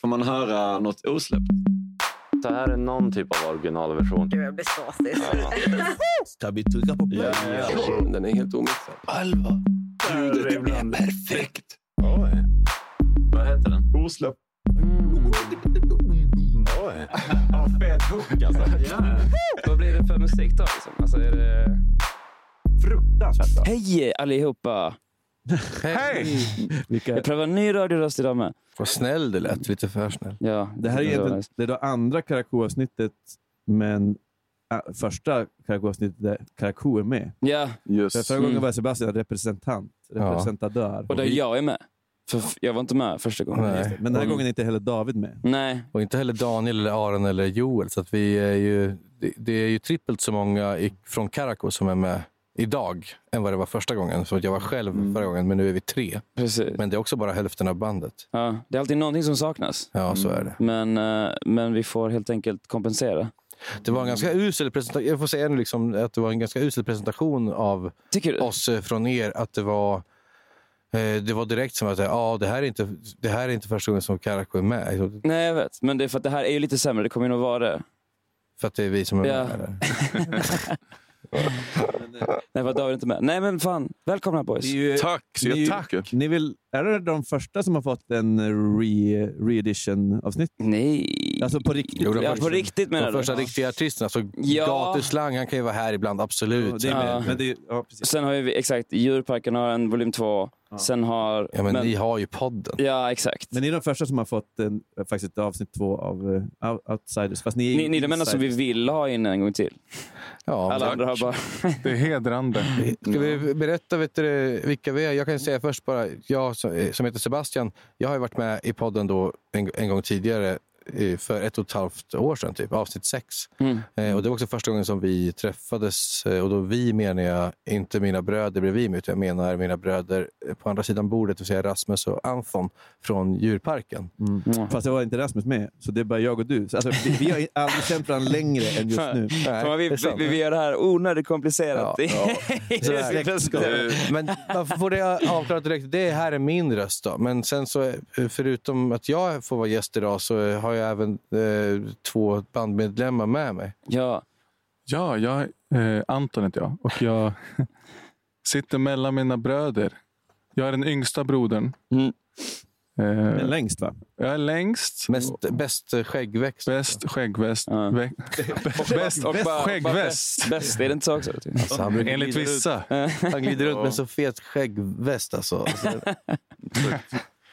Får man höra något osläppt? Det här är någon typ av originalversion. Gud, jag blir såsig. Ska vi trycka på play? Den är helt omixad. Alva. Ljudet är perfekt. Oj. Vad heter den? Osläppt. Oj. Ja, fet hook alltså. Ja. Vad blir det för musik då? Liksom? Alltså, är det... Fruktansvärt bra. Hej allihopa! Hej! Vilka, Jag prövar en ny radioröst idag med. Vad snäll du lät. Lite för snäll. Ja, det här är, egentligen, nice. det är då andra Karakou-avsnittet, men äh, första Karakou-avsnittet där Karakou är med. Ja, För Just. förra gången Mm. var Sebastian representant, representadör. och där jag är med. För f- jag var inte med första gången. Nej. Men den här gången är inte heller David med. Nej. Och inte heller Daniel, eller Aron eller Joel. Så att vi är ju, det, det är ju trippelt så många i, från Karakou som är med idag än vad det var första gången. Så att jag var själv förra gången, men nu är vi tre. Precis. Men det är också bara hälften av bandet. Ja, det är alltid någonting som saknas. Ja, så är det. Men, eh, men vi får helt enkelt kompensera. Det var en ganska usel presentation. Jag får säga nu liksom att det var en ganska usel presentation av oss eh, från er. Att det var, eh, det var direkt som att ja, det, här är inte, det här är inte första gången som Karakou är med. Nej, jag vet. Men det är för att det här är ju lite sämre. Det kommer ju nog vara det. För att det är vi som är Ja. med. Nej, för att David inte med. Nej, men fan. Välkomna boys. Ju- Tack så ni. Ni vill, är det de första som har fått en re, re-edition-avsnitt? Nej. Alltså på riktigt? Jo, ja, första- på riktigt menar De du? första riktiga artisterna. Alltså, Ja. Gatuslang, han kan ju vara här ibland, absolut. Ja, det är med. Ja. Men det ja, precis. Sen har vi, exakt, Djurparken har en volym 2. Sen har... Ja, men, ni har ju podden. Ja, exakt. Men ni är de första som har fått en, faktiskt ett avsnitt två av uh, Outsiders. Fast ni är Ni, ni är de enda som vi vill ha in en gång till. Ja, Alla andra har bara... Det är hedrande. Ska vi berätta vet du, vilka vi är? Jag kan säga först bara, jag som som heter Sebastian, jag har ju varit med i podden då en, en gång tidigare eh, för ett och ett halvt år sedan, typ, avsnitt sex. Mm. Eh, och det var också första gången som vi träffades. Eh, och då vi menar jag inte mina bröder bredvid mig, utan jag menar mina bröder på andra sidan bordet, det vill säga Rasmus och Anton från djurparken. Mm. Fast det var inte Rasmus med, så det är bara jag och du. Så, Alltså, vi, vi har aldrig känt varandra längre än just nu. Fan, vi, vi, vi, vi gör det här onödigt komplicerat. Ja, ja. Men varför får det avklarat direkt? Det här är min röst då. Men sen så, eh, förutom att jag får vara gäst idag så eh, har jag även eh, två bandmedlemmar med mig. Ja. Ja, jag, eh, Anton heter jag och jag sitter mellan mina bröder. Jag är den yngsta brodern. Mm. Men Eh, längst va? jag är längst. Mest, bäst skäggväxt. Bäst skäggväst. Ja. Bäst Och bara- bara skäggväst. Bäst, bäst, är det inte så också? Alltså, han, Enligt vissa. Han glider runt med så fet skäggväst. Alltså. Alltså,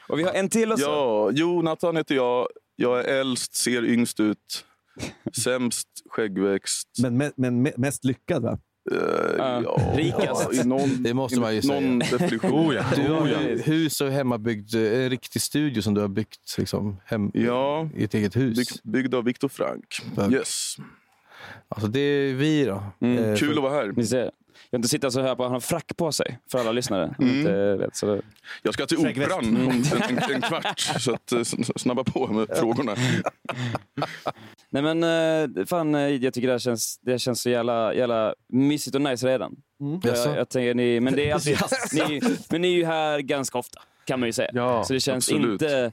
Och vi har en till också. Ja, Jonathan heter jag. Jag är äldst, ser yngst ut. Sämst skäggväxt. Men, me, men me, mest lyckad va? Eh, Ja, rikast. i någon, Det måste man ju i någon definition. Oh ja. Du har Oh ja. ju hus och hemmabyggd, eh, en riktig studio som du har byggt liksom, hem, Ja, i ett eget hus. bygg, byggd av Viktor Frank. Tack. Yes. Alltså, det är vi då. Mm, Eh, kul för- att vara här. Ni ser. Jag inte sitta så här på han har frack på sig för alla lyssnare. Mm. inte vet, så det... Jag ska till. Operan om en, en, en kvart, så att, eh, snabba på med frågorna. Nej men eh, fan, eh, jag tycker det här känns, det här känns så jävla, jävla mysigt och nice redan. Jaså? Jag, jag tänker, ni, men, det är alltid, ni, men ni är ju här ganska ofta, kan man ju säga. Ja, så det känns absolut. inte...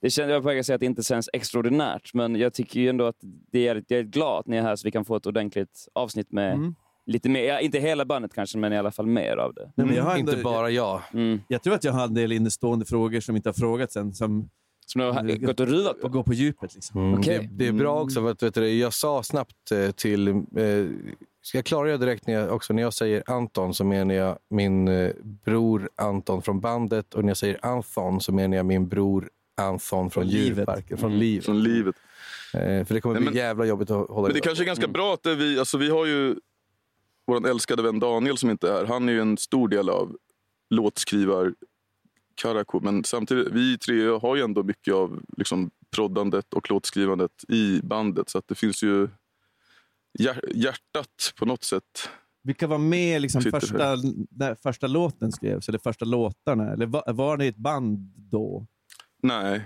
det känns, jag på väg att säga att det inte känns extraordinärt, men jag tycker ju ändå att det är, jag är glad att ni är här så vi kan få ett ordentligt avsnitt med Mm. Lite mer, ja, inte hela bandet kanske, men i alla fall mer av det. Nej, men jag, har ändå, Inte bara jag. Mm. jag tror att jag har en del innestående frågor som inte har frågats än, som Som du har gått och ruvat på. går på djupet. Liksom. Mm. Okej. Det, det är bra också, för att, vet du, jag sa snabbt eh, till... Eh, ska jag klargöra direkt när jag, också, när jag säger Anton så menar jag min eh, bror Anton från bandet och när jag säger Anton så menar jag min bror Anton från Från livet. djurparken, från Mm. livet. Från livet. Eh, för det kommer Nej, bli men- jävla jobbigt att hålla Men det kanske är ganska bra att vi, alltså vi har ju vår älskade vän Daniel som inte är här. Han är ju en stor del av låtskrivar Karako. Men samtidigt, vi tre har ju ändå mycket av liksom, proddandet och låtskrivandet i bandet. Så att det finns ju hjär, hjärtat på något sätt. Vilka var med liksom första, när första låten skrevs, eller första låtarna? Eller var, var ni ett band då? Nej,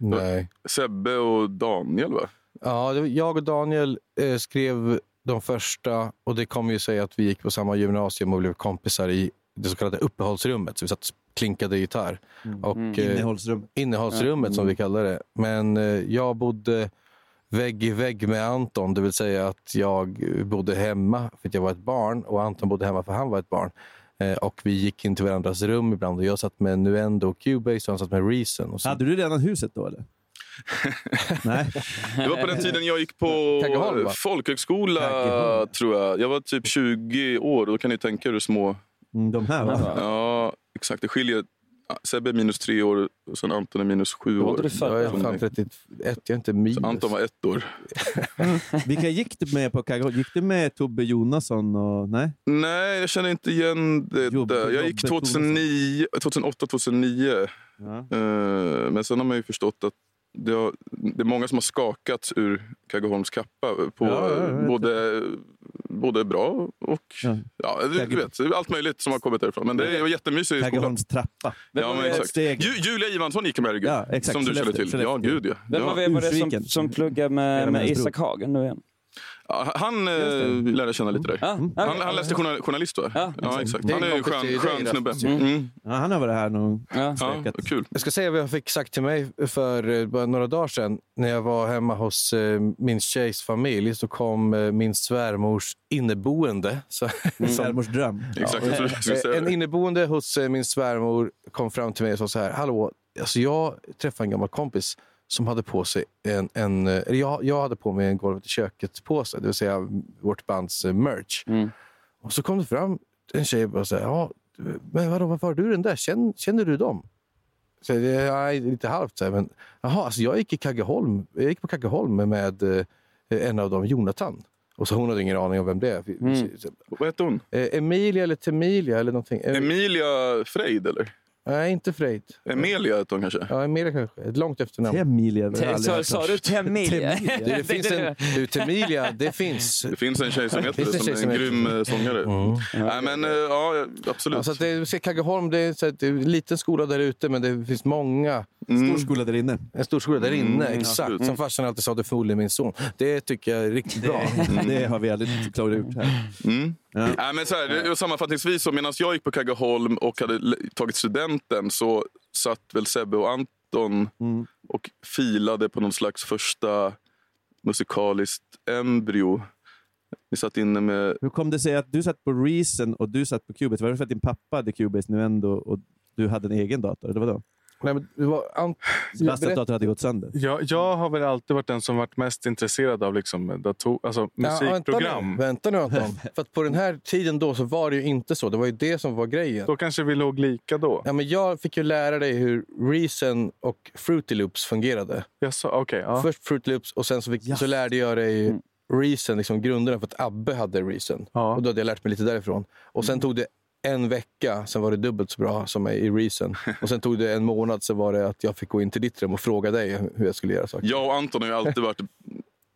Nej. Sebbe och Daniel va? Ja, jag och Daniel eh, skrev de första och det kommer ju sig att vi gick på samma gymnasium och blev kompisar i det så kallade uppehållsrummet. Så vi satt klinkade gitarr. Och, eh, Innehållsrum. innehållsrummet som vi kallar det. Men eh, jag bodde vägg i vägg med Anton, det vill säga att jag bodde hemma för att jag var ett barn och Anton bodde hemma för att han var ett barn. Eh, och vi gick in till varandras rum ibland och jag satt med Nuendo och Cubase och han satt med Reason. Och så. Hade du redan huset då eller? Nej. Det var på den tiden jag gick på Kaggeholm, folkhögskola, Kaggeholm. tror jag. Jag var typ 20 år. Då kan ni tänka er hur små... Mm, de här va? Ja, exakt. Det skiljer... Sebbe är minus tre år och sen Anton är minus sju år. Jag är fan mig. 31, jag är inte minus. Så Anton var ett år. Vilka gick du med på Kaggeholm? Gick du med Tobbe Jonasson? Och, nej? Nej, jag känner inte igen det Jobbe- där. Jag gick Jobbe 2009, 2008, 2009. Ja. Eh, Men sen har man ju förstått att det, har, det är många som har skakats ur Kaggeholms kappa. På Ja, både, både bra och... Ja. Ja, du, vet, allt möjligt som har kommit därifrån. Men det var jättemysigt i skolan. Kaggeholms trappa. Ja, men exakt. Ju, Julia Ivansson gick med Ja, exakt. Som du känner till. Ja, gud ja. Vem var, det som, som pluggar med, med Isak Hagen nu igen? Han eh, lärde känna lite där. Okej. Han, han läste journal, journalist va? Ja, ja exakt. Han är en skön, skön snubbe. Rasmus. Mm. Ja, han har varit här någon Ja. Ja, kul. Jag ska säga vad jag fick sagt till mig för eh, bara några dagar sedan. När jag var hemma hos eh, min tjejs familj så kom eh, min svärmors inneboende. Så, som, svärmors dröm. Exakt, en inneboende hos eh, min svärmor kom fram till mig och sa så här. Hallå, alltså jag träffade en gammal kompis som hade på sig en... en eh, eller jag, jag hade på mig en golvet i köket-påse, det vill säga vårt bands eh, merch. Mm. Och så kom det fram en tjej och sa, ja, men vadå, varför har du den där? Känner, känner du dem? Så jag, nej, lite halvt. Så här, men, jaha, alltså jag gick i Kaggeholm. Jag gick på Kaggeholm med eh, en av dem, Jonathan. Och så hon hade ingen aning om vem det är. Mm. Vad heter hon? Emilia eller Temilia eller någonting. Emilia Freid eller? Nej, inte Frejd. Emilia heter hon kanske? Ja, Emilia kanske. Ett långt efternamn. Temilia. Sa, sa du Temilia? Temilia. Det, det finns en, du, Temilia, det finns. Det finns en tjej som heter det, det som är en grym eh, sångare. Nej, men eh, ja, absolut. Alltså att det, se, Kaggeholm det är, så att det är en liten skola där ute, men det finns många. Mm. Stor skola där inne. En stor skola där inne, Mm, exakt. absolut. Som farsan alltid sa, det är förmodligen min son. Det tycker jag är riktigt bra. Det har vi aldrig klarat ut här. Ja. Nej, men så här, sammanfattningsvis, så medan jag gick på Kaggeholm och hade tagit studenten så satt väl Sebbe och Anton Mm. och filade på någon slags första musikaliskt embryo. Ni satt inne med... Hur kom det sig att du satt på Reason och du satt på Cubase? Var det för att din pappa hade Cubase nu ändå och du hade en egen dator? Eller vadå? Nej, men det var, Ant, Sebastians berätt- dator hade gått sönder. Jag, jag har väl alltid varit den som varit mest intresserad av liksom dator, alltså musikprogram. Ja, vänta, nu, vänta nu Anton. För att på den här tiden då så var det ju inte så. Det var ju det som var grejen. Då kanske vi låg lika då. Ja, men jag fick ju lära dig hur Reason och Fruity Loops fungerade. Sa, okej, ja. Först Fruity Loops och sen så, fick, Ja. så lärde jag dig Reason, liksom grunderna för att Abbe hade Reason. Ja. Och då hade jag lärt mig lite därifrån. Och sen tog det en vecka, sen var det dubbelt så bra som i Reason. Och sen tog det en månad, så var det att jag fick gå in till ditt rum och fråga dig hur jag skulle göra saker. Jag och Anton har ju alltid varit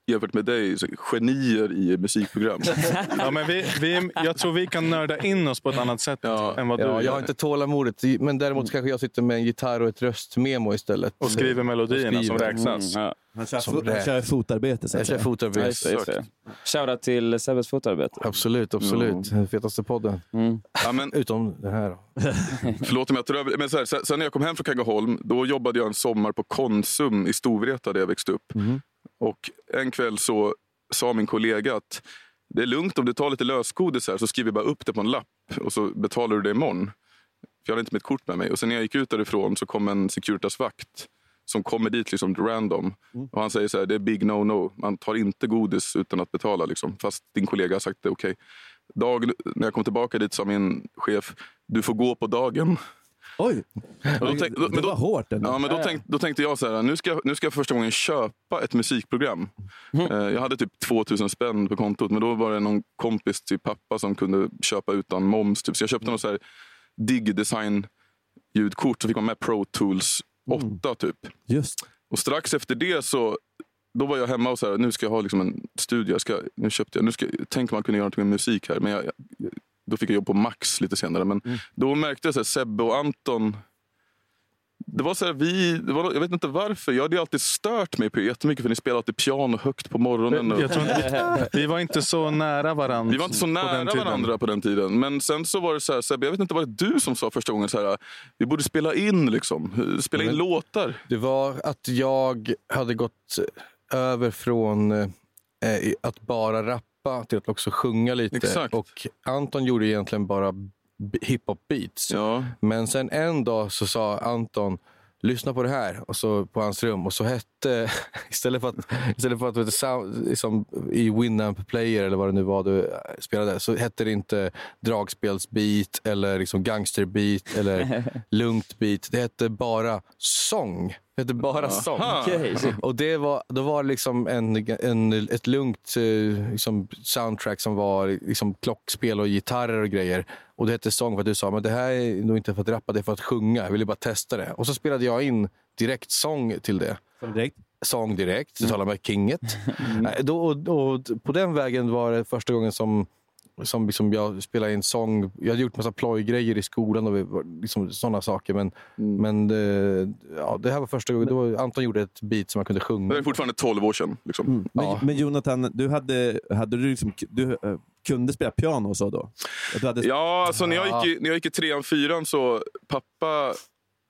jämfört med dig, så genier i musikprogram. Ja, men vi, vi, jag tror vi kan nörda in oss på ett annat sätt än vad du Ja, jag gör. har inte tålamodet, men däremot kanske jag sitter med en gitarr och ett röstmemo istället. Och skriver melodierna som räknas. Mm, ja. Han kör, kör fotarbete. Så Jag kör. Ja, fotarbete. det, det. Shoutout till Sebbes fotarbete. Absolut, absolut. Den fetaste podden. Mm. Ja, men, Utom den här. Då. Förlåt om jag tar över. Men så här, sen när jag kom hem från Kaggeholm, då jobbade jag en sommar på Konsum i Storvreta där jag växte upp. Och en kväll så sa min kollega att det är lugnt om du tar lite lösgodis här så skriver jag bara upp det på en lapp och så betalar du det imorgon. För jag hade inte mitt kort med mig. Och sen när jag gick ut därifrån så kom en Securitas-vakt som kommer dit liksom random. Och han säger så här, det är big no-no. Man tar inte godis utan att betala. Liksom. Fast din kollega har sagt det okej. Dag, när jag kom tillbaka dit sa min chef, du får gå på dagen. Oj! Då tänk- då- det men då- var hårt ändå. Ja, men då, tänk, då tänkte jag så här, nu ska, jag- nu ska jag första gången köpa ett musikprogram. Mm. Eh, jag hade typ 2000 spänn på kontot, men då var det någon kompis till pappa som kunde köpa utan moms. Typ. Så jag köpte någon så här Digdesign ljudkort, så fick man med Pro Tools 8 Mm. typ. Just Och strax efter det så då var jag hemma och så här, nu ska jag ha liksom en studio. Jag ska, nu köpte jag, nu ska, tänk om man kunde göra något med musik här. Men jag, jag, då fick jag jobb på Max lite senare. Men då märkte jag att Sebbe och Anton det var så här, vi, det var, jag vet inte varför. Jag hade ju alltid stört mig på jättemycket för ni spelade alltid piano högt på morgonen. Och, Jag tror inte, vi, vi var inte så nära varandra. vi var inte så på nära tiden. varandra på den tiden. Men sen så var det så här, Sebbe, jag vet inte, var det du som sa första gången så här, vi borde spela in liksom, spela in Men- låtar? Det var att jag hade gått över från eh, att bara rappa till att också sjunga lite. Exakt. Och Anton gjorde egentligen bara hiphop-beats. Ja. Men sen en dag så sa Anton lyssna på det här och så på hans rum och så hette istället för att, istället för att vet, sound, liksom, i Winamp Player eller vad det nu var du eh, spelade så hette det inte dragspelsbeat eller liksom gangsterbeat eller lugnt beat. Det hette bara sång. Det hette bara sång. Shit. Och det var, då var det liksom en, en, ett lugnt eh, liksom soundtrack som var liksom klockspel och gitarrer och grejer. Och det hette sång för att du sa men det här är nog inte för att rappa, det är för att sjunga. Jag ville bara testa det. Och så spelade jag in direkt sång till det. Som direkt. Sång direkt, så talade med kinget. Nej, Då, och, och på den vägen var det första gången som som liksom jag spelade in sång. Jag hade gjort massa plojgrejer i skolan och var- liksom sådana saker. Men, men eh, ja, det här var första gången. Då Anton gjorde ett beat som jag kunde Det sjunga. är fortfarande 12 år sedan. Liksom. Mm. Men, Ja. men Jonathan, du, hade, hade du, liksom, du eh, kunde spela piano och så då? Hade, Ja, alltså när jag gick i, när jag gick i trean, fyran så pappa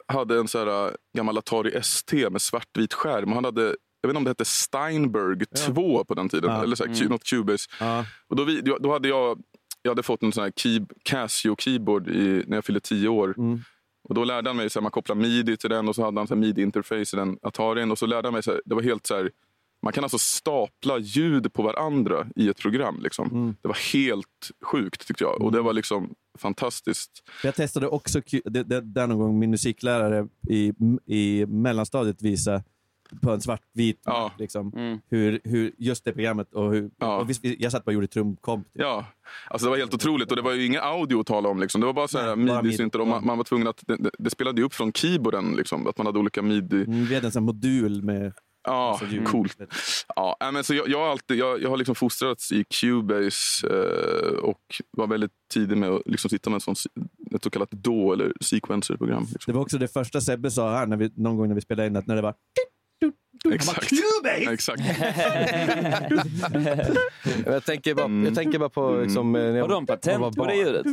hade en så här, äh, gammal Atari ST med svartvit skärm. Och Han hade, jag vet inte om det hette Steinberg 2 på den tiden. Ja. Eller så här, något Cubase. ja. Och då, vi, då hade jag, jag hade fått en sån här key, Casio-keyboard när jag fyllde 10 år. Mm. Och då lärde han mig att man kopplar midi till den och så hade han midi-interface i den Atarin. Och så lärde han mig, så här, det var helt så här, man kan alltså stapla ljud på varandra i ett program. Liksom. Mm. Det var helt sjukt tyckte jag. Och det var liksom fantastiskt. Jag testade också, det, det, där någon gång min musiklärare i, i mellanstadiet visade på en svartvit Ja. liksom, Mm. hur, hur just det programmet och hur... Ja. Och visst, jag satt bara och gjorde trumkomp. Typ. Ja, alltså det var helt otroligt. Och det var ju ingen audio att tala om. Liksom. Det var bara så här midi-syntar. midi. Man, man var tvungen att... Det, det, spelade ju upp från keyboarden. Liksom, att man hade olika midi... Mm, vi hade en sån modul med Ja, ljud. coolt. Ja, men så jag, jag, har alltid, jag, jag har liksom fostrats i Cubase eh, och var väldigt tidig med att liksom sitta med en sån, ett så kallat DAW eller sequencer-program. Liksom. Det var också det första Sebbe sa här när vi, någon gång när vi spelade in, att när det var... Exakt. Exakt. Jag tänker bara, jag tänker bara på... Liksom, eh, när jag Har de patent på barn. det ljudet?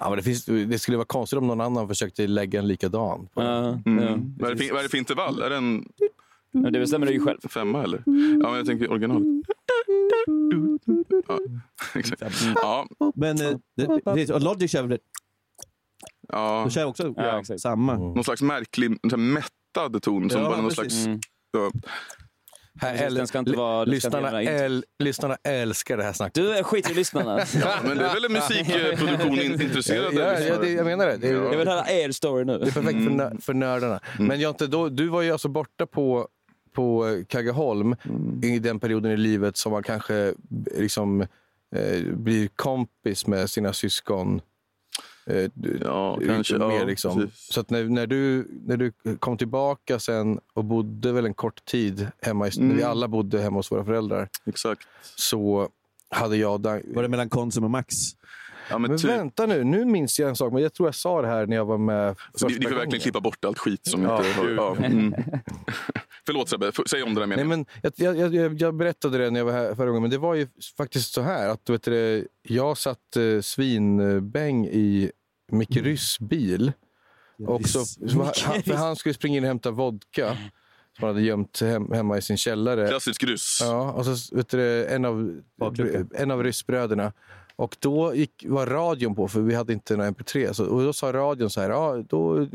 Ja, men det, finns, det skulle vara konstigt om någon annan försökte lägga en likadan. På. Ja, Mm. ja. Vad, är det, vad är det för intervall? Är det en Men det bestämmer du ju själv. femma eller? Ja, men jag tänker original. Ja, exakt. Ja, Men eh, det, Logic kör väl det? ja. De kör också Ja, samma. Någon slags märklig, så här mättad ton. Som Ja, bara någon precis. slags... Mm. Ja. Här, den ska inte vara- lyssnarna, äl, lyssnarna älskar det här snacket. Du är skit i lyssnarna. Ja, men det är väl en musikproduktion in- intresserade Ja, ja, det, jag menar det. Det är, Ja. Jag vill höra er story nu. det är perfekt för, nö, för nördarna. Men Jonte, då, du var ju alltså borta på, på eh, Kaggeholm i den perioden i livet som man kanske liksom, eh, blir kompis med sina syskon. Eh, du- Ja, kanske. mer Ja, liksom. Så att när, när, du, när du kom tillbaka sen och bodde väl en kort tid hemma, i, när vi Mm. alla bodde hemma hos våra föräldrar, Exakt. så hade jag... Var det mellan Konsum och Max? Ja, men men typ, vänta nu, nu minns jag en sak, men jag tror jag sa det här när jag var med Alltså, ni, ni får verkligen klippa bort allt skit som inte har... Ja. Mm. Förlåt Sebbe, F- säg om den där Nej, meningen. men jag, jag, jag, jag berättade det när jag var här förra gången, men det var ju faktiskt så här att vet du, det, jag satt eh, svinbäng i Micke Ryss bil. Och så, så han, för han skulle springa in och hämta vodka som han hade gömt hem, hemma i sin källare. Klassisk ryss. Ja, och så vet du, det, en av, en av ryssbröderna. Och då gick, var radion på, för vi hade inte någon MP3. Så, och då sa radion så här, ja, då,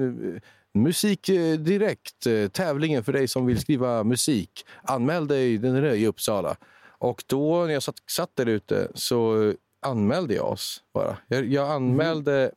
musik eh, direkt, eh, tävlingen för dig som vill skriva musik. Anmäl dig den där i Uppsala. Och då när jag satt, satt där ute så eh, anmälde jag oss bara. Jag, jag anmälde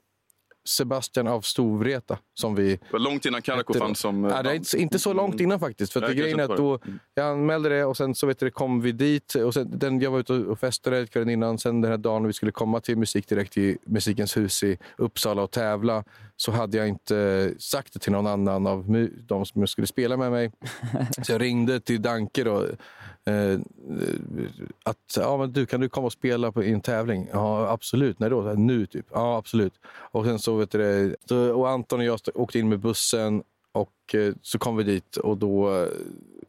Sebastian av Storvreta som vi Det var långt innan det. fanns som... eh, Ja, det är inte, inte så långt innan faktiskt. För att Nej, det grejen är att då, jag anmälde det och sen så vet du, det kom vi dit. Och sen, den, jag var ute och festade kvällen innan. Sen den här dagen när vi skulle komma till Musik Direkt i Musikens hus i Uppsala och tävla så hade jag inte sagt det till någon annan av de som skulle spela med mig. Så jag ringde till Danke då. Eh, att ja, men du, kan du komma och spela på, i en tävling? Ja, absolut. När då? Här, Nu, typ. Ja, absolut. Och sen så, vet du, det, så, och Anton och jag åkte in med bussen och eh, så kom vi dit och då eh,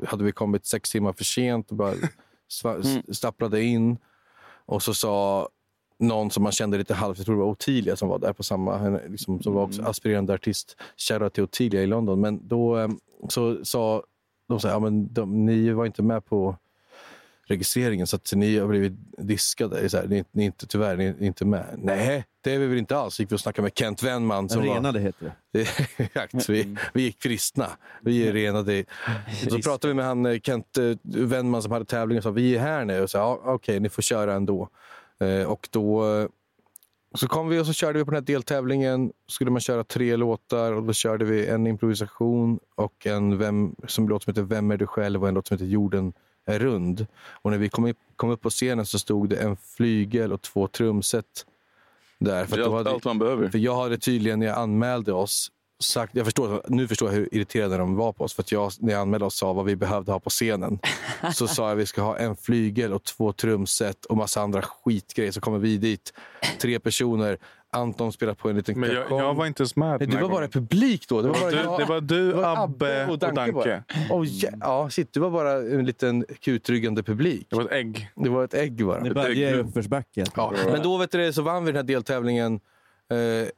hade vi kommit sex timmar för sent och bara s- stapplade in. Och så sa någon som man kände lite halvt, jag tror det var Ottilia som var där på samma, henne, liksom, som var också aspirerande artist. Shoutout till Ottilia i London. Men då eh, så sa de så här, ja, men de, ni var inte med på registreringen så att ni har blivit diskade. Är Så här, ni, ni är inte, tyvärr, ni är inte med. Nej, det är vi väl inte alls. gick vi och snackade med Kent Wennman. Som var, Renade heter det. Exakt, vi, vi gick kristna. Vi är renade. Så pratade vi med han eh, Kent eh, Wennman som hade tävlingen och sa vi är här nu. Och sa, ja, okej, ni får köra ändå. Eh, och då så kom vi och så körde vi på den här deltävlingen. skulle man köra tre låtar och då körde vi en improvisation och en vem, som låt som heter Vem är du själv och en låt som heter Jorden är rund. Och när vi kom, upp- kom upp på scenen så stod det en flygel och två trumset där. För, Det är att allt, allt man behöver. för jag hade tydligen, när jag anmälde oss, sagt, jag förstår, nu förstår jag hur irriterade de var på oss. För att jag, när jag anmälde oss, sa vad vi behövde ha på scenen. Så sa jag vi ska ha en flygel och två trumset och massa andra skitgrejer. Så kommer vi dit, tre personer. Anton spelar på en liten Men jag, jag var inte ens med Nej, du var bara publik då. Det var bara Du, jag, det var du, det var Abbe och Danke. bara. Oh, ja, ja, shit, du var bara en liten kutryggande publik. Det var ett ägg. Det var ett ägg bara. Det bara ge uppförsbacke. Ja, men då vet du, det, så vann vi den här deltävlingen eh,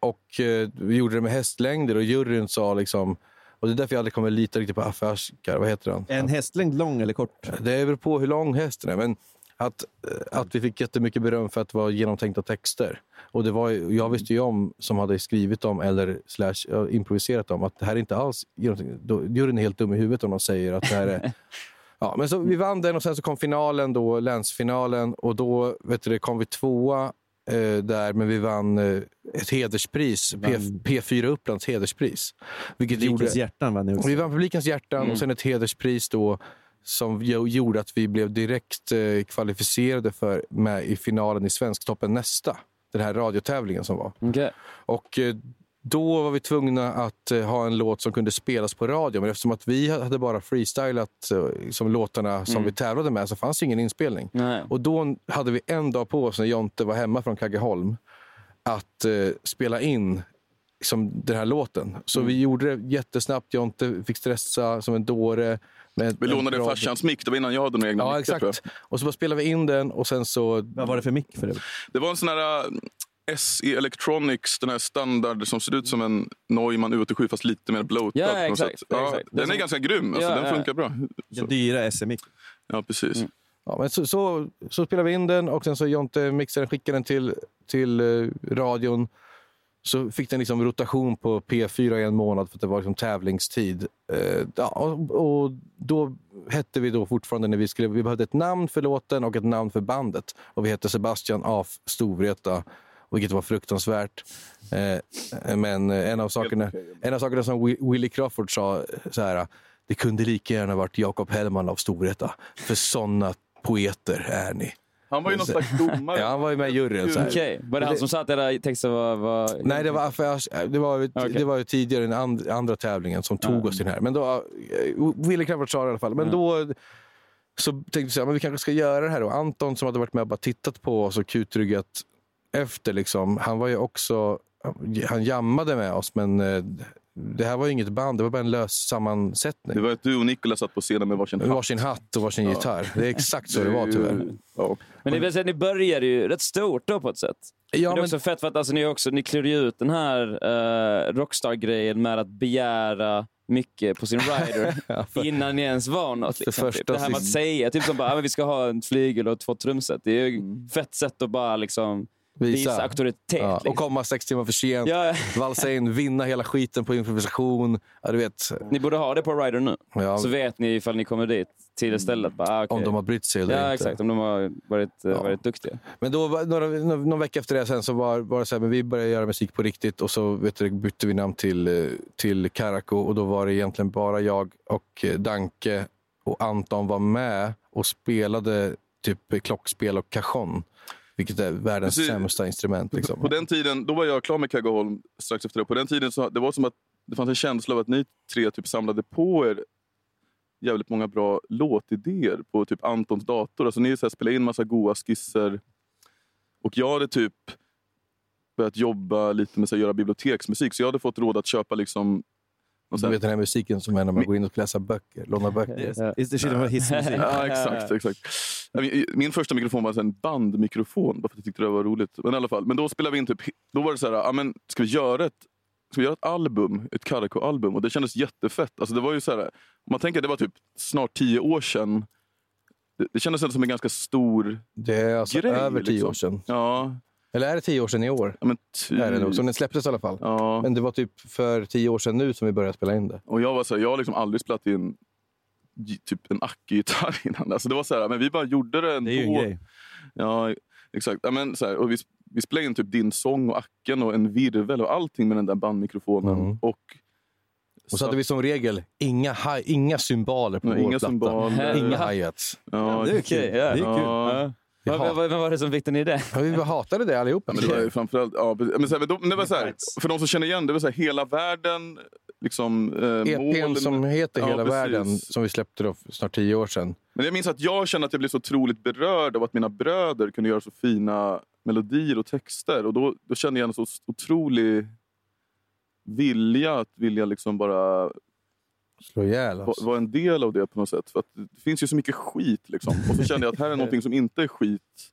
och eh, vi gjorde det med hästlängder och juryn sa liksom och det är därför jag aldrig kommer lita riktigt på Affe Askar. Vad heter han? En hästlängd lång eller kort? Det beror på hur lång hästen är. Men att, eh, att vi fick jättemycket beröm för att det var genomtänkta texter. Och det var, jag visste ju om, som hade skrivit dem eller slash, improviserat dem, att det här är inte alls genomtänkt. Då- Juryn är helt dum i huvudet om de säger att det här är... Ja, men så vi vann den och sen så kom finalen, då, länsfinalen. Och då vet du, kom vi tvåa eh, där, men vi vann eh, ett hederspris. P, P4 Upplands hederspris. Vilket gjorde, Publikens hjärtan vann ni också. vi vann publikens hjärtan Mm. och sen ett hederspris då som jo- gjorde att vi blev direkt eh, kvalificerade för med i finalen i Svensktoppen nästa. Den här radiotävlingen som var. Okej. Och eh, då var vi tvungna att eh, ha en låt som kunde spelas på radio. Men eftersom att vi hade bara freestylat som låtarna som vi tävlade med så fanns ingen inspelning. Nej. Och då hade vi en dag på oss när Jonte var hemma från Kaggeholm att eh, spela in liksom, den här låten. Så Mm. vi gjorde det jättesnabbt. Jonte fick stressa som en dåre. Med Vi lånade bra- farsans mick. Det var innan jag hade några egna Ja, mickar, tror exakt. Och så bara spelade vi in den och sen så... Vad var det för mick för det? jag. Det var en sån här äh, SE Electronics, den här standard som ser ut som en Neumann U87 fast lite mer bloatad. Ja, exakt. Ja, exakt. Den är som- ganska grym. Alltså, Ja, den ja. funkar bra. Den dyra SM-mick. ja, precis. Mm. Ja, men så, så, så spelade vi in den och sen så Jonte mixade den, skickade den till, till eh, radion. Så fick den liksom rotation på P4 i en månad för att det var liksom tävlingstid. Eh, ja, och, och då hette vi då fortfarande, när vi, skulle, vi behövde ett namn för låten och ett namn för bandet. Och vi hette Sebastian af Storvreta, vilket var fruktansvärt. Eh, men en av sakerna, en av sakerna som Wi- Willie Crawford sa så här, det kunde lika gärna varit Jakob Hellman av Storvreta. För såna poeter är ni. Han var ju någon slags domare. Ja, han var ju med i juryn. Så här. Okej, var det han som sa att era texter var... var... Nej, det var, affärs, det var, Okej. det var ju tidigare den and, andra tävlingen som tog oss till den här. Men då, eh, Wille Crafoord sa det i alla fall. Men då så tänkte vi så här, men vi kanske ska göra det här. Och Anton som hade varit med och bara tittat på oss och kutryggat efter, liksom, han var ju också... Han jammade med oss, men eh, det här var ju inget band. Det var bara en lös sammansättning. Det var att du och Nikola satt på scenen med varsin hatt. varsin hatt och varsin Ja. gitarr. Det är exakt så det var tyvärr. Ja. Men säga, ni började ju rätt stort då på ett sätt. Ja, men det är men- också fett för att alltså, ni, också, ni klurade ju ut den här uh, Rockstar-grejen med att begära mycket på sin rider innan ni ens var något. Liksom, typ. Det här med att säga typ som bara, ah, men vi ska ha en flygel och två trumset. Det är ju ett fett sätt att bara liksom, visa, auktoritet. Ja, liksom. och komma sex timmar för sent, Ja, ja. valsa in, vinna hela skiten på improvisation. Ja, du vet, Ni borde ha det på rider nu. Ja. Så vet ni ifall ni kommer dit till stället. Bara, ah, okej. om de har brytt sig eller Ja, inte. exakt. Om de har varit, eh, varit duktiga. Men då, några, nå- någon vecka efter det sen så var, var det så här, men vi började göra musik på riktigt och så vet du, bytte vi namn till, eh, till Karakou och då var det egentligen bara jag och eh, Danke och Anton var med och spelade typ klockspel och cajon. Vilket är världens Precis. sämsta instrument. Liksom. På den tiden, då var jag klar med Kaggeholm strax efter det. På den tiden så det var som att det fanns en känsla av att ni tre typ samlade på er jävligt många bra låtidéer på typ Antons dator. Alltså ni så här, spelade in massa goa skisser. Och jag hade typ börjat jobba lite med att göra biblioteksmusik. Så jag hade fått råd att köpa liksom... någon Du sån här- vet den här musiken som är när man går in och läser böcker, lånar böcker. Is the shit of hissmusik. Ja, exakt. exakt. Min, min första mikrofon var en bandmikrofon, bara för att jag tyckte det var roligt. Men i alla fall, men då spelade vi in typ, då var det så här, men ska vi göra ett Ska vi göra ett album, ett Karako-album? Och det kändes jättefett. Alltså det var ju så här, om man tänker att det var typ snart tio år sedan. Det, det kändes som en ganska stor Det är alltså grej. över tio liksom. år sedan. Ja, Eller är det tio år sedan i år? ja men typ. Är det nog. Så den släpptes i alla fall. Ja. Men det var typ för tio år sedan nu som vi började spela in det. Och jag var så här, jag har liksom aldrig spelat in typ en Acke-gitarr innan. Alltså det var så här, men vi bara gjorde det ändå. Det är ju en grej. Ja, exakt. Ja, men så här, och vi, vi spelade in typ din sång och acken och en virvel och allting med den där bandmikrofonen. Mm. Och, Och så hade vi som regel inga, hi- inga symboler på Nej, vår inga platta. symboler. Inga hi-hats. Ja, Det är. Okej, ja. Det är kul. Ja. Vi Vad, vad, vad var det som fick den idén? Ja, vi hatade det allihopa. men det var ju framförallt, ja, men så här, men det var så här, för de som känner igen det, var så här, hela världen, liksom, eh, EPn målen- som heter Ja, Hela precis. världen, som vi släppte då för snart tio år sedan. Men jag minns att jag kände att jag blev så otroligt berörd av att mina bröder kunde göra så fina melodier och texter. Och då, då kände jag en så otrolig vilja att vilja liksom bara Slå ihjäl oss. vara en del av det på något sätt. För att det finns ju så mycket skit. Liksom. Och så kände jag att här är någonting som inte är skit.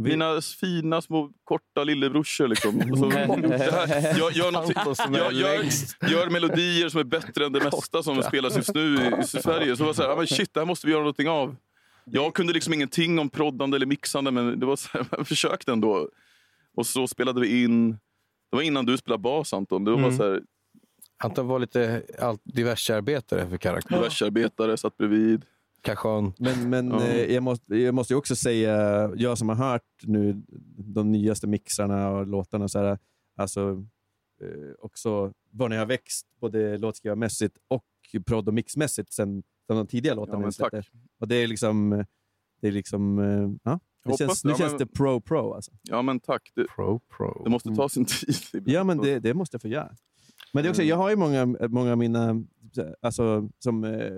Mina fina små korta lillebrorsor. Liksom. Och så, det här, jag, gör, jag, gör, melodier som är bättre än det mesta som spelas just nu i, i Sverige. Så var det så här, ah, men shit, det här måste vi göra någonting av. Jag kunde liksom ingenting om proddande eller mixande, men det var så här, jag försökte ändå. Och så spelade vi in. Det var innan du spelade bas, Anton. Det var bara så här, Anton var lite allt, diversearbetare för karaktär. diversarbetare satt bredvid. Cajon. Men, men Ja. eh, jag, måste, jag måste ju också säga, jag som har hört nu de nyaste mixarna och låtarna, så här, alltså, eh, också vad ni har växt både låtskrivarmässigt och prodd och mixmässigt sen, sen de tidiga låtarna Ja, men. Och det är liksom, det är liksom, eh, ja. Det Hoppas- känns, nu ja, känns men- det pro-pro alltså. Ja, men tack. Det, Pro, pro. det måste ta sin tid. Ja, men det, det måste jag få göra. Men det är också, Mm. jag har ju många, många av mina, alltså som eh,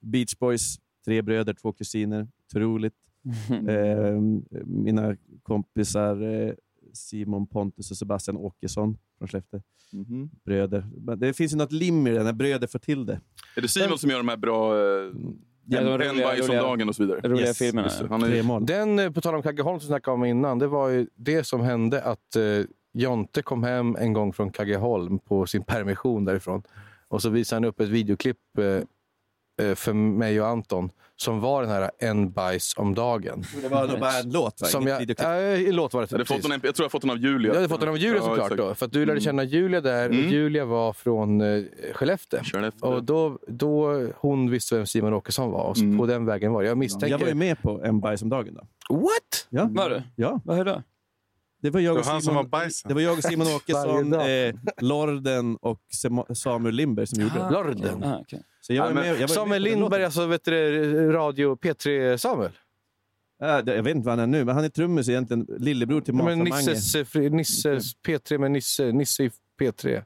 Beach Boys, tre bröder, två kusiner, otroligt. Eh, mina kompisar eh, Simon Pontus och Sebastian Åkesson från Skellefteå. Mhm. Bröder. Men Det finns ju något lim i det när bröder får till det. Är det Simon som gör de här bra... Eh, Ja, en roliga- bajs om dagen och så vidare? Roliga Yes, filmerna. Han är. Den, eh, på tal om Kaggeholm som vi snackade om innan, det var ju det som hände att eh, Jonte kom hem en gång från Kaggeholm på sin permission därifrån. Och så visade han upp ett videoklipp eh, eh, för mig och Anton som var den här En bajs om dagen. Det var nog bara en låt, va? Som jag, äh, en låt var det. jag, fått den, jag tror jag fått den av Julia. Jag hade fått den av Julia Ja, såklart. exakt. Då, för att du lärde Mm. känna Julia där och Mm. Julia var från eh, Skellefteå. Skellefteå. Och då, då hon visste vem Simon Åkesson var och så Mm. på den vägen var det. Jag misstänker... Jag var ju med på En bajs om dagen. Då. What? Ja. Var du? Ja, Vad, hur då? Det var jag och Simon, var bajsen. det var jag och Simon Åkesson, eh, Lorden och Samuel Lindberg som gjorde det. Lorden. Ah, okay. Så jag var med, jag var Samuel med på den Lindberg, låten. alltså vet du, radio P3 Samuel. Äh, det- jag vet inte vad han är nu, men han är trummis egentligen. Lillebror till Ja, men Mange. Nisses, eh, fri- Nisses P3 med Nisse, Nisse i P3.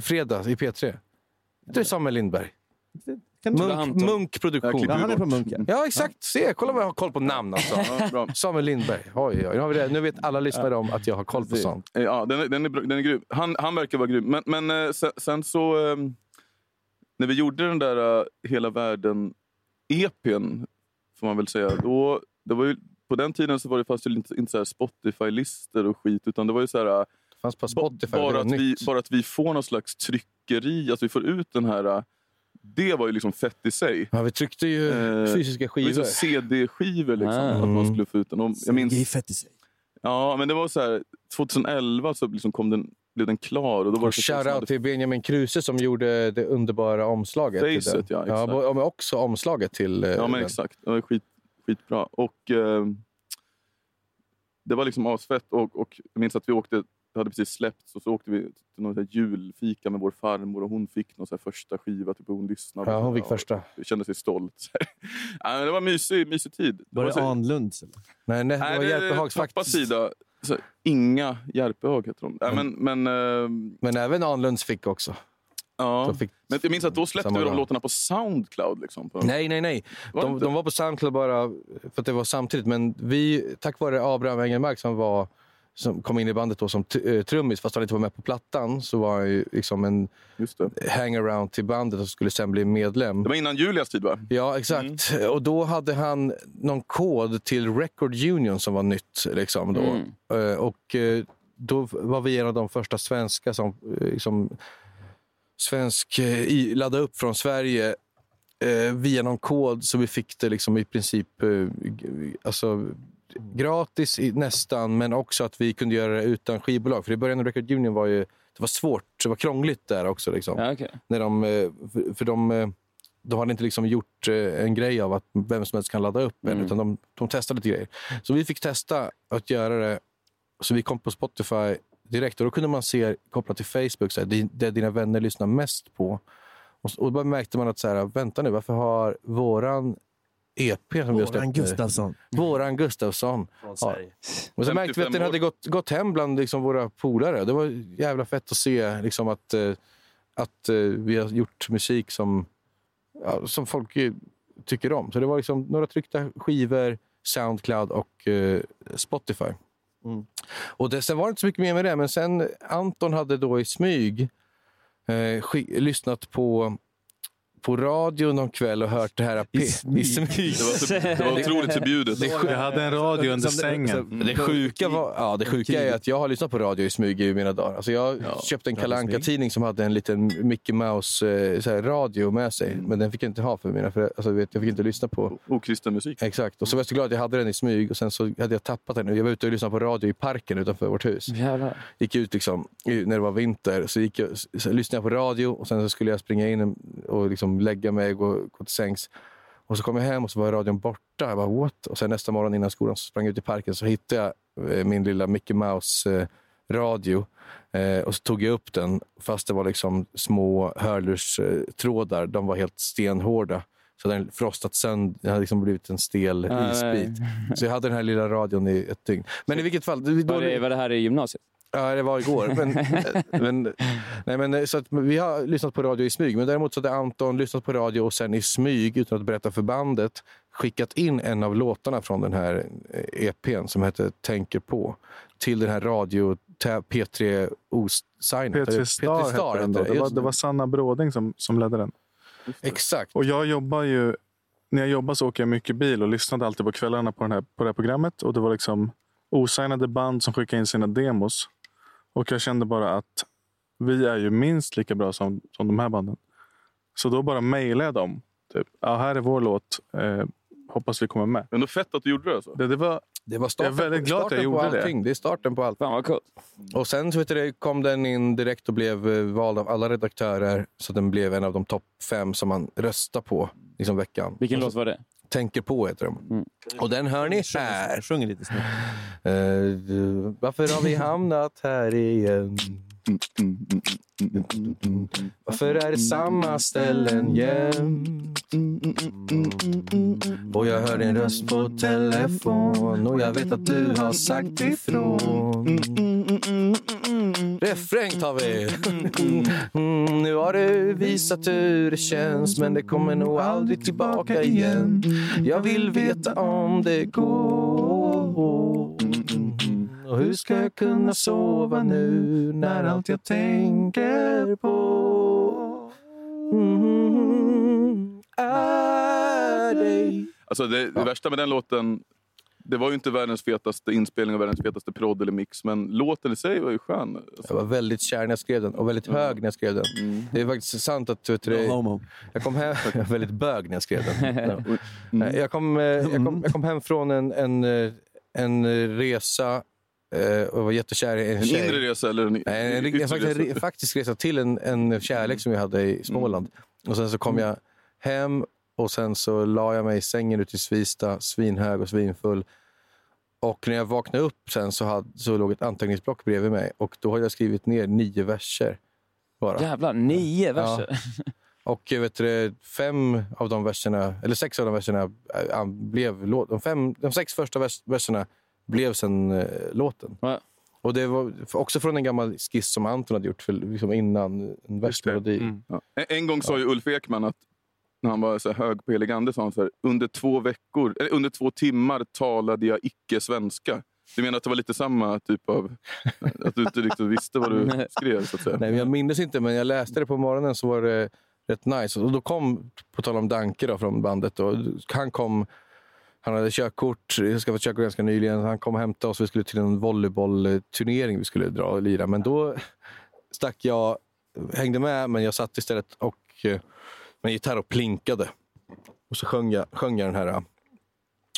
Fredag i P3. Det är Samuel Lindberg. Munk, Munk Produktion. Ja, han är från Munken. Ja, exakt. Se, kolla vad jag har koll på namn alltså. Ja. Samuel Lindberg. Oj, oj, nu, har vi det. nu vet alla lyssnare om att jag har koll på sånt. Eh, Ja, den är, den är, den är grym. Han, han verkar vara grym. Men, men eh, sen, sen så... eh, När vi gjorde den där eh, Hela världen-EPn, får man väl säga. Då, det var ju, på den tiden så var det fast inte, inte så här Spotify-listor och skit. Utan det var ju så här... Det fanns på Spotify. det bara, var att vi, bara att vi får någon slags tryckeri, att vi får ut den här... Det var ju liksom fett i sig. Ja, vi tryckte ju Eh, fysiska Det skivor. CD-skivor liksom, Ah. att man skulle få ut den. Och jag minns, Det är fett i sig. Ja, men det var så här, 2011 så liksom kom den, blev den klar. Och då var det Och som shoutout hade till Benjamin Kruse som gjorde det underbara omslaget. Facet, ja, exakt. ja, men också omslaget till eh, Ja, men den. exakt. Det var skit, skitbra. Och, eh, det var liksom asfett. Och, och jag minns att vi åkte, det hade precis släppts och så åkte vi till någon så här julfika med vår farmor och hon fick någon så här första skiva. Typ, och hon lyssnade. Ja, hon fick första. och kände sig stolt. ja, men det var en mysig, mysig tid. Var det Anlunds? Eller? Nej, nej, det Nej, var det är Järpehags faktiskt. sida. Så, inga Järpehag heter de. Nej, men, men, ehm, Men även Anlunds fick också. ja. Fick men jag minns att då släppte vi de låtarna på Soundcloud. Liksom, på, Nej, nej, nej. Var det De, de var på Soundcloud bara för att det var samtidigt. Men vi, tack vare Abraham Engelmark som, var, som kom in i bandet då som eh, trummis, fast han inte var med på plattan, så var han ju liksom en hangaround till bandet och skulle sen bli medlem. det var innan Julias tid va? Ja, exakt. Och då hade han någon kod till Record Union som var nytt. Liksom, då. Mm. Eh, Och eh, då var vi en av de första svenska som liksom, svensk laddade upp från Sverige via någon kod. Så vi fick det liksom i princip alltså, gratis i, nästan, men också att vi kunde göra det utan skivbolag. För i början av Record Union var ju, det var svårt, det var krångligt där också. Liksom Ja, okej. när de, eh, för, för de, eh, de hade inte liksom gjort eh, en grej av att vem som helst kan ladda upp en, Mm. utan de, de testade lite grejer. Så vi fick testa att göra det. Så vi kom på Spotify direkt och då kunde man se kopplat till Facebook så här, det, det dina vänner lyssnar mest på. Och, och då märkte man att så här, vänta nu, varför har våran EP som vi har Våran släppt nu- Gustafsson. Våran Gustafsson. Från Ja. Sverige. Och så märkte vi att 55 den hade gått, gått hem bland liksom våra polare. Det var jävla fett att se liksom att, eh, att eh, vi har gjort musik som, ja, som folk tycker om. Så det var liksom några tryckta skivor, Soundcloud och eh, Spotify. Mm. Och det, sen var det inte så mycket mer med det, men sen Anton hade då i smyg eh, lyssnat på, på radio någon kväll och hört det här. I I smyg. Det var, det var otroligt förbjudet. Det. Jag hade en radio under Som det- sängen. som- Det sjuka, var, ja, det sjuka är att jag har lyssnat på radio i smyg i mina dagar. Alltså jag Ja, köpte en smyg. tidning som hade en liten Mickey Mouse eh, med sig. Men den fick jag inte ha för mina föräldrar. Alltså, vet, jag fick inte lyssna på. Okristen musik. Exakt. Och så var jag så glad att jag hade den i smyg och sen så hade jag tappat den. Jag var ute och lyssnade på radio i parken utanför vårt hus. Jävlar. Gick ut liksom, när det var vinter. Så, gick jag, så lyssnade jag på radio och sen så skulle jag springa in och liksom lägga mig och gå, gå till sängs. Och så kom jag hem och så var radion borta. Jag bara, what? Och sen nästa morgon innan skolan så sprang jag ut i parken så hittade jag eh, min lilla Mickey Mouse eh. Eh, och så tog jag upp den fast det var liksom små hörlurstrådar. De var helt stenhårda. Så den frostat sönder. Det hade liksom blivit en stel isbit. Så jag hade den här lilla radion i ett dygn. Men i vilket fall. Var det, var det här i gymnasiet? Ja, det var igår. Men, men, nej, men, så att vi har lyssnat på radio i smyg. Men däremot så hade Anton lyssnat på radio och sen i smyg, utan att berätta för bandet, skickat in en av låtarna från den här eh, EPn som heter Tänker på till den här radio P3 O-signet. P3 Star, hette den då. heter Det var, det var Sanna Bråding som, som ledde den. Exakt. Och jag jobbar ju... När jag jobbar så åker jag mycket bil och lyssnade alltid på kvällarna på, den här, på det här programmet. Och Det var liksom osignade band som skickade in sina demos. Och jag kände bara att vi är ju minst lika bra som, som de här banden. Så då bara mejlade jag dem. Typ, ja, här är vår låt. Eh, hoppas vi kommer med. Men då fett att du gjorde det alltså. Det, det var, Det var starten, Jag är väldigt glad att jag starten på gjorde det. allting. Det är starten på allt. Fan vad coolt. Och sen så vet du, det, kom den in direkt och blev eh, vald av alla redaktörer. Så den blev en av de topp fem som man röstar på liksom veckan. Vilken så- låt var det? Tänker på heter de. Och den hör ni här. Jag sjunger lite snabbt. Uh, varför har vi hamnat här igen? Varför är det samma ställen jämt? Och jag hör din röst på telefon och jag vet att du har sagt ifrån. Refräng tar vi. Mm, nu har du visat hur det känns men det kommer nog aldrig tillbaka igen. Jag vill veta om det går. Och hur ska jag kunna sova nu när allt jag tänker på mm, är dig? Alltså det, det värsta med den låten, det var ju inte världens fetaste inspelning och världens fetaste prodd eller mix, men låten i sig var ju skön. Alltså, Jag var väldigt kär när jag skrev den och väldigt hög när jag skrev den. Det är faktiskt sant att... Vet du, No jag kom hem... Jag var väldigt bög när jag skrev den. Mm. Jag kom, eh, jag kom, jag kom hem från en, en, eh, en resa eh, och var jättekär i en, en tjej. inre resa eller en, Nej, en, en, en, faktiskt, en resa? re- faktisk resa till en, en kärlek som jag hade i Småland. Och Sen så kom jag hem och sen så la jag mig i sängen ute i Svista, svinhög och svinfull. Och när jag vaknade upp sen så, hade, så låg ett anteckningsblock bredvid mig och då hade jag skrivit ner nio verser. Bara. Jävlar, nio verser. Och vet du, fem av de verserna, eller sex av de verserna äh, blev låt. De, fem, de sex första vers, verserna blev sen äh, låten. Ja. Och det var också från en gammal skiss som Anton hade gjort för, liksom innan en versmelodi. Mm. Ja. En, en gång sa ju Ulf Ekman att när han var så hög på helig ande, sa han så här, under två veckor, eller under två timmar talade jag icke-svenska. Du menar att det var lite samma typ av... Att du inte riktigt visste vad du skrev? Så att säga. Nej, men jag minns inte, men jag läste det på morgonen så var det rätt nice. Och då kom, på tal om Danke då, från bandet, då, han kom han hade körkort, skaffat körkort ganska nyligen. Han kom och hämtade oss. Vi skulle till en volleybollturnering vi skulle dra och lira. Men då stack jag, hängde med, men jag satt istället och eh, med en gitarr och plinkade. Och så sjöng jag, sjöng jag den här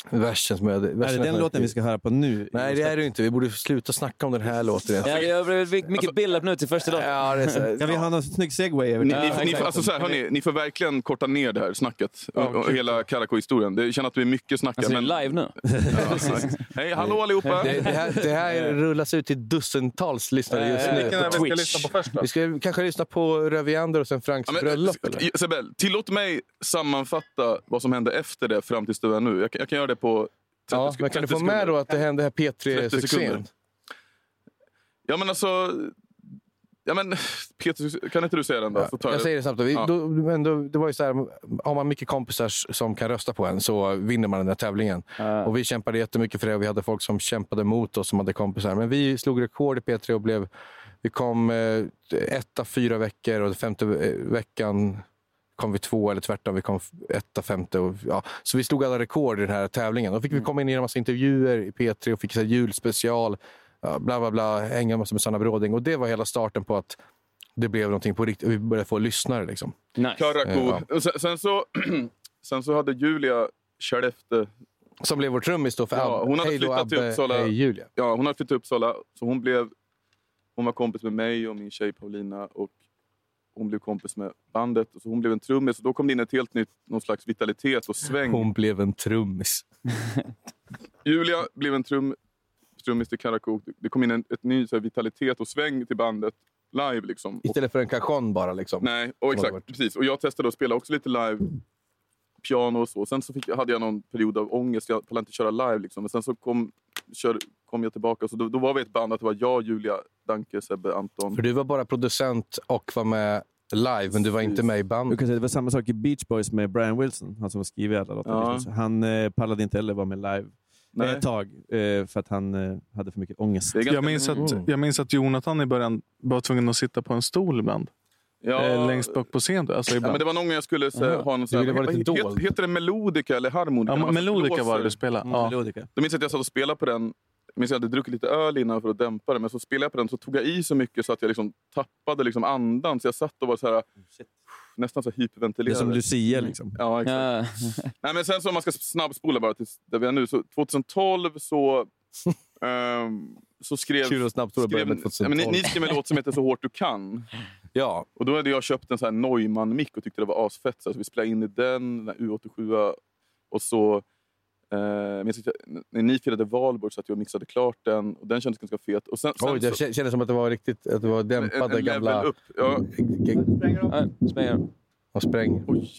versen som jag hade. Är versen det den jag låten vi ska höra på nu? Nej, det är det ju inte. Vi borde sluta snacka om den här låten. Ja, jag blev mycket build-up nu till första dagen. Ja, det är så, Kan vi ha någon snygg segway över Ni, till ni, Ja, ni, alltså så här, hörni, ni får verkligen korta ner det här snacket. Ja, och, och hela Karakou-historien. Det känner att det är mycket snack. Alltså, men, live nu. ja. Hej, hallå allihopa! Det, det, här, det här rullas ut till dussentals lyssnare just Eh, nu. Vilken är vi ska lyssna på först då? Vi ska kanske lyssna på Röviander och sen Franks Ja, men, bröllop. eh? Isabel, tillåt mig sammanfatta vad som hände efter det fram tills det är nu. Jag, jag kan göra det på 30, Ja, men kan du 30 få med då att det hände här 30 P3-succén? sekunder. Ja men alltså... Ja, men, Peter, kan inte du säga den då? Tar Jag jag säger det snabbt. Då. Vi, Ja. då, men då, det var ju så här, har man mycket kompisar som kan rösta på en så vinner man den där tävlingen. Och vi kämpade jättemycket för det och vi hade folk som kämpade mot oss som hade kompisar. Men vi slog rekord i P3 och blev, vi kom eh, etta fyra veckor och femte eh, veckan kom vi två eller tvärtom. Vi kom etta, femte. Och, ja. Så vi slog alla rekord i den här tävlingen. Då fick vi komma in i en massa intervjuer i P3 och fick så här julspecial. Ja, bla, bla, bla, hänga massa med Sanna Bråding. Och det var hela starten på att det blev någonting på riktigt. Vi började få lyssnare. Liksom. Nice. Karakou. Ja. Och Sen, sen, så, sen så hade Julia Skellefteå... Som blev vår trummis då för Ja, hon hade flyttat till Uppsala. hej Julia. Ja, hon hade flyttat till Uppsala, så hon, blev, hon var kompis med mig och min tjej Paulina. Och hon blev kompis med bandet, så hon blev en trummis. Och då kom det in ett helt nytt någon slags vitalitet och sväng. Hon blev en trummis. Julia blev en trum, trummis till Karakou. Det kom in en ett ny så här, vitalitet och sväng till bandet live. Liksom. Istället för en cajon bara. Liksom. nej, och exakt. Precis. Och jag testade att spela också lite live piano och så. Sen så fick, hade jag någon period av ångest. Jag pallade inte köra live. Liksom. Men sen så kom, kör, kom jag tillbaka. Så då, då var vi ett band. Att det var jag, Julia, Danke, Sebbe, Anton. För du var bara producent och var med live, men du var inte med i Du bandet. kan säga, det var samma sak i Beach Boys med Brian Wilson, han som har skrivit alla låtar. Ja. Han eh, pallade inte heller vara med live Nej. ett tag eh, för att han eh, hade för mycket ångest. Det Jag minns, att, Mm. jag minns att Jonathan i början var tvungen att sitta på en stol ibland. Ja, Eh, längst bak på scen. Alltså Ja, men det var någon gång jag skulle så, ha någon sån här, dold. heter, heter det melodika eller harmonika? Ja, Melodica blåser. var det du spelade. Mm, Ja. melodika. Då minns jag att jag satt och spelade på den. Jag minns jag hade druckit lite öl innan för att dämpa det. Men så spelade jag på den så tog jag i så mycket så att jag liksom tappade liksom andan. Så jag satt och var så här, nästan så här Det är hyperventilerad. som Lucia liksom. Ja, exakt. Ja. Nej, men sen så om man ska snabbspola bara till där vi är nu. Så 2012 så, ehm, så skrev... Kul och snabbt skrev med ja, 2012. men ni, ni skrev en låt som heter Så hårt du kan. Ja, Och då hade jag köpt en sån här Neumann-mick och tyckte det var asfett. Så vi spelade in i den, den här U87. Och så, men jag tyckte- när ni firade valborg så att jag mixade klart den och den kändes ganska fet. Och sen, sen Oj, det så, kä- kändes som att det var riktigt att det var en, dämpade en gamla... level upp. Ja, Ja, spränger. Och spräng, oj,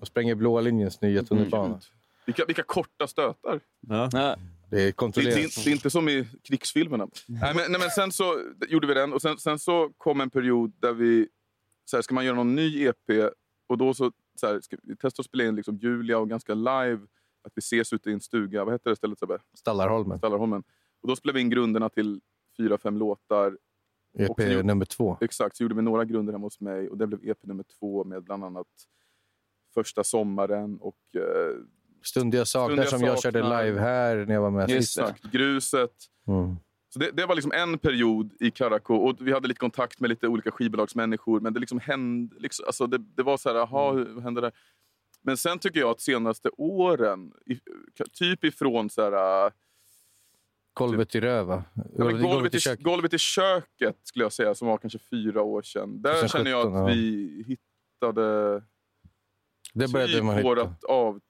och spränger blåa linjens nya tunnelbana. gud. vilka, vilka korta stötar. Ja. Ja. Det är Det, det, det är inte som i krigsfilmerna. Nej, men, nej, men sen så gjorde vi den och sen, sen så kom en period där vi... Så här, ska man göra någon ny EP? Och då så, så här, ska vi testa att spela in liksom Julia och ganska live. Att vi ses ute i en stuga. Vad heter det stället Sebbe? Stallarholmen. Stallarholmen. Och då spelade vi in grunderna till fyra, fem låtar. EP Och så- nummer två. Exakt, så gjorde vi några grunder hemma hos mig. Och det blev EP nummer två med bland annat Första sommaren och eh, Stund jag saknar som jag körde saknar. live här när jag var med sist. exakt, Gruset. Mm. Så det, det var liksom en period i Karakou och vi hade lite kontakt med lite olika skivbolagsmänniskor. Men det liksom hände... Liksom, alltså det, det var så här, jaha, hur vad hände där? Men sen tycker jag att senaste åren, typ ifrån så här... äh, Golvet i röva. Golvet, golvet, i golvet i köket skulle jag säga, som var kanske fyra år sedan. Där 2017, känner jag att vi hittade Det började typ man hitta. vårat, av,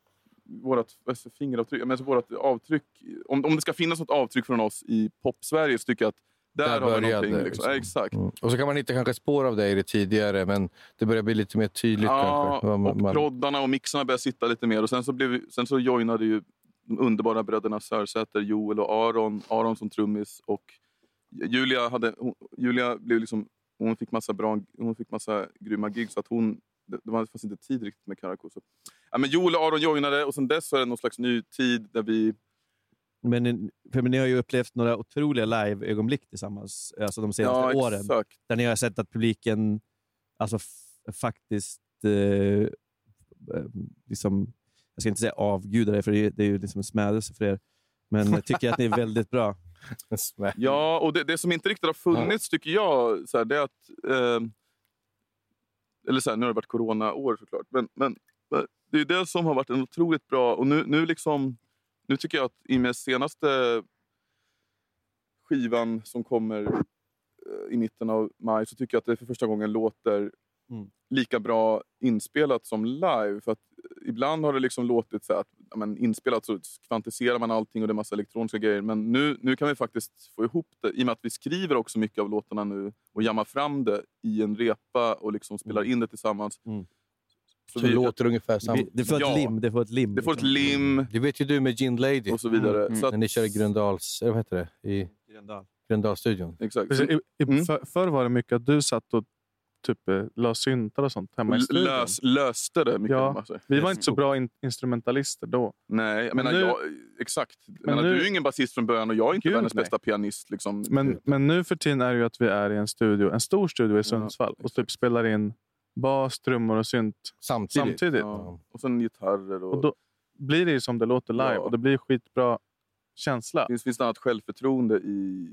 vårat alltså, fingeravtryck. Men så vårat avtryck. Om, om det ska finnas något avtryck från oss i pop-Sverige så tycker jag att där, Där har vi började det, Liksom. liksom. Ja, exakt. Mm. Och så kan man hitta kanske spår av det i det tidigare, men det börjar bli lite mer tydligt Ja, kanske. man- och man- proddarna och mixarna började sitta lite mer. Och sen så, blev vi, sen så joinade ju de underbara bröderna Sörsäter, Joel och Aron. Aron som trummis och Julia, hade, hon, Julia blev liksom, hon fick massa bra, hon fick massa grymma gig så att hon, det, fanns inte tid riktigt med Karakou. Så. Ja, men Joel och Aron joinade och sen dess så är det någon slags ny tid där vi... Men, för ni har ju upplevt några otroliga live-ögonblick tillsammans alltså de senaste ja, åren. exakt. Där ni har sett att publiken alltså, faktiskt... Eh, eh, liksom, jag ska inte säga avgudar er, för det är, det är ju liksom en smädelse för er. Men jag tycker att ni är väldigt bra. Ja, och det, det som inte riktigt har funnits tycker jag, så här, det är att... Eh, eller så här, nu har det varit corona-år såklart. Men, men men det är det som har varit en otroligt bra... Och nu, nu, liksom, nu tycker jag att i med senaste skivan som kommer eh, i mitten av maj så tycker jag att det för första gången låter Mm. lika bra inspelat som live. För att ibland har det liksom låtit så att ja, men inspelat så kvantiserar man allting och det är massa elektroniska grejer. Men nu, nu kan vi faktiskt få ihop det i och med att vi skriver också mycket av låtarna nu och jammar fram det i en repa och liksom spelar in det tillsammans. Mm. Så det vi- låter ungefär samma. Vi- Det får ett Ja. lim. Det får ett lim. Det får ett liksom. lim Det vet ju du med Gin Lady. och så vidare. Mm. Så att, När ni kör i Gröndals... eller Vad heter det? I Gröndal. Exakt. I, Mm. för, förr var det mycket att du satt och typ, eh, la syntar och sånt hemma i studion. Lös, löste det mycket. Ja. hemma, så. Vi var inte så bra in, instrumentalister då. Nej, jag menar, nu- jag, exakt. Jag menar, nu- Du är ju ingen basist från början och jag är inte Gud, världens nej. bästa pianist. Liksom. Men, men nu för tiden är det ju att vi är i en studio, en stor studio i Sundsvall och typ spelar in bas, trummor och synt Samtidigt. samtidigt. ja. Och sen gitarrer. Och, Och då blir det ju som det låter live Ja. och det blir skitbra känsla. finns, finns det annat självförtroende i,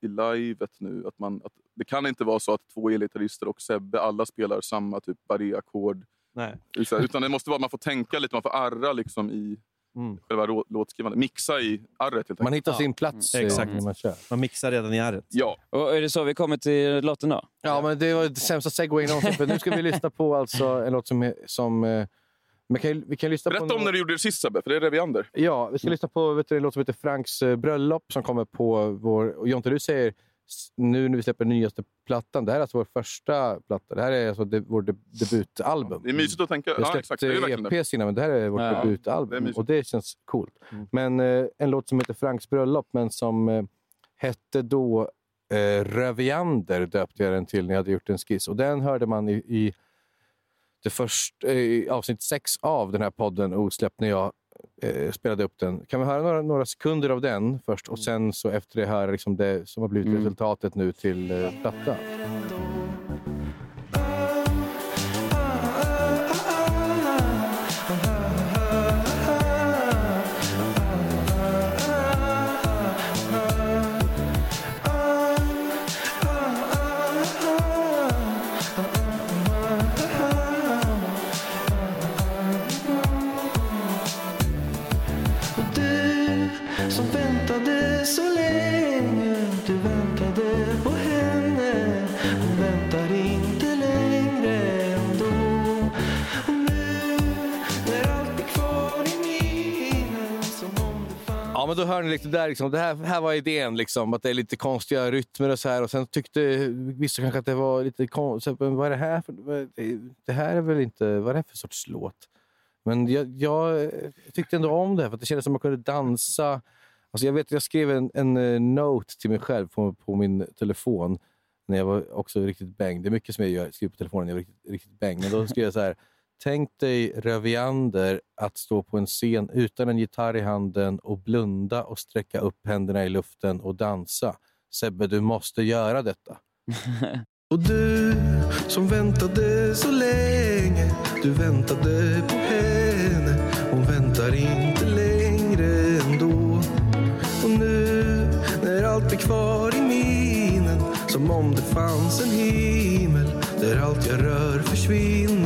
i livet nu. Att man, att, det kan inte vara så att två elgitarrister och Sebbe alla spelar samma typ barré-ackord. Nej. Utan utan det måste vara man får tänka lite, man får arra liksom i Mm. själva låtskrivandet. Mixa i arret helt enkelt. Man hittar Ja. sin plats eh, Exakt. när man kör. Man mixar redan i ärret. Ja, Och är det så vi kommer till låten då? Ja, men det var det sämsta segwayen någonsin. För nu ska vi lyssna på alltså en låt som... som eh, men kan, vi kan lyssna på berätta om nå- när du gjorde det sist Sebbe, för det är Reviander. Ja, vi ska lyssna på vet du, en låt som heter Franks eh, bröllop som kommer på vår... Jonte, du säger nu när vi släpper nyaste plattan. Det här är alltså vår första platta. Det här är alltså de, vår de, debutalbum. Det är mysigt att tänka. Vi har Ja, släppt. Det det. EPs innan, men det här är vårt Ja, det är debutalbum. mysigt. och det känns coolt. Mm. Men eh, en låt som heter Franks bröllop, men som eh, hette då eh, Röviander, döpte jag den till när jag hade gjort en skiss. Och den hörde man i, i, det först, eh, i avsnitt sex av den här podden, Osläppt, när jag eh, spelade upp den. Kan vi höra några, några sekunder av den först och sen så efter det höra liksom det som har blivit Mm. resultatet nu till eh, platta? Men då hör ni liksom lite där, liksom, det här, här var idén. Liksom, att det är lite konstiga rytmer och så här. Och sen tyckte vissa kanske att det var lite konstigt. Men vad är det här för... Det här är väl inte... Vad är det här för sorts låt? Men jag, jag tyckte ändå om det, här, för att det kändes som att man kunde dansa. Alltså jag vet, jag skrev en, en eh, note till mig själv på, på min telefon när jag var också riktigt bäng. Det är mycket som jag gör, skriver på telefonen när jag var riktigt, riktigt bäng. Men då skrev jag så här. Tänk dig Raviander att stå på en scen utan en gitarr i handen och blunda och sträcka upp händerna i luften och dansa. Sebbe, du måste göra detta. Och du som väntade så länge Du väntade på henne Hon väntar inte längre ändå Och nu när allt blir kvar i minen Som om det fanns en himmel Där allt jag rör försvinner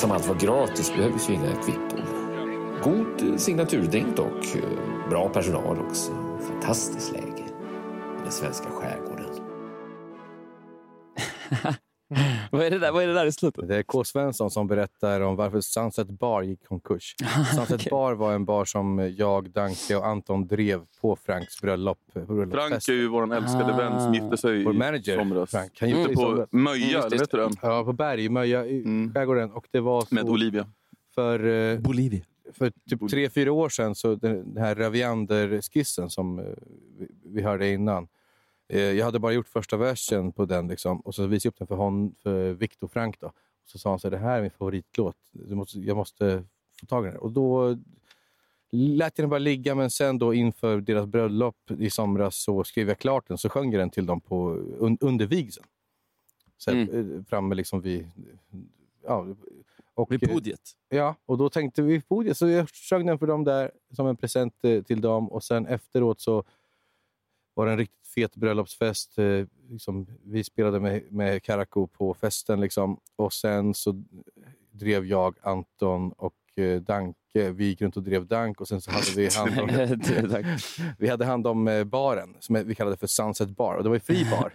Som allt var gratis behövdes ju inga kvitton. God signaturdrink dock. Eh, bra personal också. Fantastiskt läge. I den svenska skärgården. Vad är det där, vad är det där i slutet? Det är K. Svensson som berättar om varför Sunset Bar gick i konkurs. Sunset Okej. Bar var en bar som jag, Danke och Anton drev på Franks bröllop. Frank är ju vår älskade vän som gifte sig Vår i manager, somras. Frank. Han gifte i Ute på somras. Möja, Mm, vet du det? Ja, på Berg, Möja i skärgården. Och det var så Med Olivia. För, eh, Bolivia. för typ tre, fyra år sedan, så den, här Raviander-skissen som eh, vi, vi hörde innan. Eh, jag hade bara gjort första versen på den liksom, och så visade jag upp den för, hon, för Viktor Frank. Då. Och så sa han så det här är min favoritlåt. Du måste, jag måste få tag i den. här." Och då lät jag den bara ligga, men sen då inför deras bröllop i somras så skrev jag klart den. Så sjöng jag den till dem på, un, under vigseln. Här, eh, Framme liksom vid... Ja, och, Vid podiet? Ja, och då tänkte vi podiet. Så jag sjöng den för dem där som en present eh, till dem. Och sen efteråt så var det en riktigt fet bröllopsfest. Eh, liksom, vi spelade med, med Karakou på festen. Liksom. Och sen så drev jag, Anton och eh, Danke. Vi gick runt och drev dank och sen så hade vi hand om, vi hade hand om eh, baren som vi kallade för Sunset Bar. Och det var ju fri bar.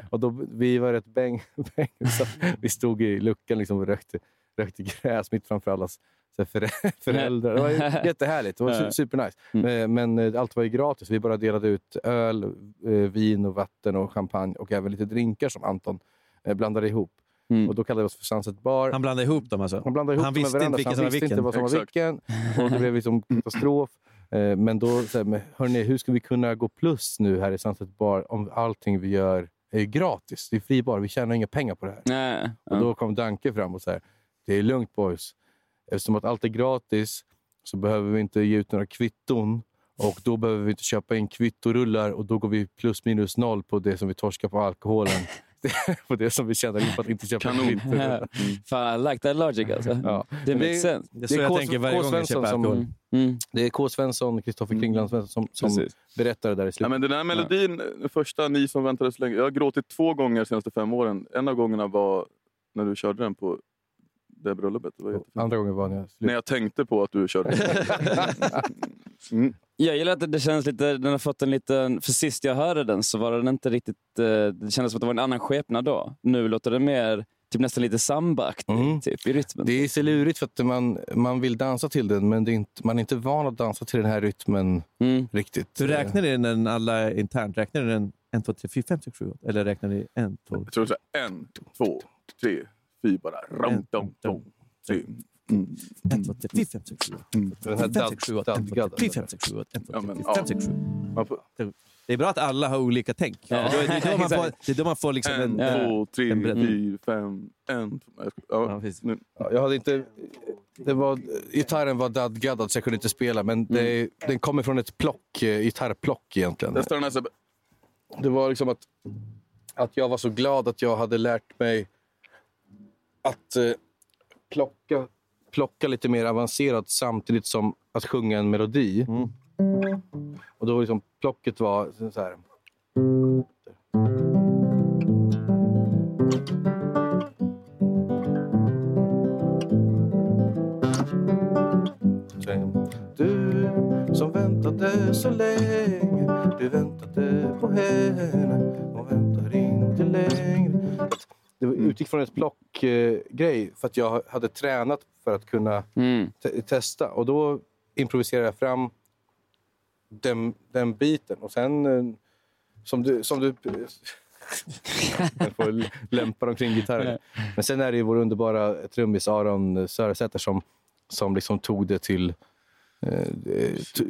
Och då, vi var rätt bäng, bäng så vi stod i luckan liksom och rökte, rökte gräs mitt framför allas föräldrar. Det var jättehärligt. Det var su- supernice. Men, men eh, allt var ju gratis. Vi bara delade ut öl, eh, vin, och vatten och champagne och även lite drinkar som Anton eh, blandade ihop. Och Då kallade vi oss för Sunset Bar. Han blandade ihop dem alltså? Han blandade ihop Han visste varandra, inte vilken han som var visste inte vad som var vilken? Och det blev liksom katastrof. Eh, Men då, men, hörni, hur ska vi kunna gå plus nu här i Sunset Bar om allting vi gör är gratis? Det är fri bar, vi tjänar inga pengar på det här. Nej. Och Då kom Danke fram och sa det är lugnt boys. Eftersom att allt är gratis så behöver vi inte ge ut några kvitton. Och då behöver vi inte köpa in kvittorullar och då går vi plus minus noll på det som vi torskar på alkoholen. på det som vi tjänar in på att inte köpa kvittorullar. Fan, I like that logic alltså. Ja. Det makes Det- sense. Det är så jag K- tänker varje K. gång jag köper som- alkohol. Mm. Det är K. Svensson, Kristoffer Kringland Svensson, som, som Precis. berättade där i Ja, slutet. men den här melodin, den första Ni som väntade så länge. Jag har gråtit två gånger de senaste fem åren. En av gångerna var när du körde den på det bröllopet. Det var. Andra gången var när jag När jag tänkte på att du körde. mm. Jag gillar att det känns lite, den har fått en liten... För sist jag hörde den så var den inte riktigt... Eh, det kändes som att det var en annan skepnad då. Nu låter den mer typ nästan lite sambaaktig mm. typ, i rytmen. Det är så lurigt för att man, man vill dansa till den men är inte, man är inte van att dansa till den här rytmen mm. riktigt. Du räknar ni den alla internt? Räknar den 1, 2, 3, 4, 5, 6, 7, 8? Eller räknar ni 1, 2, 3? Jag tror det är 1, 2, 3, fy bara. Rum, dum, dum, dum. Mm. Det är bra att alla har olika tänk. Ja. Det, är då man får, det är då man får liksom en... en två, tre, en fyra, fem, en... Ja, nu. Jag hade inte... Det var, gitarren var dadgaddad så alltså jag kunde inte spela, men det, mm. den kommer från ett plock, eh, gitarrplock egentligen. Det var liksom att, att jag var så glad att jag hade lärt mig att eh, plocka, plocka lite mer avancerat samtidigt som att sjunga en melodi. Och då liksom, plocket var så här... Du som väntade så länge Du väntade på henne och väntar inte längre utgick från ett plockgrej eh, grej för att jag hade tränat för att kunna Mm. te- testa. Och då improviserade jag fram den, den biten. Och sen, eh, som du... Som du jag får lämpa omkring gitarren. Men sen är det ju vår underbara trummis Aron Söresäter som, som liksom tog det till... Eh,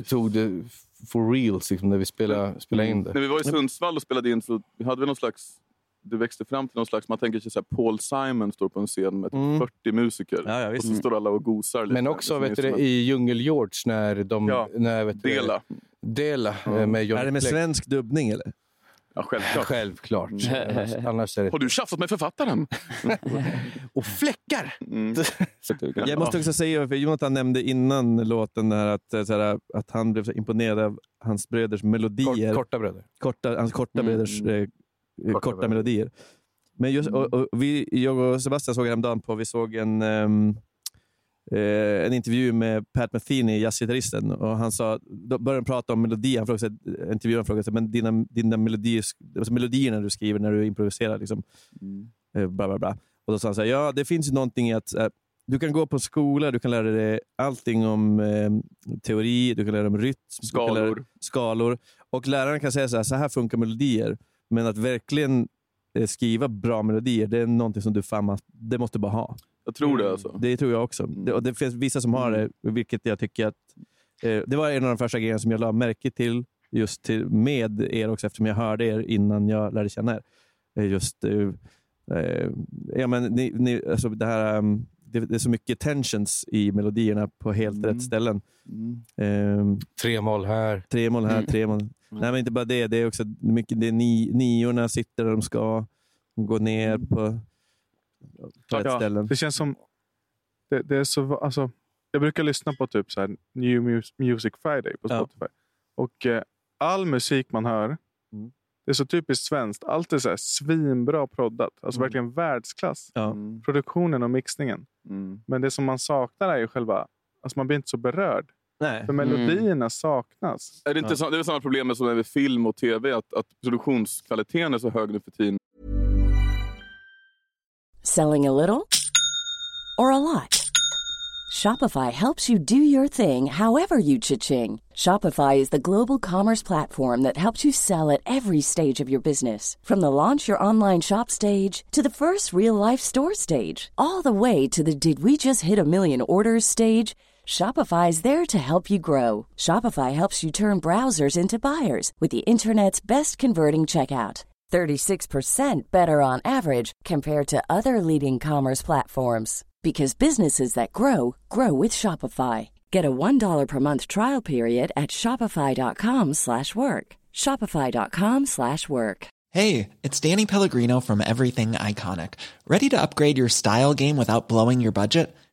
tog det for reals liksom, när vi spelade, spelade in det. När vi var i Sundsvall och spelade in så hade vi någon slags... Det växte fram till någon slags... Man tänker sig så här, Paul Simon står på en scen med Mm. 40 musiker. Ja, ja, och visst. så står alla och gosar lite. Men också vet du, i Djungel George när de... Ja, när, vet du, Dela. Dela eh, med Johnny Är det med Clegg. svensk dubbning eller? Ja, självklart. Självklart. Annars, annars är det... Har du tjafsat med författaren? Och fläckar! Mm. Jag måste också säga, för Jonathan nämnde innan låten där att, eh, så här, att han blev så imponerad av hans bröders melodier. Kort, korta bröder. korta, hans korta Mm. bröders eh, korta, bröder. melodier. Men just, och, och vi, jag och Sebastian såg häromdagen på, vi såg en, ehm, eh, en intervju med Pat Metheny, jazzgitarristen. Och han sa, då började de prata om melodi. Han frågade, intervjuaren frågade sig, men dina, dina melodier, alltså melodierna du skriver när du improviserar, liksom, eh, bla, bla, bla. Och då sa han så här, ja det finns ju någonting i att eh, du kan gå på skola, du kan lära dig allting om eh, teori, du kan lära dig om rytm, lära dig Skalor. skalor. Och läraren kan säga så här, så här funkar melodier. Men att verkligen eh, skriva bra melodier, det är någonting som du fan, måste- det måste bara ha. Jag tror det alltså. Det tror jag också. Det, och det finns vissa som har det, vilket jag tycker att... Eh, det var en av de första grejerna som jag la märke till just till, med er också, eftersom jag hörde er innan jag lärde känna er. Eh, Just, eh, eh, ja, men ni, ni, alltså det, här, um, det, det är så mycket tensions i melodierna på helt rätt ställen. Eh, Tre mål här. Tre mål här, Mm. tre mål. Nej, men inte bara det. Det är också mycket, det är ni, niorna sitter där de ska gå ner på, på rätt Ja, ställen. Det känns som... Det, det är så, alltså, jag brukar lyssna på typ så här New Mus- Music Friday på Ja. Spotify. Och eh, all musik man hör, Mm. det är så typiskt svenskt. Allt är så här svinbra proddat. Alltså Mm. verkligen världsklass. Ja. Produktionen och mixningen. Mm. Men det som man saknar är ju själva... Alltså man blir inte så berörd. Nej. För melodierna saknas. Är det, inte så, det är samma problem som med film och tv, att, att produktionskvaliteten är så hög nu för tiden. Selling a little or a lot? Shopify helps you do your thing however you cha-ching. Shopify is the global commerce platform that helps you sell at every stage of your business. From the launch your online shop stage to the first real life store stage, all the way to the did we just hit a million orders stage. Shopify is there to help you grow. Shopify helps you turn browsers into buyers with the internet's best converting checkout. 36% better on average compared to other leading commerce platforms because businesses that grow grow with Shopify. Get a $1 per month trial period at shopify.com slash work. shopify.com slash work. Hey, it's Danny Pellegrino from Everything Iconic. Ready to upgrade your style game without blowing your budget?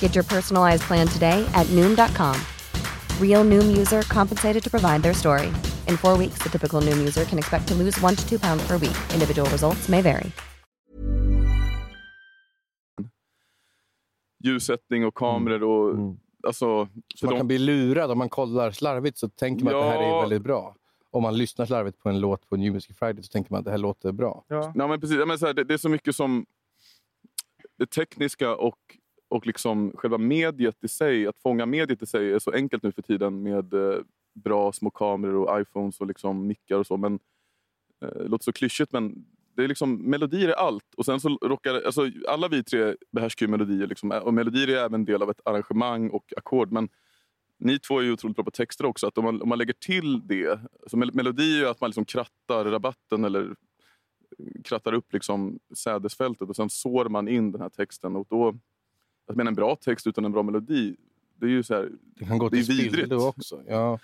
Get your personalized plan today at Noom.com. Real Noom user compensated to provide their story. In four weeks, the typical Noom user can expect to lose one to two pounds per week. Individual results may vary. Ljussättning och kameror och... Alltså, Så man kan bli lurad om man kollar slarvigt så tänker man att det här är Ja. väldigt bra. Om man lyssnar slarvigt på en låt på New Music Friday så tänker man att det här låter bra. Ja. men precis, ja, men så här, det, det är så mycket som det tekniska och, och liksom själva mediet i sig, att fånga mediet i sig är så enkelt nu för tiden med eh, bra små kameror och iPhones och liksom mickar och så. Men, eh, det låter så klyschigt men det är liksom, melodier är allt. Och sen så rockar, alltså, alla vi tre behärskar ju melodier. Liksom, och melodier är även del av ett arrangemang och ackord. Men ni två är ju otroligt bra på texter också. Att om, man, om man lägger till det. alltså mel- melodi är ju att man liksom krattar rabatten eller eh, krattar upp liksom sädesfältet och sen sår man in den här texten. Och då, jag menar en bra text utan en bra melodi, det är ju så här, Det kan gå det är till vidrigt. spillo också. Ja.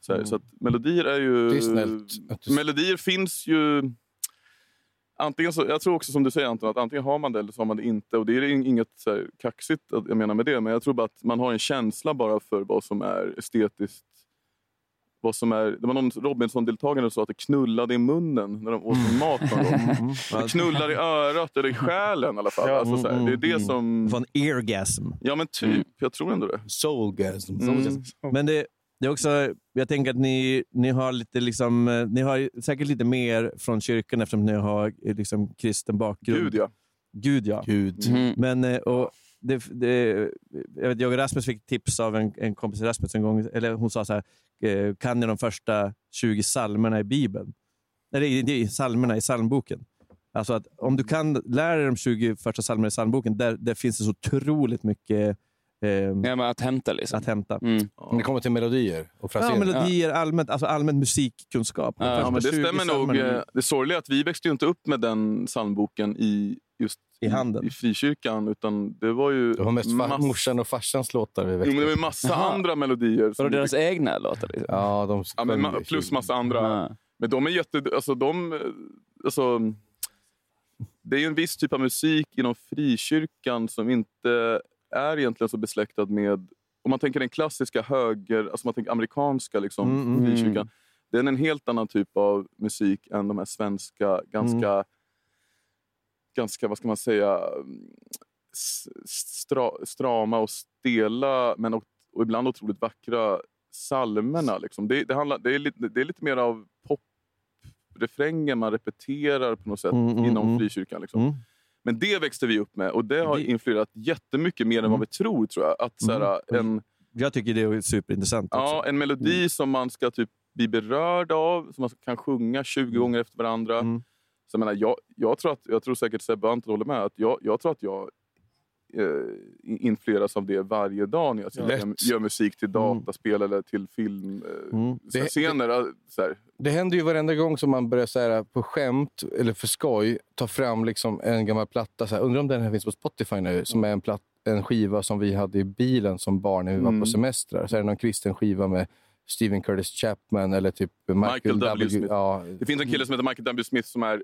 Så, här, så att melodier är ju... Det är snällt du- Melodier finns ju... Antingen så, jag tror också som du säger Anton, att antingen har man det eller så har man det inte. Och det är inget så här, kaxigt jag menar med det. Men jag tror bara att man har en känsla bara för vad som är estetiskt vad som är... Det var någon Robinson-deltagare som sa att det knullade i munnen när de åt sin mat någon gång. Det knullar i örat eller i själen i alla fall. Alltså, så här, det är det som... Det var en eargasm. Ja, men typ. Jag tror ändå det. Soulgasm. Mm. Men det, det är också, jag tänker att ni, ni har lite liksom, eh, ni har säkert lite mer från kyrkan eftersom ni har eh, liksom kristen bakgrund. Gud, ja. Gud, ja. Gud. Mm. Men, eh, och det, det, jag, vet, jag och Rasmus fick tips av en, en kompis Rasmus en gång. Eller hon sa så här, eh, kan ni de första 20 psalmerna i Bibeln? Nej, det är psalmerna i psalmboken. Alltså att om du kan lära dig de 20 första psalmerna i psalmboken, där, där finns det så otroligt mycket eh, Ja, att hämta liksom. att hämta. Mm. Det kommer till melodier och Ja, melodier, allmänt, alltså allmän musikkunskap. Ja, Ja, men det 20 stämmer nog. Det sorgliga är att vi växte ju inte upp med den psalmboken i just I handen. i frikyrkan. Utan det var ju Det var mest mass- morsan och farsans låtar vi Jo, växte men det var ju massa Jaha. andra melodier. Var det deras fick- egna låtar? Liksom? Ja, de ja, men ma- plus massa andra. Ja. Men de är jätte... Alltså, de, alltså, det är ju en viss typ av musik inom frikyrkan som inte är egentligen så besläktad med... Om man tänker den klassiska höger, alltså man tänker amerikanska liksom, Mm, mm, frikyrkan. Den är en helt annan typ av musik än de här svenska, ganska, Mm. Ganska vad ska man säga, stra, strama och stela men och, och ibland otroligt vackra psalmerna. Liksom. Det, det, handlar, det, är lite, det är lite mer av poprefränger man repeterar på något sätt Mm, mm, inom mm. frikyrkan. Liksom. Mm. Men det växte vi upp med och det har Det- influerat jättemycket mer än Mm. vad vi tror. tror jag. Att, så här, Mm. en, Jag tycker det är superintressant. ja, också. en melodi som man ska typ bli berörd av, som man kan sjunga 20 gånger efter varandra. Mm. Så jag, menar, jag, jag, tror att, jag tror säkert Sebbe Anton håller med. Att jag, jag tror att jag eh, influeras av det varje dag när jag sitter gör, gör musik till dataspel eller till film. Eh, Mm. Det- eh. Det händer ju varenda gång som man börjar så här, på skämt eller för skoj ta fram liksom en gammal platta. Så här, undrar om den här finns på Spotify nu. Som är en, platt, en skiva som vi hade i bilen som barn när vi var Mm. på semestrar. Så är det någon kristen skiva med Stephen Curtis Chapman eller typ Michael, Michael W. Smith. Ja, Det finns en kille som heter Michael W. Smith som är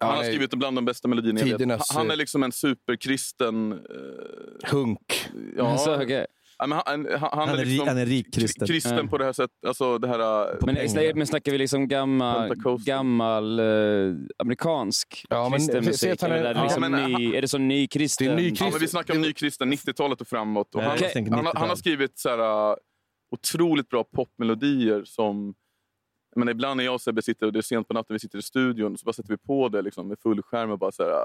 Ja, han har nej. skrivit bland de bästa melodierna jag vet. Tidernas, Han är eh, liksom en superkristen... Eh, hunk. ja, Så, okej. Ja, men han, han, han, Han är, är liksom han är rik kristen. kristen Ja. på det här sättet. Alltså det här... eh, Men, men snackar vi liksom gammal, gammal eh, amerikansk Ja, men kristen musik? att han är- är, det ja, liksom men ny, är det som ny kristen? Det är ny Ja, men vi snackar om nykristen, 90-talet och framåt. Och Nej, han, har- han har 90-tal. skrivit så här, otroligt bra popmelodier som... Men ibland när jag och Sebbe sitter och det är sent på natten vi sitter i studion så bara sätter vi på det liksom, med full skärm och bara så här... uh,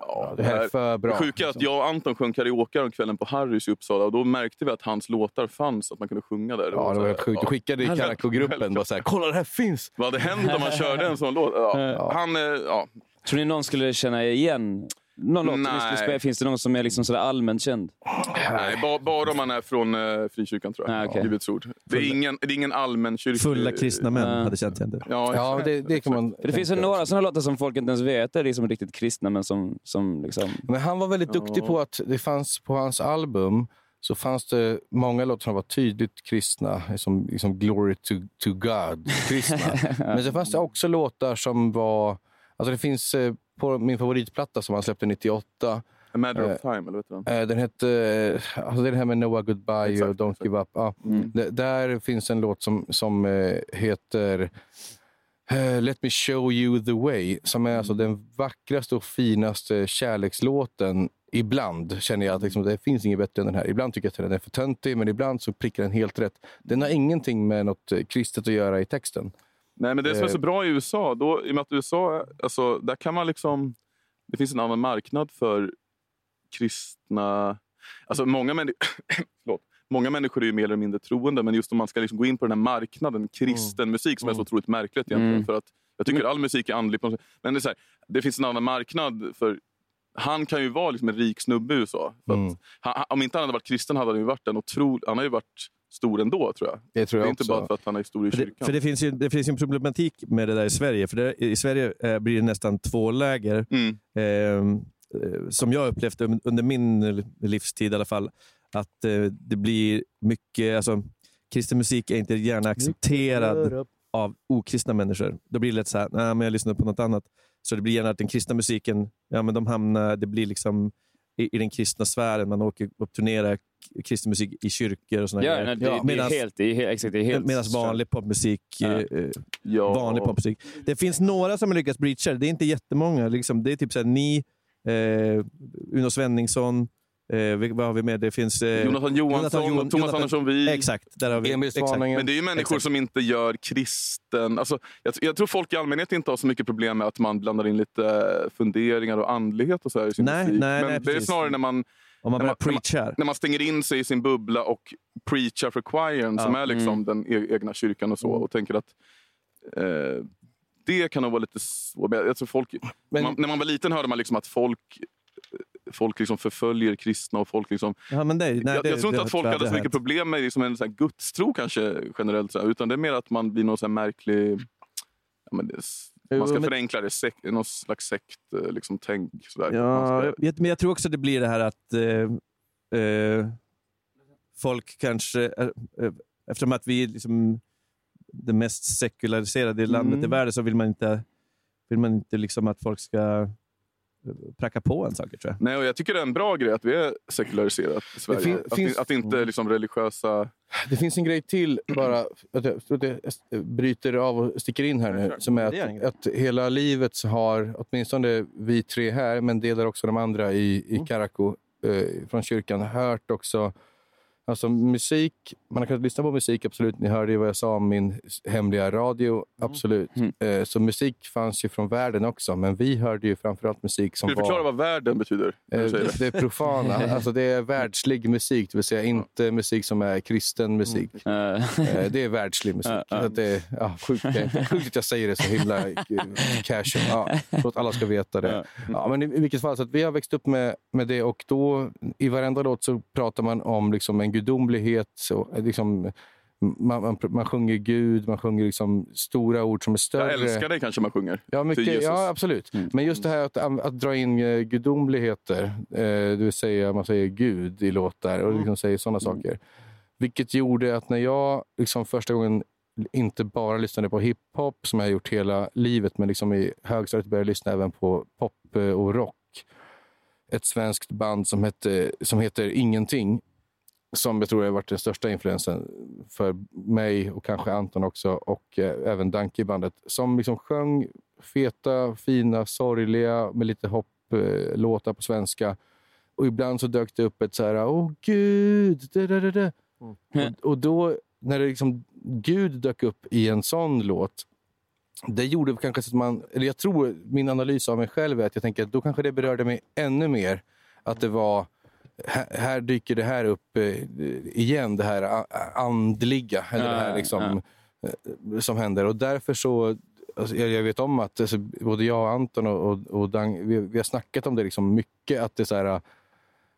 Ja, det här är för bra. Det sjuka är att jag och Anton sjöng karaoke om kvällen på Harrys i Uppsala och då märkte vi att hans låtar fanns, att man kunde sjunga där. Ja, det var helt sjukt. Du skickade i Karakou-gruppen bara så här, kolla det här finns! Vad hade hänt om man körde en sån låt? Ja. Han, eh, ja. Tror ni någon skulle känna igen någon låt skulle Nej. spela? Finns det någon som är liksom sådär allmänt känd? Nej, ba, bara om man är från eh, frikyrkan tror jag. Ah, okej. Livets ord. Det är ingen, det är ingen allmän kyrka. Fulla kristna män Ja. hade känt igen det. Ja, Ja, det, det kan man det finns tänka. några sådana låtar som folk inte ens vet är liksom riktigt kristna, men som, som liksom... Men han var väldigt duktig Ja. på att det fanns på hans album så fanns det många låtar som var tydligt kristna, som liksom Glory to, to God, kristna. Men så fanns det också låtar som var... Alltså det finns eh, på min favoritplatta som han släppte 98. A matter Eh, of time, eller vet du den? eh, Den hette... eh, Alltså det är det här med Noah Goodbye Exakt, och Don't exakt. Give Up. Ja. Mm. Där finns en låt som, som eh, heter eh, Let me show you the way. Som är alltså den vackraste och finaste kärlekslåten. Ibland känner jag att liksom, det finns inget bättre än den här. Ibland tycker jag att den är för töntig, men ibland så prickar den helt rätt. Den har ingenting med något eh, kristet att göra i texten. Nej, men det som är så Eh. bra i USA, då, i och med att USA, alltså, där kan man liksom... Det finns en annan marknad för kristna... Alltså många, männi- många människor är ju mer eller mindre troende, men just om man ska liksom gå in på den här marknaden, kristen musik, som är så otroligt märkligt egentligen. Mm. För att jag tycker all musik är andlig. Men det, är här, det finns en annan marknad för han kan ju vara liksom en rik snubbe i USA. Mm. han- om inte han hade varit kristen hade han ju varit en otrolig... Han har ju varit stor ändå, tror jag. Det tror Det jag är inte också. bara för att han är stor i För kyrkan. det, för det, finns ju, det finns ju en problematik med det där i Sverige. För det, I Sverige eh, blir det nästan två läger. Mm. Eh, eh, som jag upplevt un- under min livstid i alla fall. Att eh, det blir mycket... Alltså, kristen musik är inte gärna accepterad av okristna människor. Då blir det lätt så här, nej men jag lyssnar på något annat. Så det blir gärna att den kristna musiken, ja men de hamnar, det blir liksom i, i den kristna sfären. Man åker och turnerar kristen musik i kyrkor och såna Ja, grejer. nej, det, det, är Medans- helt, det är helt, exakt, det är helt Medan vanlig popmusik, Ja. eh, vanlig popmusik. Det finns några som har lyckats breacha det. Det är inte jättemånga. Liksom, det är typ så här, ni, eh, Uno Svenningsson, eh, vad har vi med? Det finns... Eh, Jonathan Johansson, Johan- Thomas Jonathan- Andersson Vi. Exakt, där har vi. Emil exakt. Svaningen. Men det är ju människor Exakt. som inte gör kristen... Alltså, jag, jag tror folk i allmänhet inte har så mycket problem med att man blandar in lite eh, funderingar och andlighet och så här i sin Nej, musik. nej, Men nej, det är precis. snarare när man, Om man när börjar när man, preachar. när man stänger in sig i sin bubbla och preachar för choiren som Ja. är liksom Mm. den e- egna kyrkan och så. Och tänker att eh, det kan nog vara lite svårt. Tror folk, Men- man, när man var liten hörde man liksom att folk Folk liksom förföljer kristna och folk liksom... Ja, men det, nej, jag, det, jag tror inte att folk hade så mycket hört. problem med liksom en sån gudstro kanske generellt. Så utan det är mer att man blir någon här märklig... Ja, men det, man ska men- förenkla det. Sek, någon slags sekt, eh, liksom, tänk. Sådär. Ja, ska, men jag tror också det blir det här att eh, eh, folk kanske, eh, eh, eftersom att vi är liksom det mest sekulariserade landet Mm. i världen så vill man inte, vill man inte liksom att folk ska pracka på en saker tror jag. Nej, och jag tycker det är en bra grej att vi är sekulariserat i Sverige. fin- att, finns- att inte liksom religiösa... Det finns en grej till, bara att jag, att jag bryter av och sticker in här nu. Som är att, att hela livet så har, åtminstone vi tre här, men delar också de andra i, i Karaku eh, från kyrkan, hört också Alltså musik, man har kunnat lyssna på musik, absolut. Ni hörde ju vad jag sa om min hemliga radio, absolut. Eh, så musik fanns ju från världen också, men vi hörde ju framförallt musik som Ska du var... förklara vad världen betyder? Eh, säger Det är profana, alltså det är världslig musik, det vill säga inte musik som är kristen musik. Eh, Det är världslig musik. Så det är, ja, sjukt, sjukt att jag säger det så himla casual. Ja, så att alla ska veta det. Ja, men i, vilket fall, så vi har växt upp med, med det och då i varenda låt så pratar man om liksom en gudomlighet. Så, eh, liksom, man, man, man sjunger Gud, man sjunger liksom stora ord som är större. Jag älskar dig kanske man sjunger. Ja, mycket, ja absolut. Mm. Men just det här att, att dra in eh, gudomligheter, eh, det vill säga man säger Gud i låtar och liksom säger sådana saker. Vilket gjorde att när jag liksom första gången inte bara lyssnade på hiphop, som jag har gjort hela livet, men liksom i högstadiet började jag lyssna även på pop eh, och rock. Ett svenskt band som, hette, som heter Ingenting, som jag tror har varit den största influensen för mig och kanske Anton också och eh, även Danke i bandet. Som liksom sjöng feta, fina, sorgliga med lite hopp-låtar eh, på svenska. Och ibland så dök det upp ett så här, åh gud, da, da, da, da. Och, och då, när det liksom, Gud dök upp i en sån låt, det gjorde kanske så att man, eller jag tror, min analys av mig själv är att jag tänker att då kanske det berörde mig ännu mer. Att det var, här, dyker det här upp eh, igen, det här andliga, eller Ja, det här ja, liksom, eh, som händer. Och därför så, alltså, jag, vet om att alltså, både jag och Anton och, och, och Dang, vi, vi har snackat om det liksom mycket, att det, så här,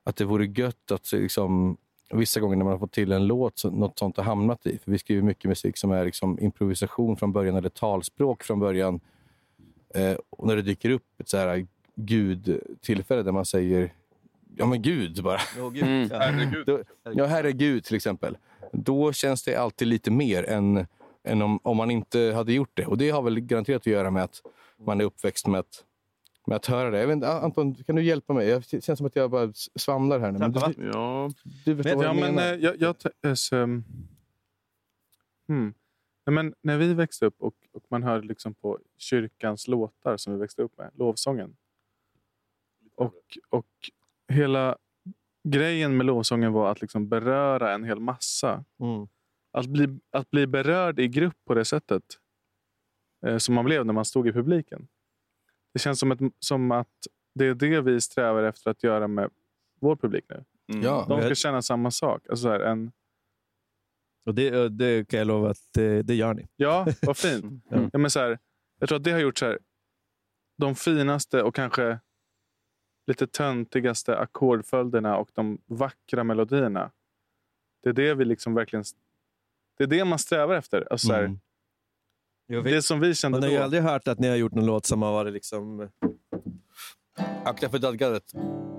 att det vore gött att liksom, vissa gånger när man har fått till en låt, så, något sånt har hamnat i. För vi skriver mycket musik som är liksom improvisation från början, eller talspråk från början. Eh, och när det dyker upp ett så här gud-tillfälle där man säger ja men gud bara. Åh, gud. Ja. Herregud. Då, ja, herregud till exempel. Då känns det alltid lite mer än, än om, om man inte hade gjort det. Och det har väl garanterat att göra med att man är uppväxt med att, med att höra det. Jag vet, Anton, kan du hjälpa mig? Jag- Det känns som att jag bara svamlar här nu. Men du, Ja. du förstår vad Ja, jag men, menar. eh, jag, jag, t- så, um, hmm. Nej, men när vi växte upp och, och man hörde liksom på kyrkans låtar som vi växte upp med, lovsången. Och, och hela grejen med lovsången var att liksom beröra en hel massa. Mm. Att bli, att bli berörd i grupp på det sättet eh, som man blev när man stod i publiken. Det känns som, ett, som att det är det vi strävar efter att göra med vår publik nu. Mm. Ja, De ska jag- känna samma sak. Alltså så här, en, Och det, det kan jag lova att det, det gör ni. Ja, vad fint. ja, men så här, jag tror att det har gjort så här, de finaste och kanske lite töntigaste ackordföljderna och de vackra melodierna. Det är det vi liksom verkligen... Det är det man strävar efter. Alltså så här, Mm. Jag Det som vi kände Man har ju då. aldrig hört att ni har gjort någon låt som har varit liksom... Akta för dadgadet.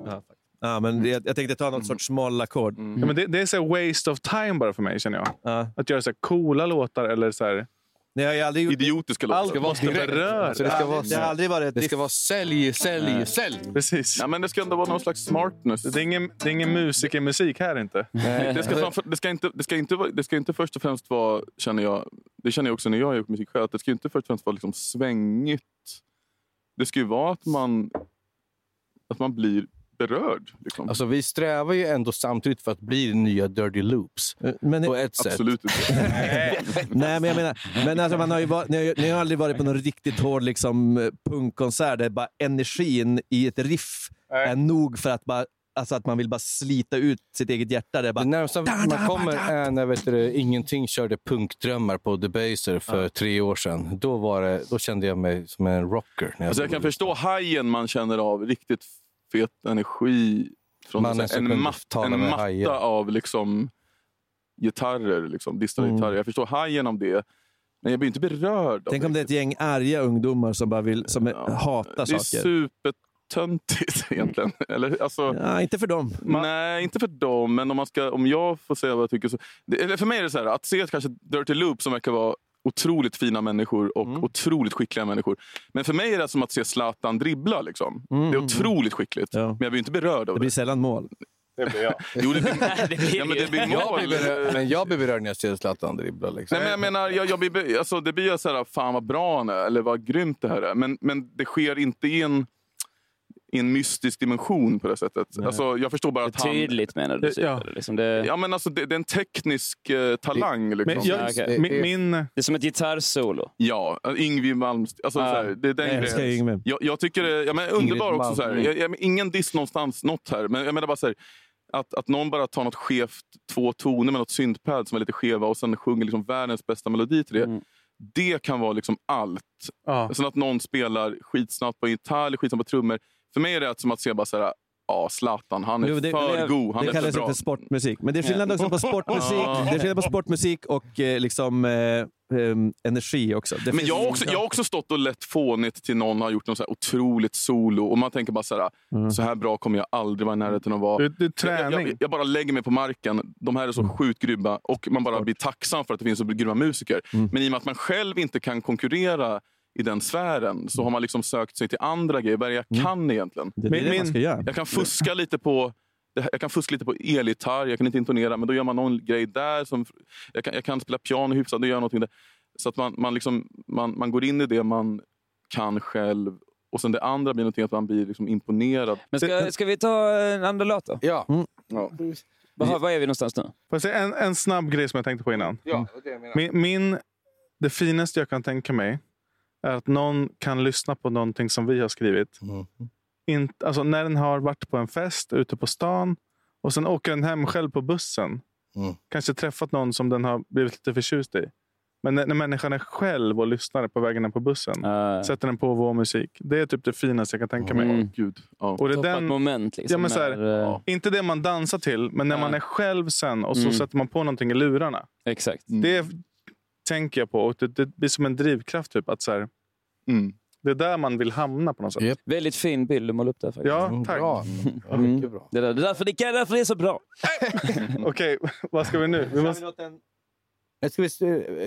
Ja, ja, men jag, jag tänkte ta något sorts mollackord. Ja, men det, det är så här waste of time bara för mig känner jag. Ja. Att göra så här coola låtar eller så här, Nej, jag har aldrig gjort... idiotiska låtar. Allt ska vara måste direkt. beröra. Alltså, det ska vara Det har aldrig varit... Det ska vara sälj, sälj, sälj. Precis. Ja, men det ska ändå vara någon slags smartness. Det är ingen, det är ingen musikermusik här inte. Det ska, framför, det, ska inte, det, ska inte, det ska inte först och främst vara, känner jag, det känner jag också när jag har gjort musik själv, att det ska inte först och främst vara liksom svängigt. Det ska ju vara att man, att man blir berörd. Liksom. Alltså, vi strävar ju ändå samtidigt för att bli nya Dirty Loops. Men, På ett sätt. Absolut inte. Nej, men jag menar, men alltså, man har ju varit, ni, har, ni har aldrig varit på någon riktigt hård liksom, eh, punkkonsert där bara energin i ett riff är nog för att, bara, alltså, att man vill bara slita ut sitt eget hjärta. Det bara, Det närmsta man kommer är när vet du, Ingenting körde punkdrömmar på Debaser för tre år sedan. Då, var det, då kände jag mig som en rocker. När jag Alltså jag kan förstå hajen man känner av riktigt fet energi från Mannen en, som en, matta hajar. av liksom gitarrer, liksom, distade Mm. gitarrer. Jag förstår hajen om det, men jag blir inte berörd Tänk om det är ett gäng arga ungdomar som bara vill, som hatar Det är saker. supertöntigt egentligen. Eller, alltså, Ja, inte för dem. Nej, inte för dem. Men om, man ska, om jag får säga vad jag tycker så... Det, eller för mig är det så här, att se kanske Dirty Loop som verkar vara otroligt fina människor och Mm. otroligt skickliga människor. Men för mig är det som att se Zlatan dribbla. Liksom. Mm. Det är otroligt skickligt, men jag blir inte berörd av Det blir sällan mål. Det blir jag. Jo, det blir, ja, men det blir jag mål. blir berörd, men jag blir berörd när jag ser Zlatan dribbla. Liksom. Nej, men jag menar, jag, jag blir, alltså, det blir så här, fan vad bra han är, eller vad grymt det här är. Men, men det sker inte i en, i en mystisk dimension på det sättet. Alltså, jag förstår bara Det att han... tydligt menar du? Typ, Ja. liksom det, Ja, men alltså, det, det är en teknisk eh, talang. Liksom. Men jag, Ja, okej. min, min, det är som ett gitarrsolo. Ja, Yngwie Malmsteen. Alltså, här, det är den Jag älskar. Yngwie. Jag, jag tycker det ja, men underbar också. Så. Jag, jag, ingen diss någonstans, något här. Men jag menar bara så här, att, att någon bara tar något skevt, två toner med något syntpad som är lite skeva och sen sjunger liksom världens bästa melodi till det. Mm. Det kan vara liksom allt. ja. Sen att någon spelar skitsnabbt på gitarr eller skitsnabbt på trummor. För mig är det som att se bara så här, ja, Zlatan, han är Jo, det- för det- god. Han det är för kallas bra. för sportmusik. Men det är skillnad också på sportmusik, det är skillnad på sportmusik och eh, liksom, eh, ehm, energi också. Det Men jag har, också, jag har också stått och lett fånigt till någon har gjort något så här otroligt solo och man tänker bara så här, Mm. så här bra kommer jag aldrig vara i närheten att vara. det, det är Jag, jag, träning. jag bara lägger mig på marken. De här är så sjukt grymma och man bara blir tacksam för att det finns så grymma musiker. Men i och med att man själv inte kan konkurrera i den sfären så har man liksom sökt sig till andra grejer. Vad är det jag kan egentligen? det är det Min- man ska göra. Jag kan fuska lite på det här- jag kan fuska lite på elgitarr, jag kan inte intonera, men då gör man någon grej där. Som, jag, kan, jag kan spela piano hyfsat, då gör jag någonting där. Så att man, man, liksom, man, man går in i det man kan själv. Och sen det andra blir någonting att man blir liksom imponerad. Men ska, ska vi ta en andra låt då? Ja. Ja. Var, var är vi någonstans nu? Får jag säga en, en snabb grej som jag tänkte på innan. Ja, det det jag menar. Min, min, det finaste jag kan tänka mig är att någon kan lyssna på någonting som vi har skrivit. Mm. Inte, alltså när den har varit på en fest ute på stan och sen åker den hem själv på bussen. Mm. Kanske träffat någon som den har blivit lite förtjust i. Men när, när människan är själv och lyssnar på vägen på bussen. Uh, Sätter den på vår musik. Det är typ det finaste jag kan tänka mig. Mm. Gud. Ja. Och det är den, moment liksom. Ja, men så här, när, eh, inte det man dansar till, men när Ja. man är själv sen och så Mm. sätter man på någonting i lurarna. Exakt. Det tänker jag på och det, det blir som en drivkraft. Typ, att så här, Mm. det är där man vill hamna på något sätt. Japp. Väldigt fin bild du målade upp där faktiskt. Ja, Mm, tack. Bra. Ja, Mm. mycket bra. Det, är där, det, är därför, det är därför det är så bra. Okej, vad ska vi nu? Vi måste... Jag ska vi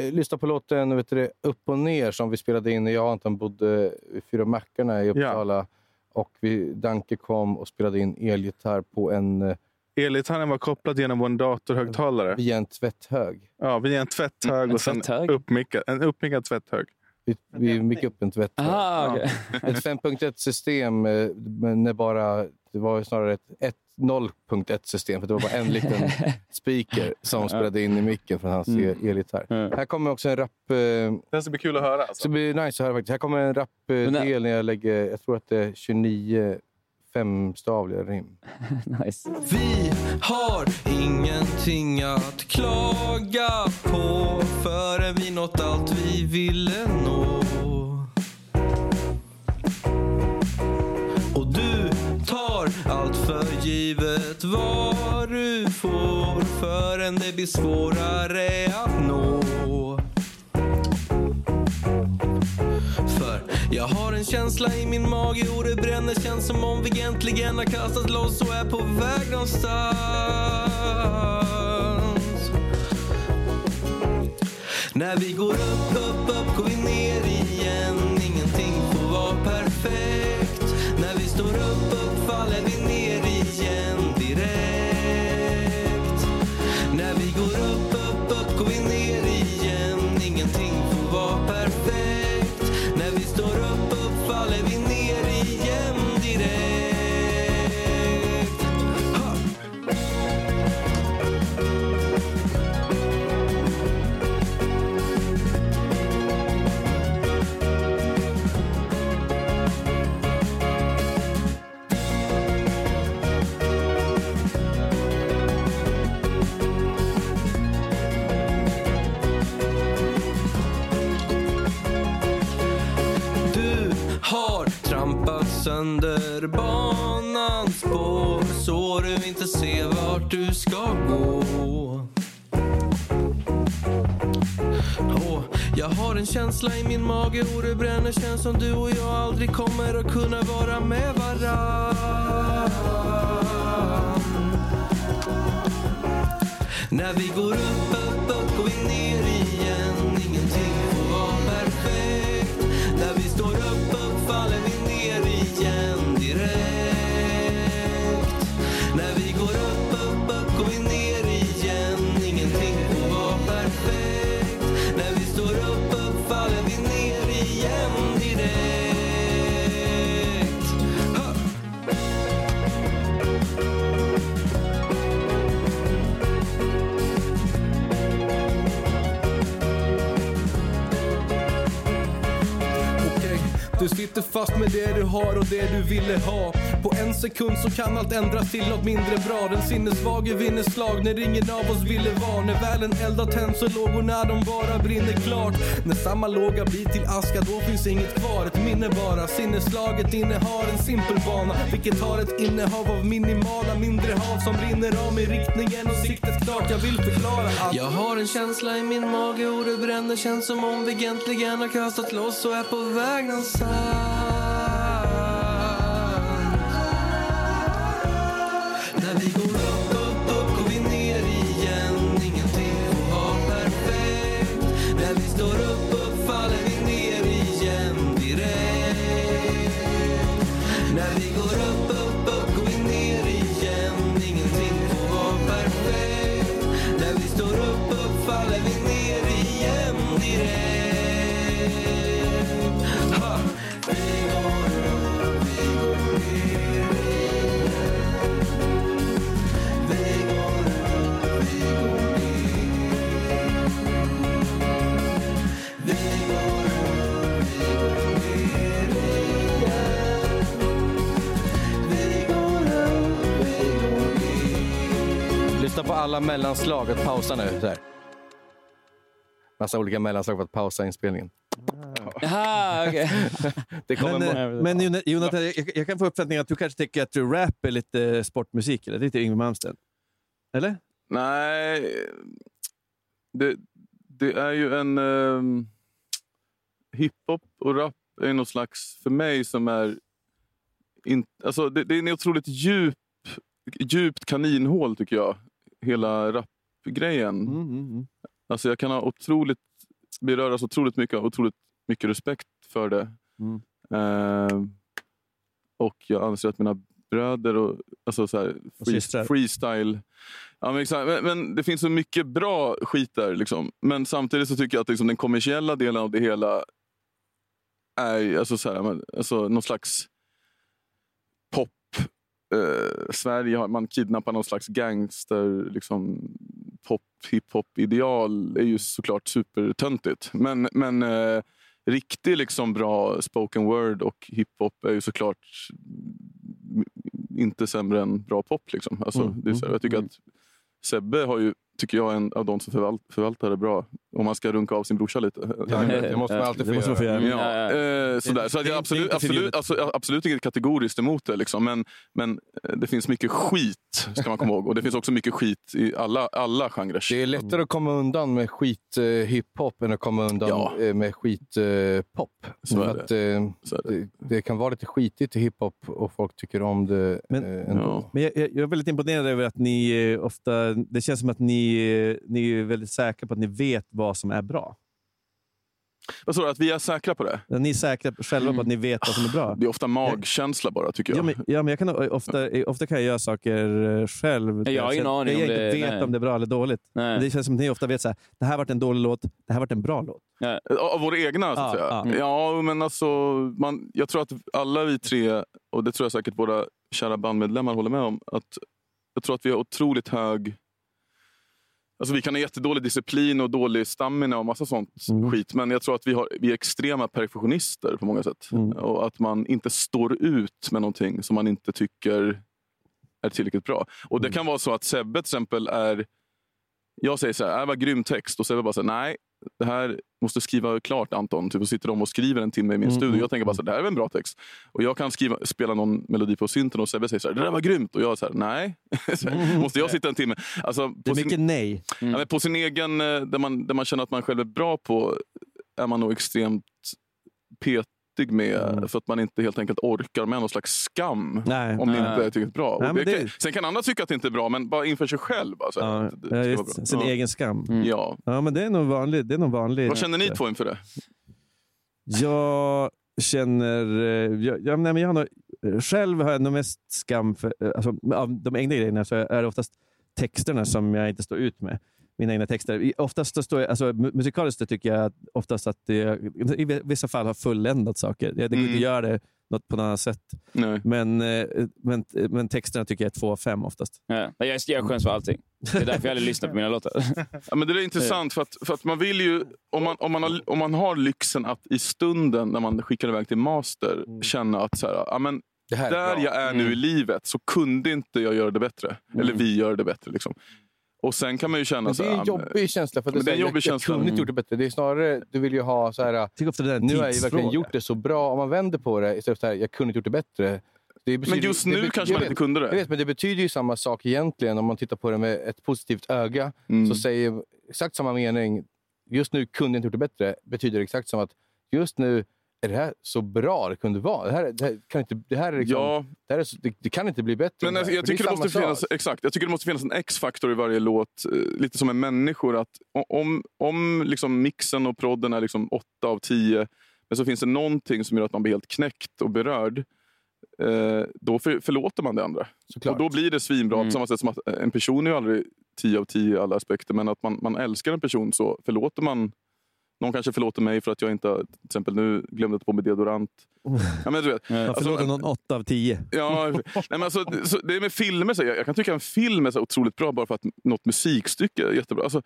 eh, lyssna på låten vet du, Upp och ner som vi spelade in när jag och Anton bodde vid Fyra Mackarna i Uppsala. Och vi, Danke kom och spelade in elgitarr på en, eh, Elgitarren var kopplad genom vår datorhögtalare. via en tvätthög. Ja, via en tvätthög En och sen tvätthög? uppmickad, en uppmickad tvätthög. Vi, vi mickade upp en tvätthög. Aha, okej. Ett 5.1-system, eh, men bara, det var ju snarare ett, ett 0.1-system, för det var bara en liten speaker som spelade in i micken från hans Mm. el- elgitarr. Mm. Här kommer också en rap... Eh, Det ska bli kul att höra. så Alltså. det blir nice att höra faktiskt. Här kommer en rap-del när jag lägger, jag tror att det är 29 femstavliga rim. nice. Vi har ingenting att klaga på förrän vi nått allt vi ville nå. Och du tar allt för givet vad du får förrän det blir svårare att nå. Jag har en känsla i min mage och det bränner. Känns som om vi äntligen har kastat loss och är på väg någonstans. När vi går upp, upp, upp går vi ner igen. Ingenting får vara perfekt. När vi står upp, banans spår så du inte ser vart du ska gå. Oh, jag har en känsla i min mage och det bränner känns som du och jag aldrig kommer att kunna vara med varann. När vi går upp, upp sitter fast med det du har och det du ville ha. På en sekund så kan allt ändras till något mindre bra. Den sinnessvage vinner slag när ingen av oss ville vara. När väl en eld har tänts och lågorna de bara brinner klart. När samma låga blir till aska då finns inget kvar. Ett minne bara. Sinneslaget innehar en simpel bana. Vilket har ett innehav av minimala mindre hav som rinner av med riktningen och siktet klart. Jag vill förklara att jag har en känsla i min mage och det bränner. Känns som om vi egentligen har kastat loss och är på väg någonstans. Lyssna på alla mellanslag. Att pausa nu. Så här. Massa olika mellanslag för att pausa inspelningen. Jaha, okej. Det kommer Men, eh, men Jon- Jonathan, jag, jag kan få uppfattningen att du kanske tycker att rap är lite sportmusik, eller? Det är lite Yngwie Malmsteen. Eller? Nej, det, det är ju en... Um, hiphop och rap är någon slags, för mig, som är... In, alltså det, det är en otroligt djup, djupt kaninhål, tycker jag. Hela rapgrejen. Mm, Alltså jag kan ha otroligt, beröras otroligt mycket av otroligt mycket respekt för det. Mm. Eh, och jag anser att mina bröder och, alltså så här, free, freestyle... Ja, men, exakt. Men, men det finns så mycket bra skit där. Liksom. Men samtidigt så tycker jag att liksom, den kommersiella delen av det hela är alltså, så här, alltså, någon slags pop. Eh, Sverige har man kidnappar någon slags gangster liksom, pop, hiphop-ideal är ju såklart supertöntigt. Men, men eh, riktigt liksom bra spoken word och hiphop är ju såklart mm, inte sämre än bra pop. Liksom. Alltså, Mm, det är så här, jag tycker att Sebbe har ju, tycker jag, är en av de som förvalt, förvaltar det bra. Om man ska runka av sin brorsa lite. det måste man alltid få Det man få göra. göra. Ja, eh, sådär. Så att Det är jag inte- absolut, absolut, alltså, absolut inget kategoriskt emot det. Liksom. Men, men eh, det finns mycket skit, ska man komma ihåg. Och det finns också mycket skit i alla, alla genrer. Det är lättare att komma undan med skit eh, hiphop än att komma undan Ja. eh, med skit eh, pop. Så är att, eh, det. Det, kan vara lite skitigt i hiphop och folk tycker om det Men, eh, ändå. men jag, jag jag är väldigt imponerad över att ni eh, ofta... Det känns som att ni, eh, ni är väldigt säkra på att ni vet vad som är bra. Vad sa du, att vi är säkra på det? Ni är säkra själva på att ni vet vad som är bra. Det är ofta magkänsla bara, tycker jag. Ja, men, ja, men jag kan, ofta, ofta kan jag göra saker eh, själv. Jag har ingen aning jag om inte det- vet nej. om det är bra eller dåligt. Nej. Det känns som att ni ofta vet så här, det här varit en dålig låt, det här varit en bra låt. Av våra egna, så att Ja, säga. ja. Ja, men alltså, man, jag tror att alla vi tre, och det tror jag säkert våra kära bandmedlemmar håller med om, att jag tror att vi har otroligt hög... Alltså vi kan ha jättedålig disciplin och dålig stamina och massa sånt skit. Men jag tror att vi, har, vi är extrema perfektionister på många sätt. Och att man inte står ut med någonting som man inte tycker är tillräckligt bra. Och Det kan vara så att Sebbe till exempel är... Jag säger så här, det var grym text. Och Sebbe bara så här, nej, det här måste skriva klart Anton. Typ, och sitter de och skriver en timme i min Mm, studio. mm, Jag tänker bara så här, det här är väl en bra text. Och jag kan skriva, spela någon melodi på synten och Sebbe säger så här, det där var grymt. Och jag är så här, nej. Så här, måste jag sitta en timme? Alltså, Det är mycket nej. Ja, men på sin egen, eh, där man, där man känner att man själv är bra på, är man nog extremt petig med. För att man inte helt enkelt orkar med någon slags skam. Mm. Nej. om det Nej. inte är tillräckligt bra. Nej, det det- kan, sen kan andra tycka att det inte är bra, men bara inför sig själv. Bara, så här, Ja, det ja, sin Ja. egen skam. Ja. ja, men det är nog vanligt. Det är nog vanligt. Vad känner ni två inför det? Jag känner... eh, Jag, jag, nej, men jag har nog, själv har jag nog mest skam för... eh, Alltså, av de egna grejerna så är det oftast texterna som jag inte står ut med. Mina egna texter. Oftast står jag, alltså, mu- musikaliskt tycker jag att oftast att det, i vissa fall har fulländat saker. Det går inte Mm. att göra det något på något annat sätt. Nej. Men, eh, men, men texterna tycker jag är två av fem oftast. Ja. Jag, jag skäms för allting. Det är därför jag aldrig lyssnar på mina låtar. Ja, men det är intressant för att, för att man vill ju, om man, om, man har, om man har lyxen att i stunden när man skickar iväg till master känna att så här, ja, men, där bra. jag är nu Mm. i livet så kunde inte jag göra det bättre. Eller vi gör det bättre. Liksom. Och sen kan man ju känna Men det här, är en men- jobbig känsla. För Men det är en jobbig jag känsla. kunde inte gjort det bättre. Det är snarare, du vill ju ha så här... nu har jag ju verkligen gjort det så bra. Om man vänder på det istället för så här, jag kunde inte gjort det bättre. Det betyder- just det nu be- kanske man inte kunde det. Jag vet, men det betyder ju samma sak egentligen. Om man tittar på det med ett positivt öga Mm. så säger exakt samma mening. Just nu kunde jag inte gjort det bättre. Betyder exakt som att just nu är det här så bra det kunde vara. Det här, det här, kan, inte, det här är liksom, Ja. det, här är så, det, det kan inte bli bättre. Men alltså, jag, för tycker det är måste finnas, exakt, jag tycker det måste finnas en X-faktor i varje låt. eh, Lite som med människor. Att om om liksom mixen och prodden är liksom 8 av 10, men så finns det någonting som gör att man blir helt knäckt och berörd. Eh, då för, förlåter man det andra. Såklart. Och då blir det svinbra. Mm. På samma sätt som att en person är ju aldrig 10 av 10 i alla aspekter. Men att man, man älskar en person så förlåter man någon kanske förlåter mig för att jag inte, till exempel nu glömde ta på mig deodorant. Ja, men du vet, Man alltså, förlåter någon åtta av tio. Ja, nej, men alltså, det- så det är med filmer. Så jag, jag kan tycka en film är så otroligt bra bara för att något musikstycke är jättebra. Alltså,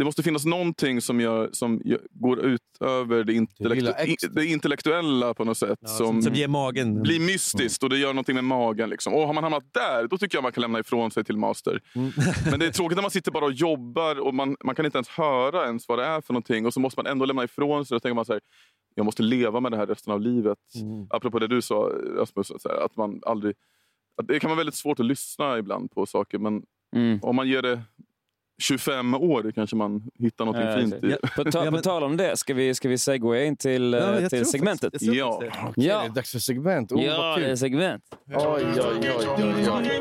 det måste finnas någonting som, gör, som gör, går utöver det, intellektu- extra. i- det intellektuella på något sätt. som, Som ger magen. blir mystiskt och det gör någonting med magen. Liksom. Och har man hamnat där, då tycker jag man kan lämna ifrån sig till master. Mm. Men det är tråkigt när man sitter bara och jobbar och man, man kan inte ens höra ens vad det är för någonting. Och så måste man ändå lämna ifrån sig. Då tänker man så här, jag måste leva med det här resten av livet. Mm. Apropå det du sa Rasmus, så här, att man aldrig... Att det kan vara väldigt svårt att lyssna ibland på saker. Men Mm. om man ger det 25 år kanske man hittar något Ja, fint i. ja. På, ta, på tal om det, ska vi, ska vi segwaya in till, eh, Ja, jag till tror segmentet? faktiskt- jag tror Ja. faktiskt Okej, Ja. det är dags för segment. Oh, ja, vad det är segment. Oj, oj, oj, oj, oj.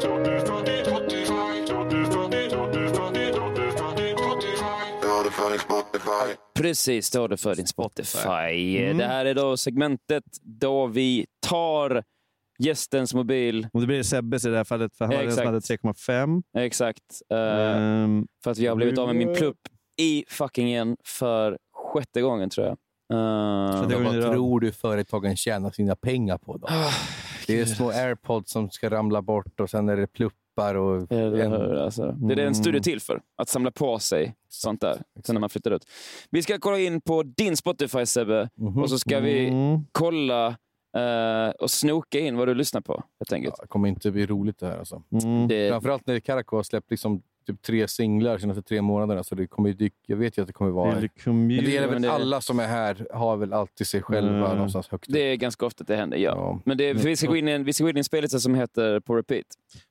Precis, står det för din Spotify. Mm. Det här är då segmentet då vi tar gästens mobil. Om det blir Sebbes i det här fallet, för han var den som hade Exakt. 3,5. Exakt. Ehm, för att vi har blivit av med min plupp i fuckingen för sjätte gången tror jag. Eh, det Men var ju vad tror du företagen tjänar sina pengar på då? Det är små airpods som ska ramla bort och sen är det pluppar. Och Eller en, hur, alltså. Det är det en studio till för. Att samla på sig sånt där. Sen när man flyttar ut. Vi ska kolla in på din Spotify Sebbe. Och så ska vi Mm. kolla eh, och snoka in vad du lyssnar på. Helt enkelt. det kommer inte bli roligt det här. Alltså. Mm. Det, Framförallt när Karakou har släppt liksom typ tre singlar de senaste tre månaderna. Så det kommer dyka, jag vet ju att det kommer vara... Vill du Men det gäller men väl det- alla som är här har väl alltid sig själva Mm. någonstans högt upp. det är ganska ofta att det händer, ja. Ja. Men det, för vi, ska gå in i en, vi ska gå in i en spellista som heter På Repeat.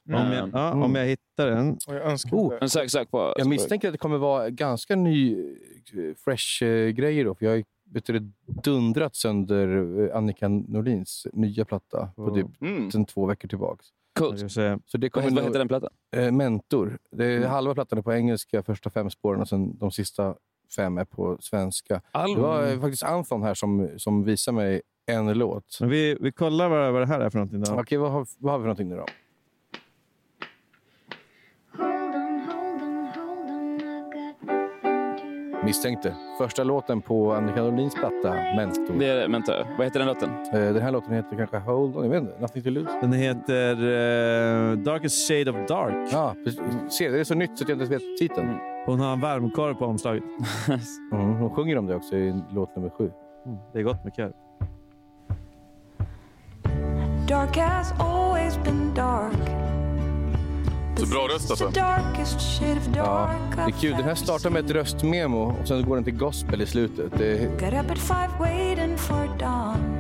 Om jag, ja, om jag hittar den. Och jag önskar Oh. det. Men sök, sök på. Jag misstänker att det kommer vara ganska ny, eh, fresh eh, grejer då. För jag du, det, dundrat sönder eh, Annika Norlins nya platta på typ Mm. sen två veckor tillbaka. Coolt. Så det kommer vad heter den plattan? eh, Mentor. Det är Mm. halva plattan är på engelska, första fem spåren och sen de sista fem är på svenska. Album. Det var eh, faktiskt Anton här som, som visade mig en låt. Men vi, vi kollar vad, vad det här är för någonting. Då. Okej, vad, har, vad har vi för någonting nu då? Misstänkte. Första låten på Annika Norlins platta, Mentor. Det är, vänta, vad heter den låten? Eh, Den här låten heter kanske Hold On, jag vet inte. Nothing to lose. Den heter eh, Darkest Shade of Dark. Ja, precis. Se, det är så nytt så att jag inte ens vet titeln. Hon har en varmkorv på omslaget. Mm, hon sjunger om det också i låt nummer sju. Mm, det är gott med kör. Dark has always been dark. Så bra röst alltså. The darkest shade of Ja, det är kul. Den här startar med ett röstmemo och sen går den till gospel i slutet. Det är, Got up at five waiting for dawn.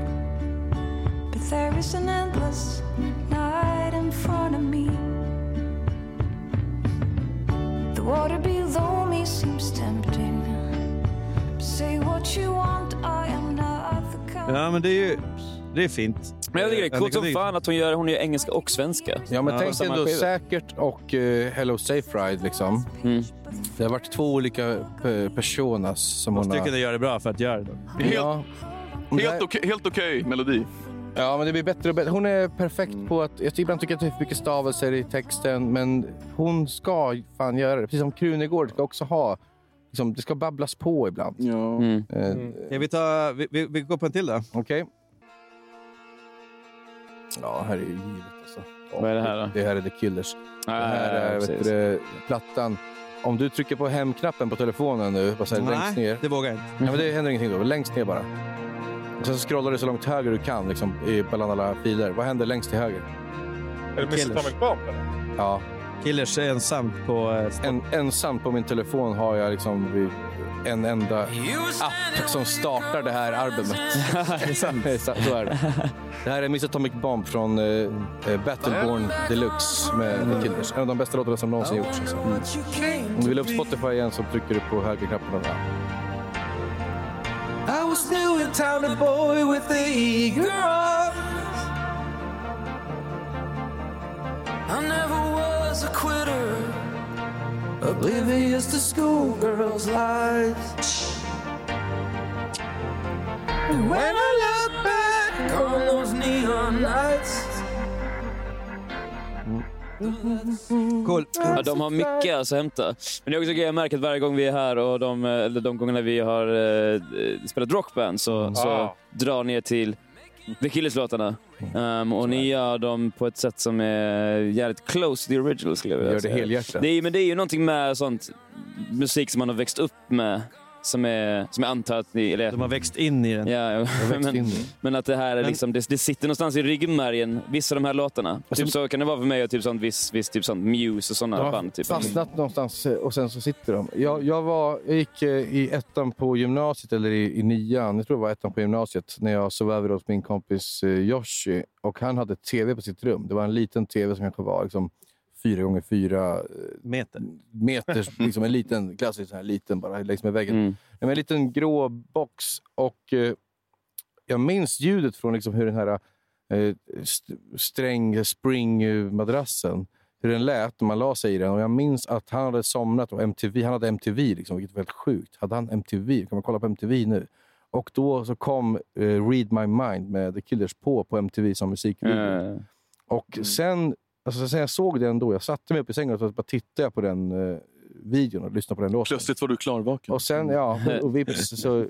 But there is an endless night in front of me. The water below me seems tempting. Say what you want, I am not the kind. Ja, men det är ju det är fint. Men jag tycker det är coolt som fan att hon gör, hon gör engelska och svenska. ja, men tänk ändå skiva. Säkert och eh, Hello Safe Ride. Liksom. Mm. Det har varit två olika eh, personas som hon Måste har... kunna göra det bra för att göra det. Då. Ja. Helt okej helt okej melodi. Ja, men det blir bättre och bättre. Hon är perfekt på att... Jag ibland tycker att det är för mycket stavelser i texten, men hon ska fan göra det. Precis som Krunegård ska också ha... Liksom, det ska babblas på ibland. Ja. Mm. Eh, Ska vi, ta, vi, vi, vi går på en till då. Okej. Ja, här är ju givet alltså. Ja, Vad är det här då? Det här är The Killers. Ja, det här ja, ja, är vet du, plattan. Om du trycker på hemknappen på telefonen nu, bara så här, längst ner. det vågar jag inte. Ja, men det händer ingenting då. Längst ner bara. Och sen så scrollar du så långt höger du kan liksom, i- bland alla filer. Vad händer längst till höger? Är det Mr. Atomic Bomb? Eller? Ja. Killers är ensamt på... Eh, En, ensam på min telefon har jag liksom en enda app som startar det här albumet. så så är det. Det här är Miss Atomic Bomb från eh, Battleborn Deluxe med The Killers. En av de bästa låtarna som någonsin gjorts. Alltså. Om du vill upp Spotify igen så trycker du på högerknappen. I was new in town, a boy with the eager eyes. I never was a quitter, oblivious to schoolgirls' lies. And when I look back on those neon nights, Cool. Ja, de har mycket alltså att hämta. Men det är också grejen jag märker att varje gång vi är här och de, eller de gångerna vi har eh, spelat rockband så, så Ah. drar ni er till The Killers-låtarna. Um, och ni gör dem på ett sätt som är jävligt close to the original skulle jag vilja Gör det säga. helhjärtat. Det är, men det är ju någonting med sånt musik som man har växt upp med. Som, är, som jag antar att ni... Eller, De har växt in i den. Ja, men, in i. men att det här är liksom, det, det sitter någonstans i ryggmärgen, vissa av de här låtarna. Typ så kan det vara för mig och typ sånt, viss, viss, typ sånt Muse och sådana band. Typ. fastnat någonstans eh, och sen så sitter de. Jag, jag, var, jag gick eh, i ettan på gymnasiet, eller i, i nian, jag tror det var ettan på gymnasiet, när jag sov över hos min kompis eh, Yoshi. Och han hade tv på sitt rum. Det var en liten tv som kanske var liksom, fyra gånger fyra eh, Meter. meter. liksom en liten, klassisk sån här liten bara längs med väggen. Mm. Men En liten grå box. Och eh, jag minns ljudet från liksom hur den här eh, st- sträng springmadrassen, hur den lät när man la sig i den. Och jag minns att han hade somnat och MTV, han hade MTV, liksom, vilket var helt sjukt. Hade han MTV? Kan man kolla på MTV nu? Och då så kom eh, Read My Mind med The Killers på på MTV som musikvideo. Eh, Och sen, alltså sen jag såg den då, jag satte mig upp i sängen och så bara tittade jag på den eh, videon och lyssnade på den låten. Plötsligt var du klarvaken. Och sen, ja, och vips så...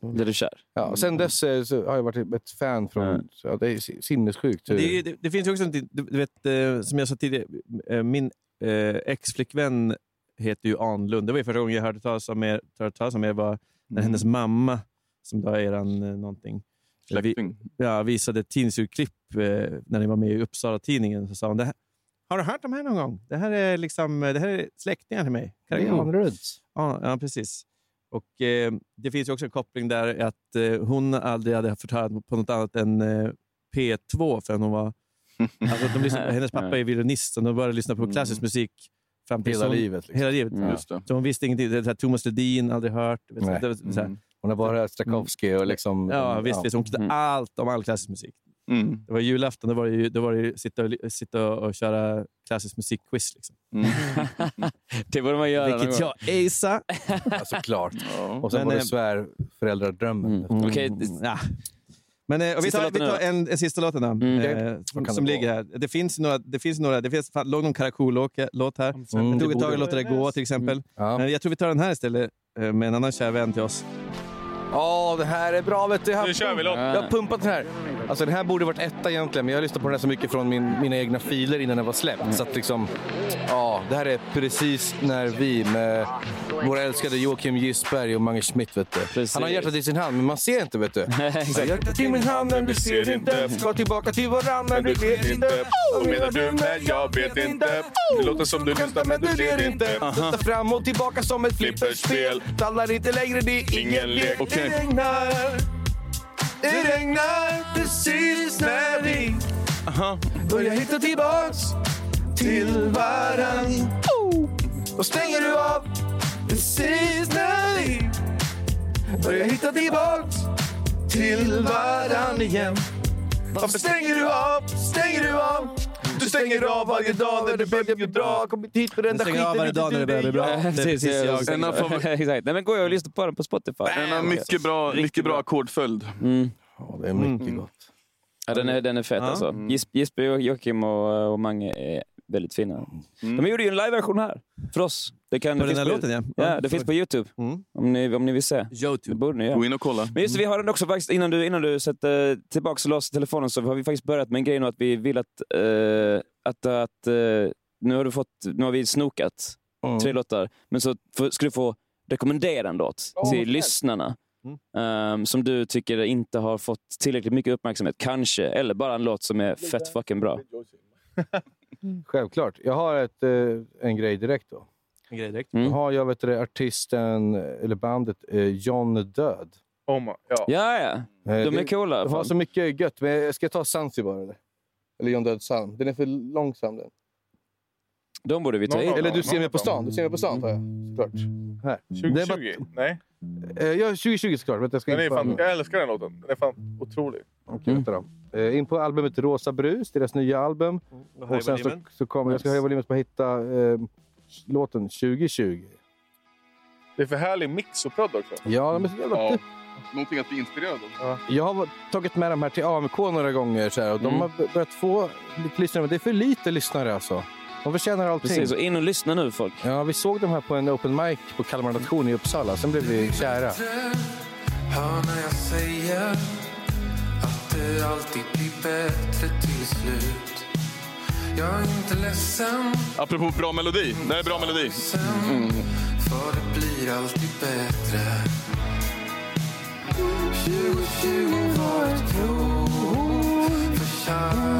Blev du kär? Ja, och sen dess eh, så har jag varit ett fan från... Så, ja, det är si- sinnessjukt. Det, det, det finns ju också någonting, du du vet, eh, som jag sa tidigare, eh, min eh, ex-flickvän heter ju Anlund. Det var ju första gången jag hörde talas om er, hörde talas om er var när hennes mamma, som då är eran eh, någonting, Släkting. ja, visade ett tidningsurklipp eh, när ni var med i Uppsala-tidningen. Så sa hon, det här, har du hört de här någon gång? Det här är, liksom, det här är släktingar till mig. Anruds. Ja, ja, precis. Och eh, Det finns ju också en koppling där att eh, hon aldrig hade fått höra på något annat än eh, P2 förrän hon var... Alltså, de lyssnade, hennes pappa är violinist och de började lyssna på klassisk musik fram till Hela hon- livet, liksom. Hela livet. Mm. Ja. Just det. Så hon visste ingenting. Det här, Thomas Ledin, aldrig hört. Vet, Nej. det var så här, Mm. Hon har bara hört Strakowski och liksom... Ja, visst. visst. Hon kunde allt om all klassisk musik. Mm. Det var julafton, då var det, ju, då var det ju sitta, och, sitta och köra klassisk musikquiz. Liksom. det borde man göra Vilket jag acea. Ja, såklart. Och sen Men, var det eh, svärföräldradrömmen. Okej, Ja. Men eh, och vi tar, vi tar en, en sista låten då, Okej. eh, som, som det ligger här. Det finns några, det finns några, det finns, fan, låg någon Karakou-låt här. Mm, det tog det ett tag att låta det gå till exempel. Ja. Men jag tror vi tar den här istället eh, med en annan kär vän till oss. Ja, det här är bra. Vet du. Jag, har Nu kör vi, låt. jag har pumpat den här. Alltså, den här borde varit etta egentligen, men jag har lyssnat på den här så mycket från min, mina egna filer innan den var släppt. Så att liksom, ja, det här är precis när vi med våra älskade Joakim Gisberg och Mange Schmidt, vet du. Han har hjärtat i sin hand, men man ser inte, vet du. Hjärtat i min hand, men du ser inte. Ska tillbaka till varandra, men du vet inte. Vad menar du med jag vet inte? Det låter som du lyssnar men du ler inte. Flytta fram och tillbaka som ett flipperspel. Tallar inte längre, det är ingen lek. Det regnar. Det regnar precis när vi börjar hitta tillbaks till varann. Då stänger du av precis när vi börjar hitta tillbaks till varann igen. Varför stänger du av? Stänger du av? Du stänger av varje dag när du börjar dra. Kommit hit för den där Du stänger av skiten. varje dag när det börjar bli bra. Det är Precis, precis jag. Exakt. Nej, men går jag och lyssnar på den på Spotify. En har mycket bra, mycket bra ackordföljd. Mm. Ja, det är mycket gott. Ja, den, är, den är fet Ja. alltså. Gis- Jesper, och Joakim och, och Mange är väldigt fina. De gjorde ju en liveversion här för oss. Det, kan, På det den finns här på, låten, ja. Ja, Ja, det finns på Youtube. Mm. Om, ni, om ni vill se. Det Youtube. borde ni Gå göra. in och kolla. Men just det, vi har den också faktiskt, innan du, innan du sätter tillbaka och låser telefonen så har vi faktiskt börjat med en grej nu att vi vill att, eh, att, att eh, nu har du fått, nu har vi snokat Mm. tre låtar, men så får- ska du få rekommendera en låt till lyssnarna. ehm, som du tycker inte har fått tillräckligt mycket uppmärksamhet, kanske. Eller bara en låt som är fett fucking bra. Självklart. Jag har ett, eh, en grej direkt då. En grej direkt. Mm. Då har jag vet du, artisten, eller bandet eh, John Död. Oh my, ja. Ja, ja. Eh, De är coola. De har så mycket gött. Men ska jag ta Zanzibar eller? Eller John Döds psalm? Den är för långsam den. De borde vi ta Någon in. av Eller du ser mig på stan. Du ser mig på stan tar jag. Såklart. Här. Det är bara- 2020? Nej. Eh, ja, 2020 såklart. Vänta, jag ska Den är på fan, jag älskar den låten. Den är fan otrolig. Vänta då. Eh, in på albumet Rosa Brus, deras nya album. höj Och sen så, så kommer, jag ska höja volymen för att hitta eh, låten 2020. Det är för härlig mix och prodd också. Ja, de är så jävla Ja. ja. Någonting att bli inspirerad av. Jag har tagit med de här till AMK några gånger så här, och de Mm. har b- börjat få lite lyssnare. Men det är för lite lyssnare alltså. De förtjänar allting. Precis, och in och lyssna nu folk. Ja, vi såg dem här på en open mic på Kalmar Nation i Uppsala. Sen blev vi kära. Hör när jag säger att det alltid blir bättre till slut Jag är inte ledsen Apropå bra melodi. Det här är bra melodi. Mm. För det blir alltid bättre 2020 var ett prov för kärlekens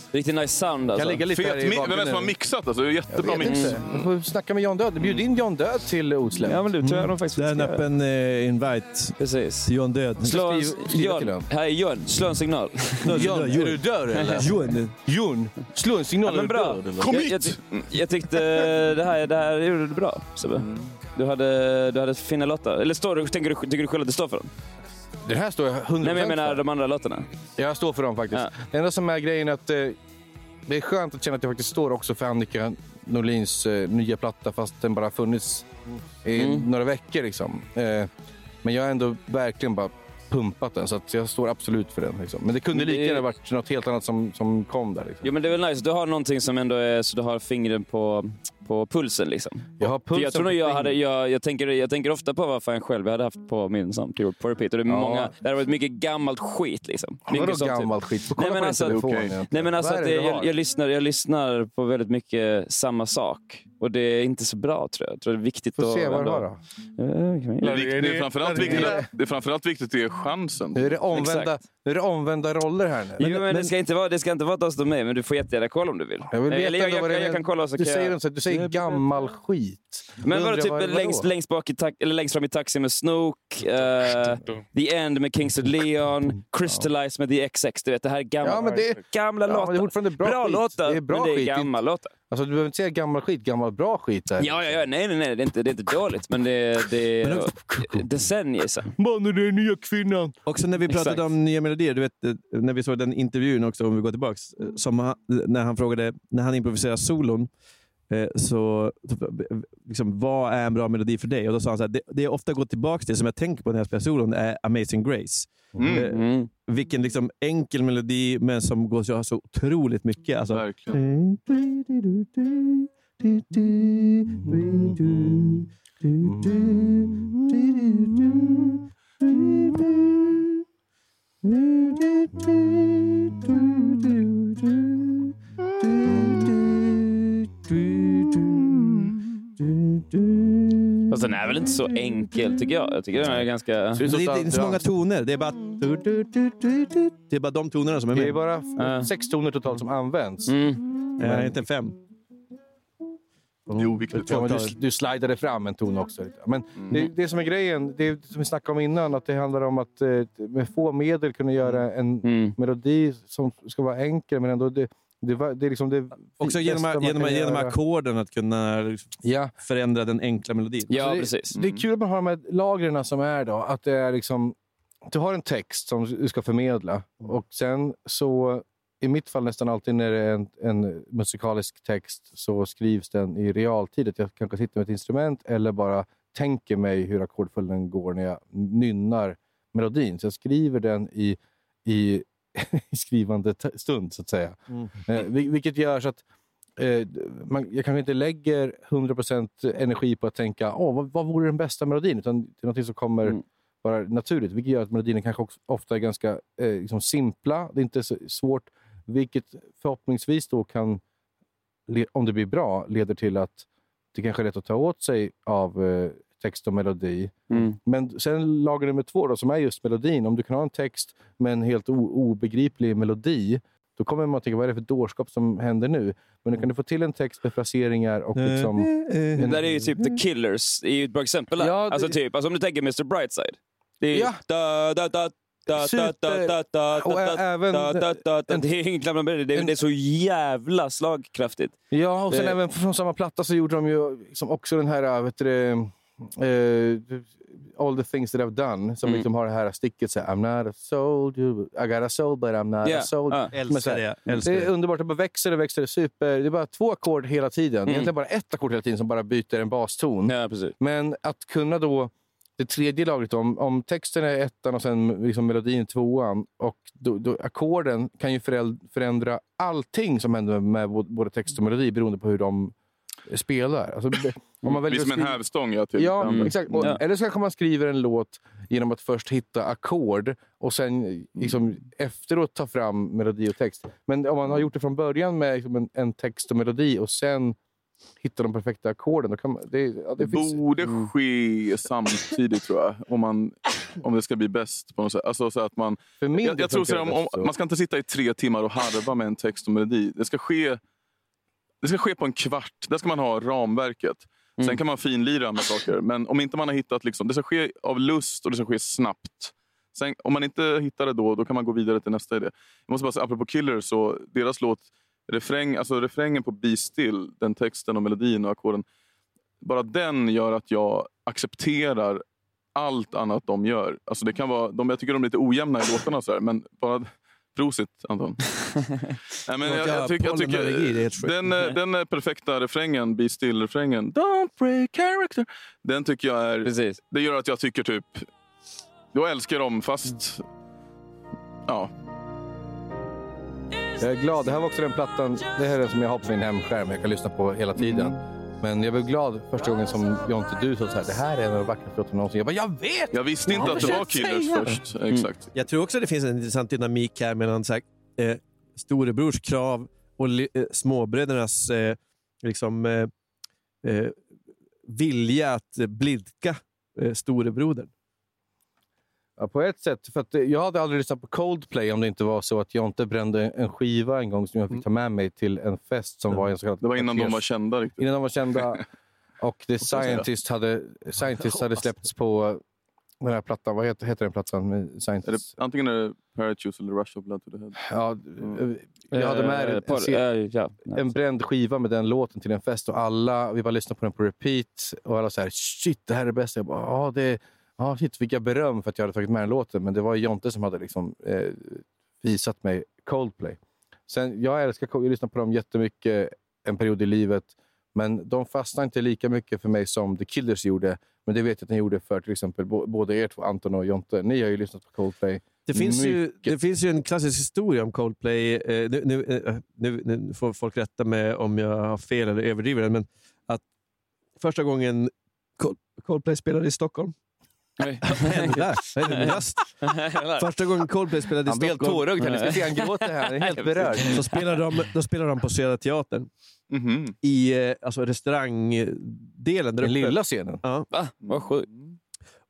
Riktigt nice sound alltså. Kan ligga lite här Fet i Vem är det som har mixat? Alltså, det är jättebra Jag vet mix. inte. Får snacka med John Död. Bjud in John Död till Osläpp. Ja men du, tror jag de faktiskt Det är en ska göra. öppen eh, invite Precis. till John Död. Slå en, Skriv- skriva till John, dem. här är John, slå en signal. John, är du död eller? John. Jon, slå en signal. Ja, men bra. Kom jag, hit! jag, ty- jag tyckte det här, det här gjorde du bra Sebbe. Du hade, du hade fina låtar. Eller står du, tänker du, tycker du själv att det står för dem? Det här står jag 100% Nej men jag menar de andra låtarna. Jag står för dem faktiskt. Ja. Det enda som är grejen är att eh, det är skönt att känna att jag faktiskt står också för Annika Norlins eh, nya platta fast den bara funnits i Mm. några veckor. Liksom. Eh, men jag har ändå verkligen bara pumpat den så att jag står absolut för den. Liksom. Men det kunde lika gärna varit något helt annat som, som kom där. Liksom. Jo men det är väl nice, du har någonting som ändå är så du har fingret på, på pulsen. Liksom. Jag har För pulsen jag, tror nog jag, fingret. hade, jag, jag, tänker, jag tänker ofta på vad fan själv jag hade haft på min sån, på repeat. Och det, är Ja. många, det hade varit mycket gammalt skit. Liksom. Vadå Mycket sånt, typ. gammalt skit? Får kolla Nej, men på alltså, telefon egentligen. Nej, men alltså att jag, jag, lyssnar, jag lyssnar på väldigt mycket samma sak. Och det är inte så bra tror jag. Jag tror det är viktigt Får att... se vad du har då. Vi- Det är, det är framförallt viktigt, att- det är framförallt viktigt att ge chansen. Nu är det omvända, är det omvända roller här nu. Jo, men, det, ska inte vara, det ska inte vara och mig, men du får jättegärna kolla om du vill. Jag vill veta Eller jag, jag, jag, är. jag kan kolla så du kan säger, jag... du säger gammal skit. Men vadå, typ vad- längst, längst, bak i ta- eller längst fram i Taxi med Snook, eh, The End med Kings of Leon, Crystallize med The XX. Du vet, det här är gamla, Ja, men det- gamla Ja, men låtar. det är fortfarande bra skit. låtar, Det är bra men det är gamla låtar. Alltså, du behöver inte säga gammal skit, gammal bra skit. Där. Ja, ja, ja, nej, nej, nej, det är inte, det är inte dåligt, men det, det är decennier sedan. Mannen, det är nya kvinnan. Också när vi pratade Exakt. om nya melodier, du vet, eh, när vi såg den intervjun också, om vi går tillbaks, eh, som han, när han frågade, när han improviserade solon, eh, så liksom, vad är en bra melodi för dig? Och då sa han så här, det, det jag ofta går tillbaka till, som jag tänker på när jag spelar solon, är Amazing Grace. Mm. Eh, Mm. Vilken liksom enkel melodi, men som går så, så otroligt mycket. Alltså, Verkligen. Fast den är väl inte så enkel tycker jag. Jag tycker den är ganska... Det, är- det är inte så många toner. Det är bara, det är bara de tonerna som är Det med. är bara sex toner totalt som används. Mm. Nej, inte fem. Jo, viktigt. Ja, du, du slidade fram en ton också. Men Mm. det, det som är grejen, det är som vi snackade om innan, att det handlar om att eh, med få medel kunna göra en Mm. melodi som ska vara enkel, men ändå det, det, var- det är liksom det Också genom, genom, genom ackorden att kunna Ja. förändra den enkla melodin. Ja, Så det, precis. Det är kul att man har de här lagren som är då, att det är liksom, du har en text som du ska förmedla och sen så, i mitt fall nästan alltid när det är en, en musikalisk text så skrivs den i realtid. Att jag kanske sitter med ett instrument eller bara tänker mig hur ackordföljden går när jag nynnar melodin. Så jag skriver den i, i, i skrivande stund, så att säga. Mm. Eh, vil- vilket gör så att eh, man, jag kanske inte lägger 100% energi på att tänka Åh, vad, vad vore den bästa melodin, utan det är något som kommer Mm. vara naturligt. Vilket gör att melodierna kanske också, ofta är ganska eh, liksom simpla. Det är inte så svårt, vilket förhoppningsvis då kan, om det blir bra, leder till att det kanske är lätt att ta åt sig av eh, text och melodi. Mm. Men sen lager nummer två, då, som är just melodin. Om du kan ha en text med en helt obegriplig melodi, då kommer man att tänka, vad är det för dårskap som händer nu? Men nu kan du få till en text med fraseringar och liksom... Det där är ju typ The Killers, det är ju ett bra exempel där. Ja, det- Alltså typ, alltså om du tänker Mr Brightside. Det är Ja. da, da, da, Super- och även-. Det är så jävla slagkraftigt. Ja, och sen Det- även från samma platta så gjorde de ju liksom också den här, vet du, eh, All the things that I've done, som Mm. liksom har det här sticket. Så här, I'm not a you, I got a soul but I'm not Ja, a soul. ja. Älskar det. Älskar det är det. underbart, det bara växer och växer. Det är super. Det är bara två ackord hela tiden. Mm. Egentligen bara ett ackord hela tiden som bara byter en baston. Ja, precis. Men att kunna då, det tredje lagret, om, om texten är ettan och sen liksom melodin tvåan, och då, då, ackorden kan ju förändra allting som händer med både text och melodi beroende på hur de spelar. Alltså, om man Det är som en hävstång. Ja, till Ja, Mm. exakt. Och, Ja. Eller så kanske man skriver en låt genom att först hitta ackord och sen liksom, efteråt ta fram melodi och text. Men om man har gjort det från början med liksom, en, en text och melodi och sen hitta de perfekta ackorden, då kan man... Det, ja, det finns, borde ske samtidigt tror jag. Om, man, om det ska bli bäst. på något sätt. Alltså, så att man, för min jag, jag tror så om, om, så. man ska inte sitta i tre timmar och harva med en text och melodi. Det ska ske, det ska ske på en kvart. Där ska man ha ramverket. Sen Mm. kan man finlira med saker. Men om inte man har hittat... Liksom, det ska ske av lust och det ska ske snabbt. Sen, om man inte hittar det då, då kan man gå vidare till nästa idé. Jag måste bara säga, apropå Killers, så deras låt, refräng, alltså refrängen på Be Still, den texten och melodin och ackorden. Bara den gör att jag accepterar allt annat de gör. Alltså det kan vara, de, jag tycker de är lite ojämna i låtarna, så här, men bara... Prosit, Anton. Nej, men jag, jag, tycker, jag tycker den, eh, den eh, perfekta refrängen, Be Still-refrängen, Don't break character. Den tycker jag är... Precis. Det gör att jag tycker typ... Jag älskar dem fast... Ja. Jag är glad. Det här var också den plattan, det här är den som jag har på min hemskärm. Jag kan lyssna på hela tiden. Men jag blev glad första gången som Jonte du sa så här, det här är en av de vackraste låtarna någonsin. Jag bara, jag vet! Jag visste inte Ja, att det var Killers säga. först. Mm. Exakt. Jag tror också det finns en intressant dynamik här mellan så här, eh, storebrors krav och li- eh, småbrödernas eh, liksom, eh, eh, vilja att blidka eh, storebrodern. Ja, på ett sätt. För att eh, jag hade aldrig lyssnat på Coldplay om det inte var så att Jonte brände en skiva en gång som jag fick ta med mig till en fest som var en så kallad Det var innan de var kända riktigt. Innan de var kända. Och The jag. Scientist hade, Scientist hade släppts på den här plattan. Vad heter, heter den plattan? Med Är det, Scientist? antingen är det Parachutes eller Rush of Blood to the Head. Ja, jag hade med Eh, en, en, eh, ja. en bränd skiva med den låten till en fest och alla, vi bara lyssnade på den på repeat och alla så här, shit, det här är det bästa. Jag bara, ja, det, ja, shit, fick jag beröm för att jag hade tagit med den låten. Men det var Jonte som hade liksom, eh, visat mig Coldplay. Sen, jag älskar Coldplay, jag lyssnar på dem jättemycket en period i livet. Men de fastnar inte lika mycket för mig som The Killers gjorde. Men det vet jag att ni gjorde för till exempel både er två, Anton och Jonte. Ni har ju lyssnat på Coldplay. Det finns, ju, det finns ju en klassisk historia om Coldplay. Eh, nu, nu, eh, nu, nu får folk rätta mig om jag har fel eller överdriver men att första gången Col- Coldplay spelade i Stockholm Nej. Vad hände? Vad är röst? Första gången Coldplay spelade i Han blir helt Stockholm. tårögd här. Ni ska se, han gråter här. Han är helt berörd. Så spelade de, då spelade de på Södra Teatern. Mhm. I eh, alltså restaurangdelen. Där Den uppe. lilla scenen? Ja. Va? Vad sjukt.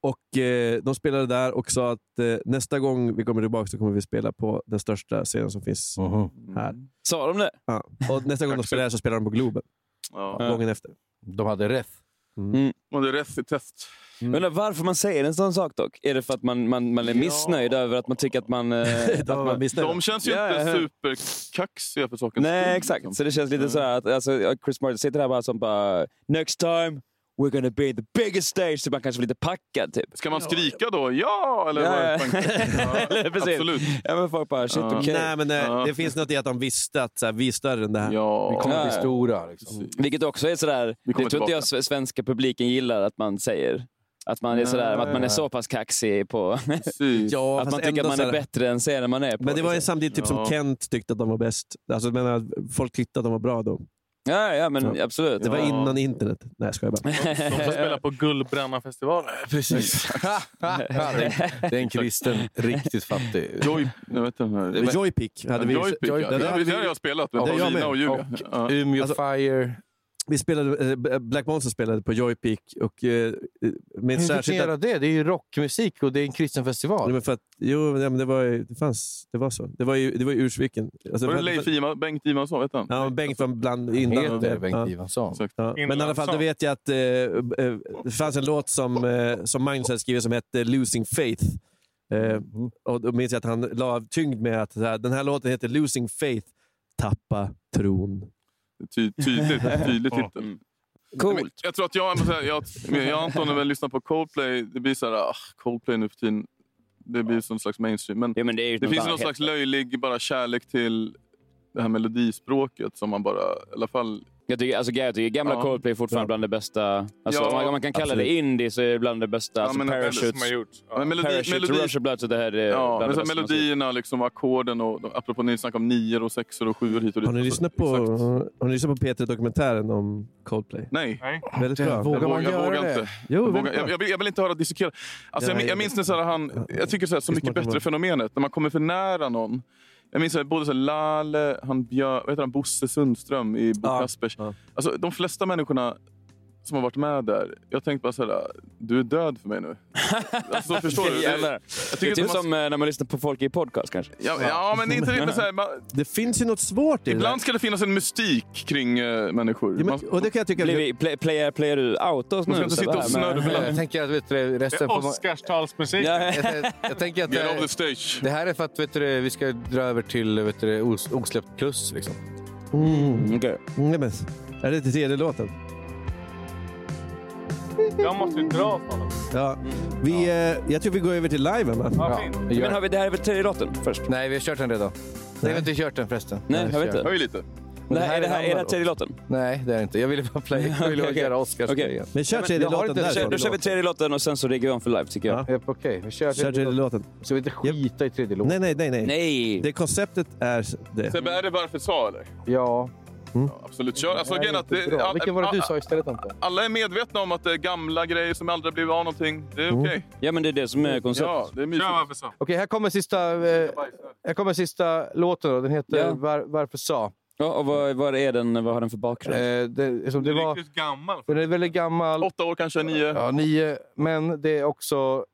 Och eh, De spelade där och sa att eh, nästa gång vi kommer tillbaka så kommer vi spela på den största scenen som finns här. Sa de det? Ja. Och nästa gång de spelar här så spelar de på Globen. Ja. Gången efter. De hade rätt. Mm. Och det är rätt i test. Jag undrar varför man säger en sån sak dock. Är det för att man, man, man är missnöjd över att man tycker att man... eh, att man De känns ju Ja, inte ja. superkaxiga för sakens Nej, skull, exakt. liksom. Så det känns lite så här att alltså, Chris Martin sitter där bara som bara “Next time we're gonna be the biggest stage”. Så man kanske blir lite packad typ. Ska man skrika då? Ja! Eller Ja, ja. Ja, precis. Absolut. Ja, men folk bara “shit, Ja. okej”. Nej, men eh, Ja. det finns något i att de visste att så här, vi är större än det här. Ja. Vi kommer Ja, bli stora. Liksom. Vilket också är sådär, Vi det tror inte jag tillbaka. svenska publiken gillar att man säger. Att man är, sådär, att man är så pass kaxig på... Ja, att man tycker att man är bättre än scenen man är på. Men det var ju liksom. samtidigt typ som Ja. Kent tyckte att de var bäst. Alltså, menar, folk tyckte att de var bra då. Ja, ja, men Ja. absolut. Det var Ja. innan internet. Nej, jag skojar bara. De får spela på Gullbrännafestivalen. Precis. det är en kristen, riktigt fattig. Joy... Jag vet den här. Joypick hade vi. Joypick, ja. Det Det har det jag spelat med Paulina och Julia. Och Ja. Umeå Alltså- Fire. Vi spelade, eh, Black Monster spelade på Joypick och eh, med Hur fick ni göra det? Det är ju rockmusik och det är en kristen festival. men för att, jo, ja, men det, var, ju- det, fanns, det var så. Det var ju, det var ju Ursviken. Alltså, Var det Leif Ima, Bengt Ivansson? Vet han? Ja, Bengt var bland Han innan. heter Bengt ja. Ivansson. Exakt. Ja. Men i alla fall, då vet jag att eh, eh, det fanns en låt som, eh, som Magnus hade skrivit som hette Losing Faith. Eh, och då minns jag att han la tyngd med att så här, den här låten heter Losing Faith, tappa tron. Ty, tydligt, tydligt titel. Mm. Coolt. Jag tror att jag, jag, jag, jag och Anton har väl lyssnat på Coldplay. Det blir så här, ah, Coldplay nu för tiden. Det blir som slags mainstream. Men Ja, men det är ju det något finns någon slags löjlig bara kärlek till det här melodispråket som man bara, i alla fall... Jag tycker, alltså, jag tycker gamla Ja. Coldplay är fortfarande Ja. bland det bästa. Alltså, Ja, om man, man kan kalla absolut. det indie så är det bland det bästa. Ja, alltså, men- Parachutes, som har gjort. Ja. Men melodi, Parachute, melodi, Rush of Blood, så det här är ja, bland men det bästa melodierna, liksom, ackorden och apropå ni snackade om nior och sexor och sjuor hit och dit. Har ni, Alltså, lyssnat på, exakt. har ni lyssnat på P3-dokumentären om Coldplay? Nej. Nej. Väldigt bra. vågar Jag, man vågar, jag göra vågar det? inte. Jo, Jag, vågar, jag, vill, jag vill inte höra dissekera. Alltså, Ja, jag, jag minns här, han, jag tycker så, här, mycket bättre fenomenet när man kommer för nära någon. Jag minns både så här, Lale, han Björ, vad heter han, Bosse Sundström i Bo Ja. Kaspers. Ja. Alltså, de flesta människorna som har varit med där, jag tänkte bara så här, du är död för mig nu. Alltså, förstår du? Det, jag Det tycker är inte typ man, som eh, när man lyssnar på folk i podcast kanske. ja, ja, men det är inte riktigt så här, man, Det finns ju något svårt i det Ibland där. ska det finnas en mystik kring eh, människor. Ja, men, och det kan jag tycka... Blir vi, play, playar, playar du autos nu? Man ska inte sitta och snurra. Jag tänker att vet du, Det resten är får man... Oscarstalsmusik. Ja, Jag, jag tänker att get off the det, stage. det här är för att vet du, vi ska dra över till vet du, os, osläppt plus. Liksom. Mm. Okej. Nej, men, är det till tredje låten? Jag måste ju dra sådana. Ja. Vi, eh, jag tror vi går över till liven va? Ja, Ja, fint. vi gör- Men har vi, det här är väl tredje låten först? Nej, vi har kört den redan. Nej, vi har inte kört den förresten. Nej, jag vet kört. inte. Höj lite. Det här, är, det här, är det här tredje låten? Nej, det är det inte. Jag ville bara play. Jag ville Okej. göra Oscars Okej. grejen. Men kör tredje har låten inte- där. Kör, så. då kör vi tredje låten och sen så riggar vi om för live tycker jag. Ja. Okej, vi kör Kör tredje tredje låten. låten. Ska vi inte skita i tredje låten? Nej, nej, nej. nej. Nej! Det konceptet är det. Sebbe, är det varför sa eller? Ja. Absolut, kör. Alltså, är att det, all- Vilken var det du sa istället Anton? Alla är medvetna om att det är gamla grejer som aldrig blivit av någonting. Det är Mm. okej. Ja, men det är det som är konceptet. Ja, det är mysigt. Okej, här kommer sista, eh, här kommer sista låten. Då. Den heter Ja. Var, Varför sa? Ja, och vad, vad, är den, vad har den för bakgrund? Eh, det, som det var, Riktigt gammal. den är väldigt gammal. Åtta år kanske, nio. Ja, nio. Men det är också...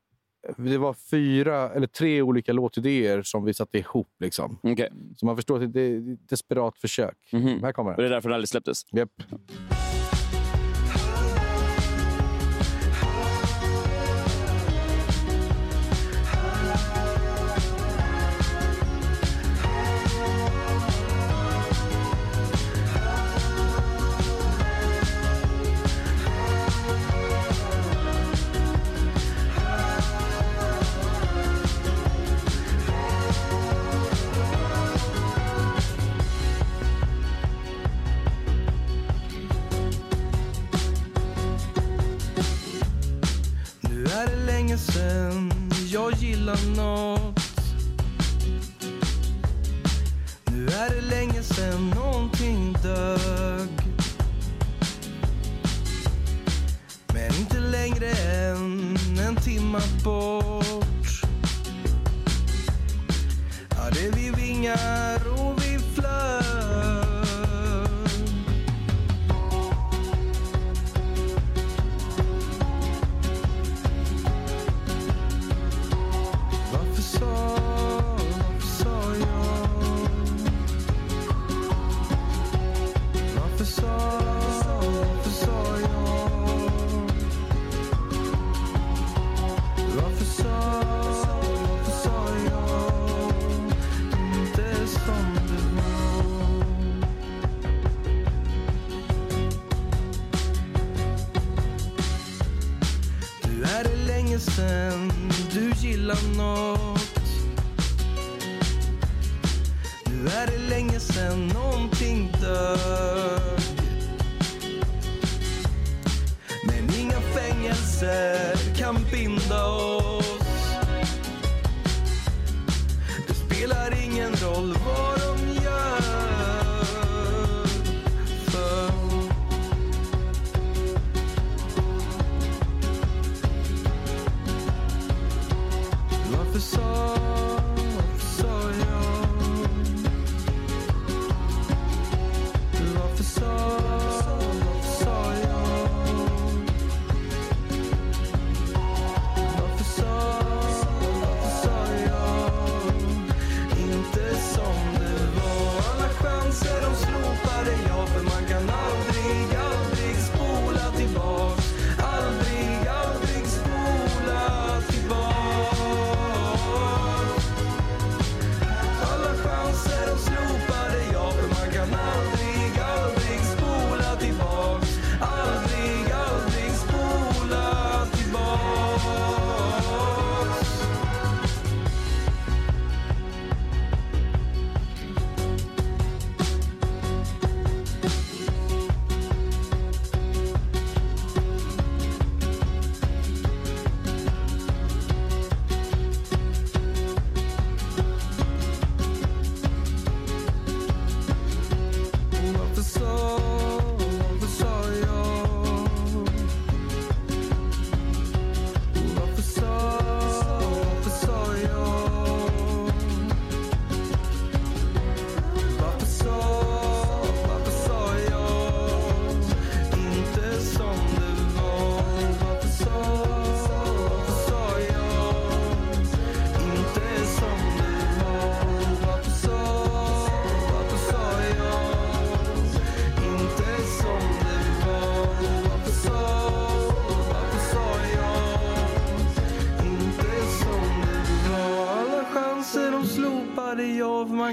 Det var fyra eller tre olika låtidéer som vi satte ihop. Liksom. Okej. Så man förstår att det är ett desperat försök. Mhm. Här kommer Och det den. är därför den aldrig släpptes? Japp. Nu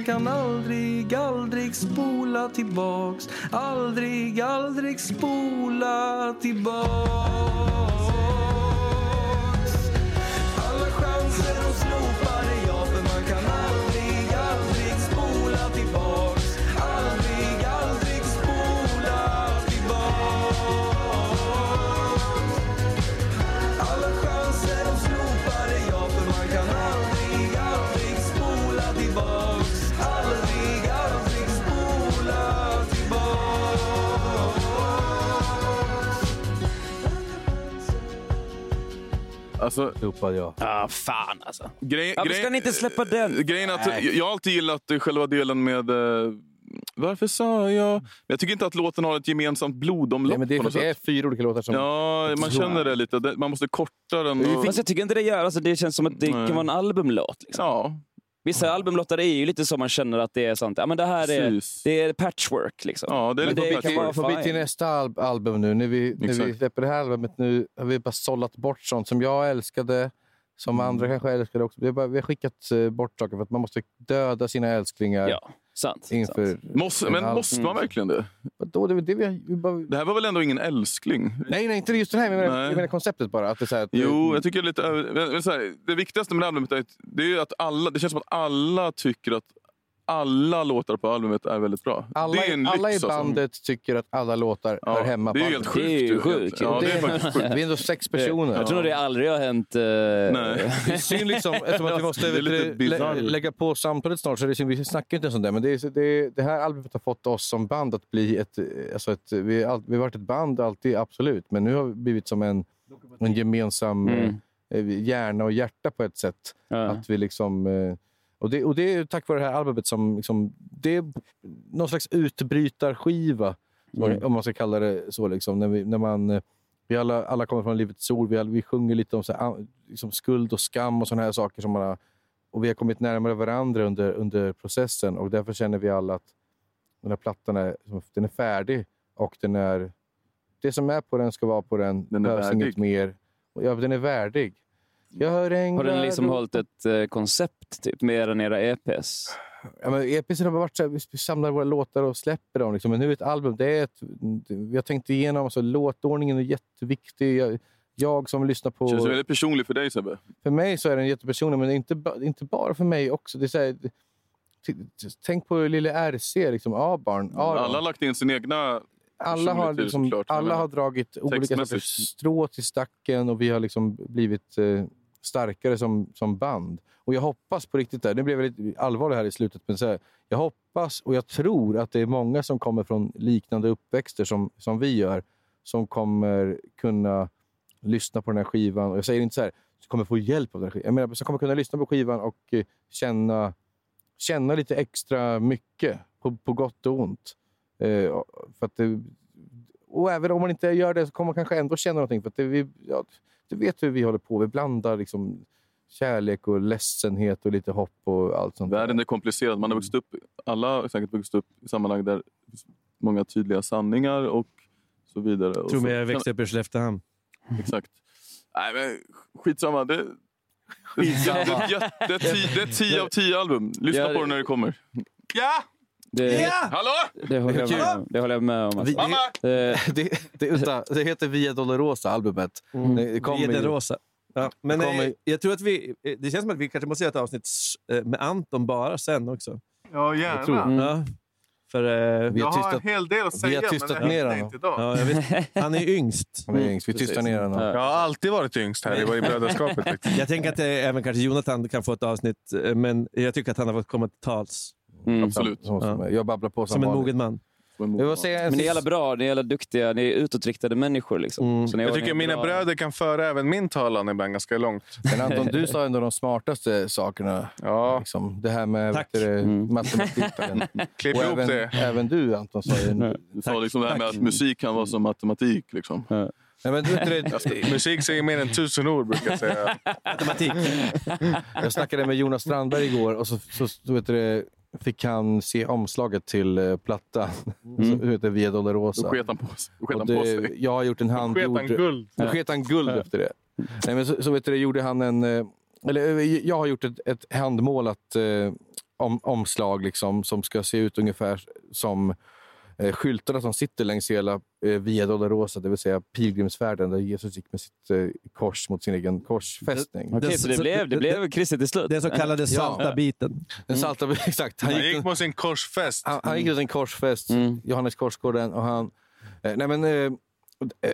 man kan aldrig, aldrig spola tillbaks. Aldrig, aldrig spola tillbaks. Alltså, Ropade jag. Ah, fan alltså. Grej, Varför ska ni inte släppa den? Grejen är att jag har alltid gillat eh, själva delen med... eh, varför sa jag... Men jag tycker inte att låten har ett gemensamt blodomlopp. Nej, men det, är det är fyra olika låtar som... Ja, man känner det lite. Man måste korta den. Och... Fast jag tycker inte det gör. Alltså, det känns som att det Nej. kan vara en albumlåt. Liksom. Ja. Vissa albumlåtar är ju lite så man känner att det är sånt. Ja, men det här är, Precis. det är patchwork. Liksom. Ja, det är Men lite det kan vara Får vi till nästa al- album nu, när vi, när vi Exakt. släpper det här albumet nu, har vi bara sållat bort sånt som jag älskade, som Mm. andra kanske älskade också. Vi har, bara, vi har skickat eh, bort saker för att man måste döda sina älsklingar. Ja, sant. Inför sant. Måste, men en måste man verkligen det? Vadå, det, det, vi bara... Det här var väl ändå ingen älskling? Nej, nej, inte just den här. Jag menar, jag menar konceptet bara. Att det är så här, att, Jo, jag tycker det är lite... över- men- men så här, det viktigaste med det här albumet är, det är ju att alla... Det känns som att alla tycker att alla låtar på albumet är väldigt bra. alla, det är en alla i lyx, alltså. bandet tycker att alla låtar Ja, hör hemma det är på helt albumet. sjukt. Det är ju ju, sjukt. Ja, det är Det- faktiskt sjukt. Vi är ändå sex personer. Jag tror nog det aldrig har hänt. eh, Nej. Det är synd liksom, eftersom att vi måste är lä lägga på samtalet snart. Så är det synd, vi snackar inte ens om det. Men det, är, det, det här albumet har fått oss som band att bli ett... Alltså ett vi, har all, vi har varit ett band alltid, absolut. Men nu har vi blivit som en, en gemensam Mm. eh, hjärna och hjärta på ett sätt. Ja. Att vi liksom... Och det, och det är tack vare det här albumet som... Liksom, det är någon slags utbrytarskiva, Mm. om man ska kalla det så. Liksom, när, vi, när man... Vi alla, alla kommer från Livets Ord. Vi, alla, vi sjunger lite om så här, liksom skuld och skam och såna här saker. Som man har, och vi har kommit närmare varandra under, under processen och därför känner vi alla att den här plattan är, den är färdig och den är... Det som är på den ska vara på den. Den är behövs värdig. inget mer. Ja, den är värdig. Jag hör änglar Har den liksom hållit ett eh, koncept typ, mer än era EPs? Ja, men EPs har varit så här, vi samlar våra låtar och släpper dem. Liksom. Men nu är ett album, det är ett, vi har tänkt igenom, alltså, låtordningen är jätteviktig. Jag, jag som lyssnar på... Känns väldigt personligt för dig Sebbe. För mig så är den jättepersonlig, men inte, inte bara för mig också. Det är så här, tänk på lille RC, liksom, A-barn. Alla har lagt in sin egna alla har, det liksom, såklart, alla har dragit olika sorters strå till stacken och vi har liksom blivit eh, starkare som, som band. Och jag hoppas på riktigt, där, nu blev jag lite allvarlig här i slutet, men så här, jag hoppas och jag tror att det är många som kommer från liknande uppväxter som, som vi gör, som kommer kunna lyssna på den här skivan. Och jag säger inte så här, som kommer få hjälp av den här skivan. Jag menar, som kommer kunna lyssna på skivan och eh, känna, känna lite extra mycket, på, på gott och ont. Eh, för att det, och även om man inte gör det så kommer man kanske ändå känna någonting. För att det, vi, ja, du vet hur vi håller på. Vi blandar liksom kärlek och ledsenhet och lite hopp och allt sånt. Världen är komplicerad. Man har vuxit upp, alla har säkert vuxit upp i sammanhang där många tydliga sanningar och så vidare. Tror mig jag växte upp i Skelleftehamn. Exakt. Nej, men skitsamma. Det, det, det, det, det, är tio- det är 10 av 10 album. Lyssna Ja, på det- det när det kommer. Ja! Det, Hallå? det, håller jag med, om. det håller jag med om. Alltså. Mamma! Det, det, vänta, det heter Via Dolorosa, albumet. Det kommer Via ju- den rosa. Ja, men Det kommer- eh, jag tror att vi, eh, det känns som att vi kanske måste göra ett avsnitt eh, med Anton bara sen också. Ja, Jag tror- gärna. Ja. För, eh, Vi Jag har har en tystat, hel del att vi säga, har tystat men det ner händer honom. inte idag. ja, jag vet, han är yngst. Han är yngst. Vi tystar ner honom. Ja. Jag har alltid varit yngst här. Det var i brödraskapet. Jag tänker att även kanske Jonathan kan få ett avsnitt, men jag tycker att han har fått komma till tals. Mm. Absolut. Så- Jag babblar på Som en vanligt. mogen man. En Men ni är alla bra, ni är alla duktiga, ni är utåtriktade människor. Liksom. Mm. Så ni Jag tycker mina bra. bröder kan föra även min talan ibland ganska långt. Men Anton, du sa ändå de smartaste sakerna. Ja, Liksom, det här med Tack. du, Mm. matematiken. klipp ihop även, det. även du Anton sa ju... Du sa liksom det här med att musik kan vara som matematik. Liksom. Nej, men, du, vet du, Musik säger mer än tusen ord brukar jag säga. Matematik. jag snackade med Jonas Strandberg igår och så, så, så vet du, fick han se omslaget till eh, plattan. Mm. Så heter Via Då Dolorosa. sket han på, då sket Och han på sig. jag har gjort en Sket handgjord... han guld? Då sket han guld efter det. Nej, men så, så vet du, gjorde han en... eh, Eller, eh, jag har gjort ett, ett handmålat eh, om, omslag liksom, som ska se ut ungefär som eh, skyltarna som sitter längs hela eh, Via Dolorosa, det vill säga pilgrimsfärden där Jesus gick med sitt eh, kors mot sin egen korsfästning. Okej, så det blev, det blev kristet till slut? Den så kallade Ja. salta biten. Den salta, exakt. Han Han gick, gick på sin korsfest. han, han gick mot sin korsfäst, Mm. Johannes Korsgården, och han... Eh, nej men, eh,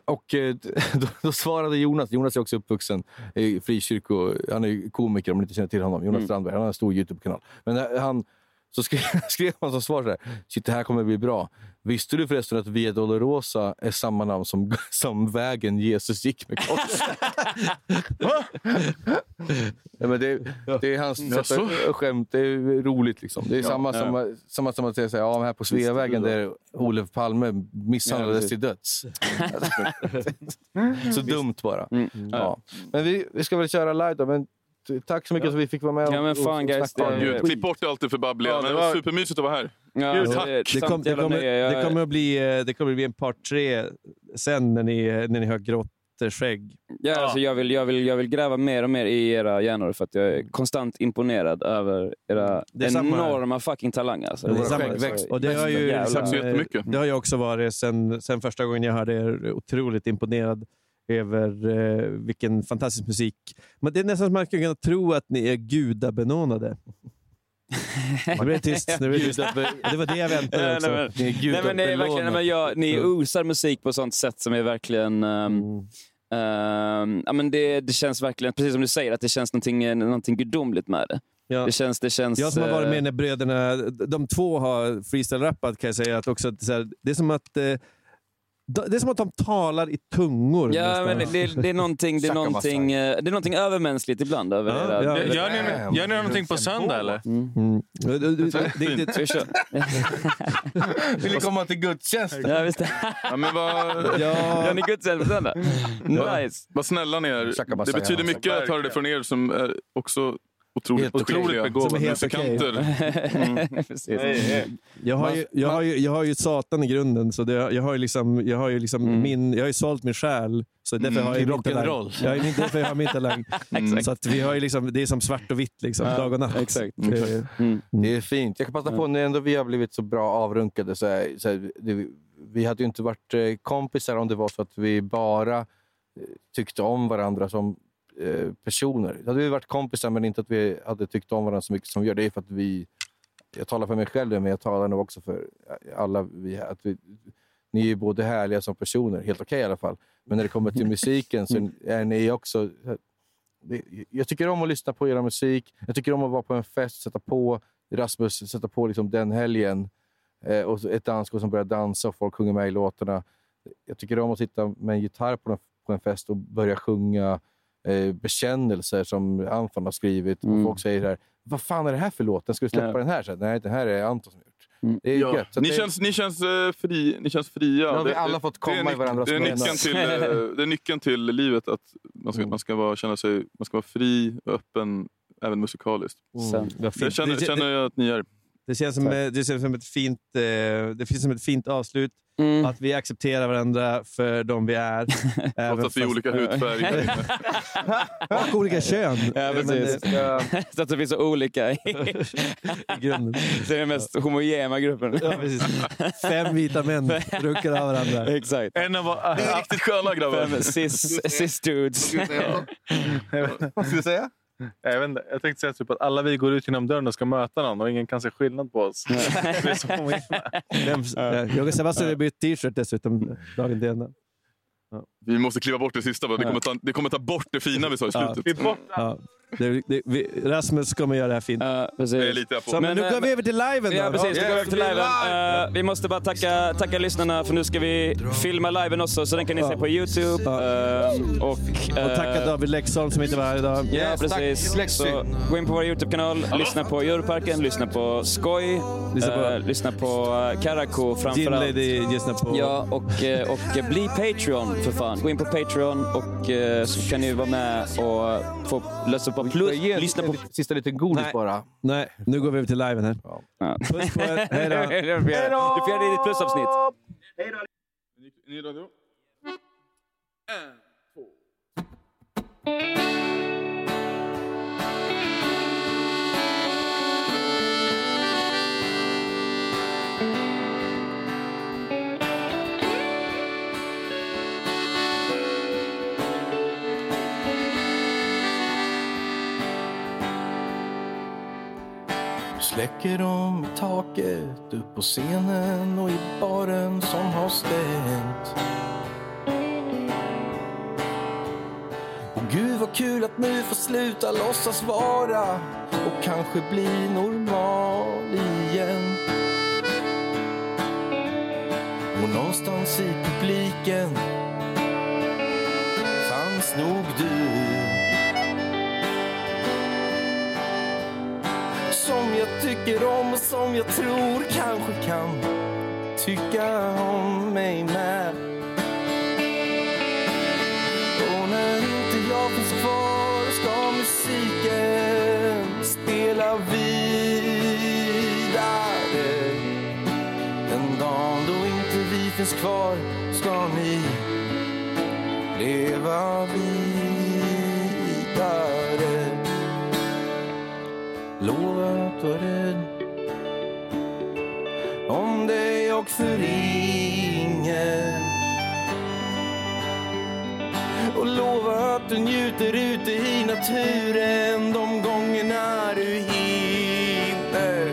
och eh, då, då svarade Jonas, Jonas är också uppvuxen i frikyrko, han är komiker om ni inte känner till honom, Jonas Mm. Strandberg, han har en stor Youtube-kanal. Men eh, han, Så skrev, skrev han som svar så här, shit det här kommer bli bra. Visste du förresten att Via Dolorosa är samma namn som, som vägen Jesus gick med korset? ja, men det, det är hans sätt att skämt. Det är roligt. Liksom. Det är Ja. samma, som, samma som att säga så här, ja, här på Sveavägen där Olof Palme misshandlades Ja, till döds. så dumt bara. Mm. Ja. Men vi, vi ska väl köra live då. Men tack så mycket att vi fick vara med och, Ja, men fan, och guys, snacka det- Gud, klipp bort allt det för babbliga. Ja, det men det var supermysigt att vara här. Ja, Gud, det- tack. Det, kom, det, kommer, det, kommer att bli, eh, det kommer att bli en part tre sen när ni, när ni har grått skägg. Ja, Alltså jag, vill, jag, vill, jag vill gräva mer och mer i era hjärnor för att jag är konstant imponerad över era Det är samma här. enorma fucking talanger. Alltså. Det samma- växer. Och det har ju liksom, så det har jag också varit sen, sen första gången jag hörde er. Otroligt imponerad över eh, vilken fantastisk musik. Men det är nästan som man skulle kunna tro att ni är gudabenådade. Nu blir det tyst. Nu blir det, det var det jag väntade Nej, också. nej, men- Ni är Nej, men är verkligen, nej, men jag, ni osar musik på sånt sätt som är verkligen... ehm, ehm, ja, men det, det känns verkligen, precis som du säger, att det känns någonting, eh, någonting gudomligt med det. Ja. Det känns... Det känns Jag som har varit eh, med när bröderna, de två har freestyle-rappat kan jag säga att också att det är som att eh, det är som att de talar i tungor. Ja, men det, det, det, är någonting, det, är någonting, eh, det är någonting övermänskligt ibland över Ja, era... ja. över- Gör ni, gör ni någonting på söndag eller? Mm. Det, det, det, vi köra? Vill ni komma till gudstjänsten? Ja, visst. Ja, men vad, ja, Gör ni gudstjänst på söndag? Nice. vad snälla ni är. Det betyder mycket att höra det från er som är också otroligt, Helt otroligt begåvade är musikanter. Jag har, ju, jag, har ju, jag har ju satan i grunden, så det, jag har ju liksom, jag har ju liksom min, jag har ju sålt min själ. Så därför har jag min talang. Jag är min, därför jag har min talang. Så att vi har ju liksom, det är som svart och vitt, liksom, dag och natt. exakt. Det- Mm. Det är fint. Jag kan passa på, när ändå vi har blivit så bra avrunkade, så är, så är, det, vi hade ju inte varit eh, kompisar om det var så att vi bara eh, tyckte om varandra som eh, personer. Då hade vi varit kompisar, men inte att vi hade tyckt om varandra så mycket som vi gör. Det är för att vi, jag talar för mig själv, men jag talar nog också för alla vi här. Att vi, ni är både härliga som personer, helt okej i alla fall. Men när det kommer till musiken så är ni också... Jag tycker om att lyssna på er musik. Jag tycker om att vara på en fest, sätta på Rasmus, sätta på liksom den helgen. Eh, och ett dansgolv som börjar dansa och folk sjunger med i låtarna. Jag tycker om att sitta med en gitarr på en, på en fest och börja sjunga eh, bekännelser som Anfan har skrivit. Mm. Och folk säger här, vad fan är det här för låt? Den ska du släppa Ja. den här sen? Nej, det här är Anton som gjort. Mm. Det är Ja, gött. Så ni, det, känns, ni, känns, eh, fri, ni känns fria. Nu har vi Det- alla det- fått det är komma i nyc- varandras det är, nyckeln till, eh, det är nyckeln till livet. Att man ska, man ska, vara, känna sig, man ska vara fri och öppen, även musikaliskt. Mm. Det känner, Det- känner jag att ni är. Det känns som, det känns som ett fint, eh, det finns som ett fint avslut. Mm. Att vi accepterar varandra för de vi är. även Trots att vi är olika hudfärg. Och olika kön. Ja, precis. eh, Så att vi är så olika i I grunden. det är den mest homogena gruppen. Ja, precis. Fem vita män runkar av varandra. Exakt. En av, Ni är riktigt sköna grabbar. Fem cis, cis dudes. Vad ska du säga? Jag, vet inte, jag tänkte säga typ att alla vi går ut genom dörren och ska möta någon och ingen kan se skillnad på oss. Är så Jag och Sebastian har bytt t-shirt dessutom dagen till ända. Vi måste kliva bort det sista. Det kommer, ta, det kommer ta bort det fina vi sa i Ja. slutet. Ja. Det, det, vi, Rasmus kommer göra det här fint. Ja, precis. Så, men, nu Men, går vi eh, över till liven då. Ja, precis. Nu går vi över till liven. Eh, vi måste bara tacka, tacka lyssnarna för nu ska vi filma liven också, så den kan ni se på Youtube. Eh, och, eh, Och tacka David Leksholm som inte var här idag. Ja, Yes, tack, precis. Lexi. Så gå in på vår Youtube-kanal, lyssna på Djurparken, lyssna på Skoj, Lyssna på- eh, lyssna på uh, Karakou Gin framförallt. Lady lyssnar på. Ja, och, eh, och eh, bli Patreon för fan. Gå in på Patreon och eh, så kan ni vara med och få lösa på plus. Ge en Lyssna på... sista liten godis Nej. bara. Nej, nu går vi över till liven här. Ja. Puss på er. Hej då. Du får göra- du får göra det i ditt plusavsnitt. Ni är redo? Släcker de i taket, upp på scenen och i baren som har stängt. Och gud vad kul att nu få sluta låtsas vara och kanske bli normal igen. Och någonstans i publiken tycker om och som jag tror kanske kan tycka om mig med. Och när inte jag finns kvar ska musiken spela vidare. Den dagen då inte vi finns kvar ska ni leva vidare. Lova att rädd om det också ringer och lova att du njuter ute i naturen de gångerna du hinner.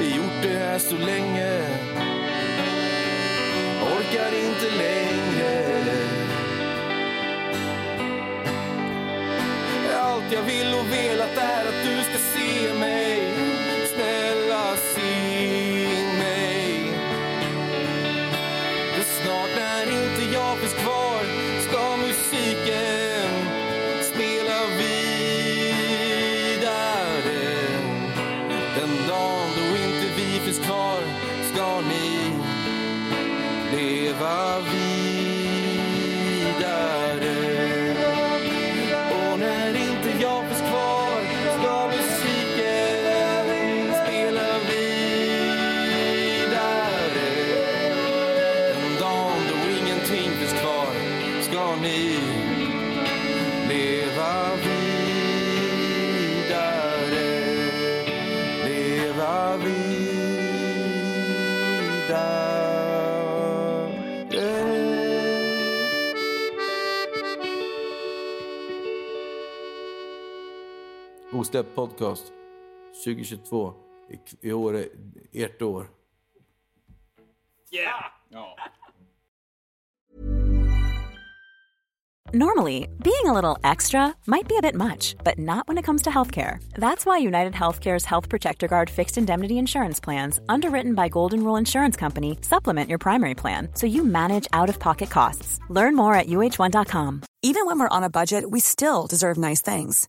Gjort det här så länge, orkar inte längre. Allt jag vill Osläppt podcast 2022. I, I år är ert år. Yeah! Normally, being a little extra might be a bit much, but not when it comes to healthcare. That's why United Healthcare's Health Protector Guard fixed indemnity insurance plans, underwritten by Golden Rule Insurance Company, supplement your primary plan so you manage out of pocket costs. Learn more at uh1.com. Even when we're on a budget, we still deserve nice things.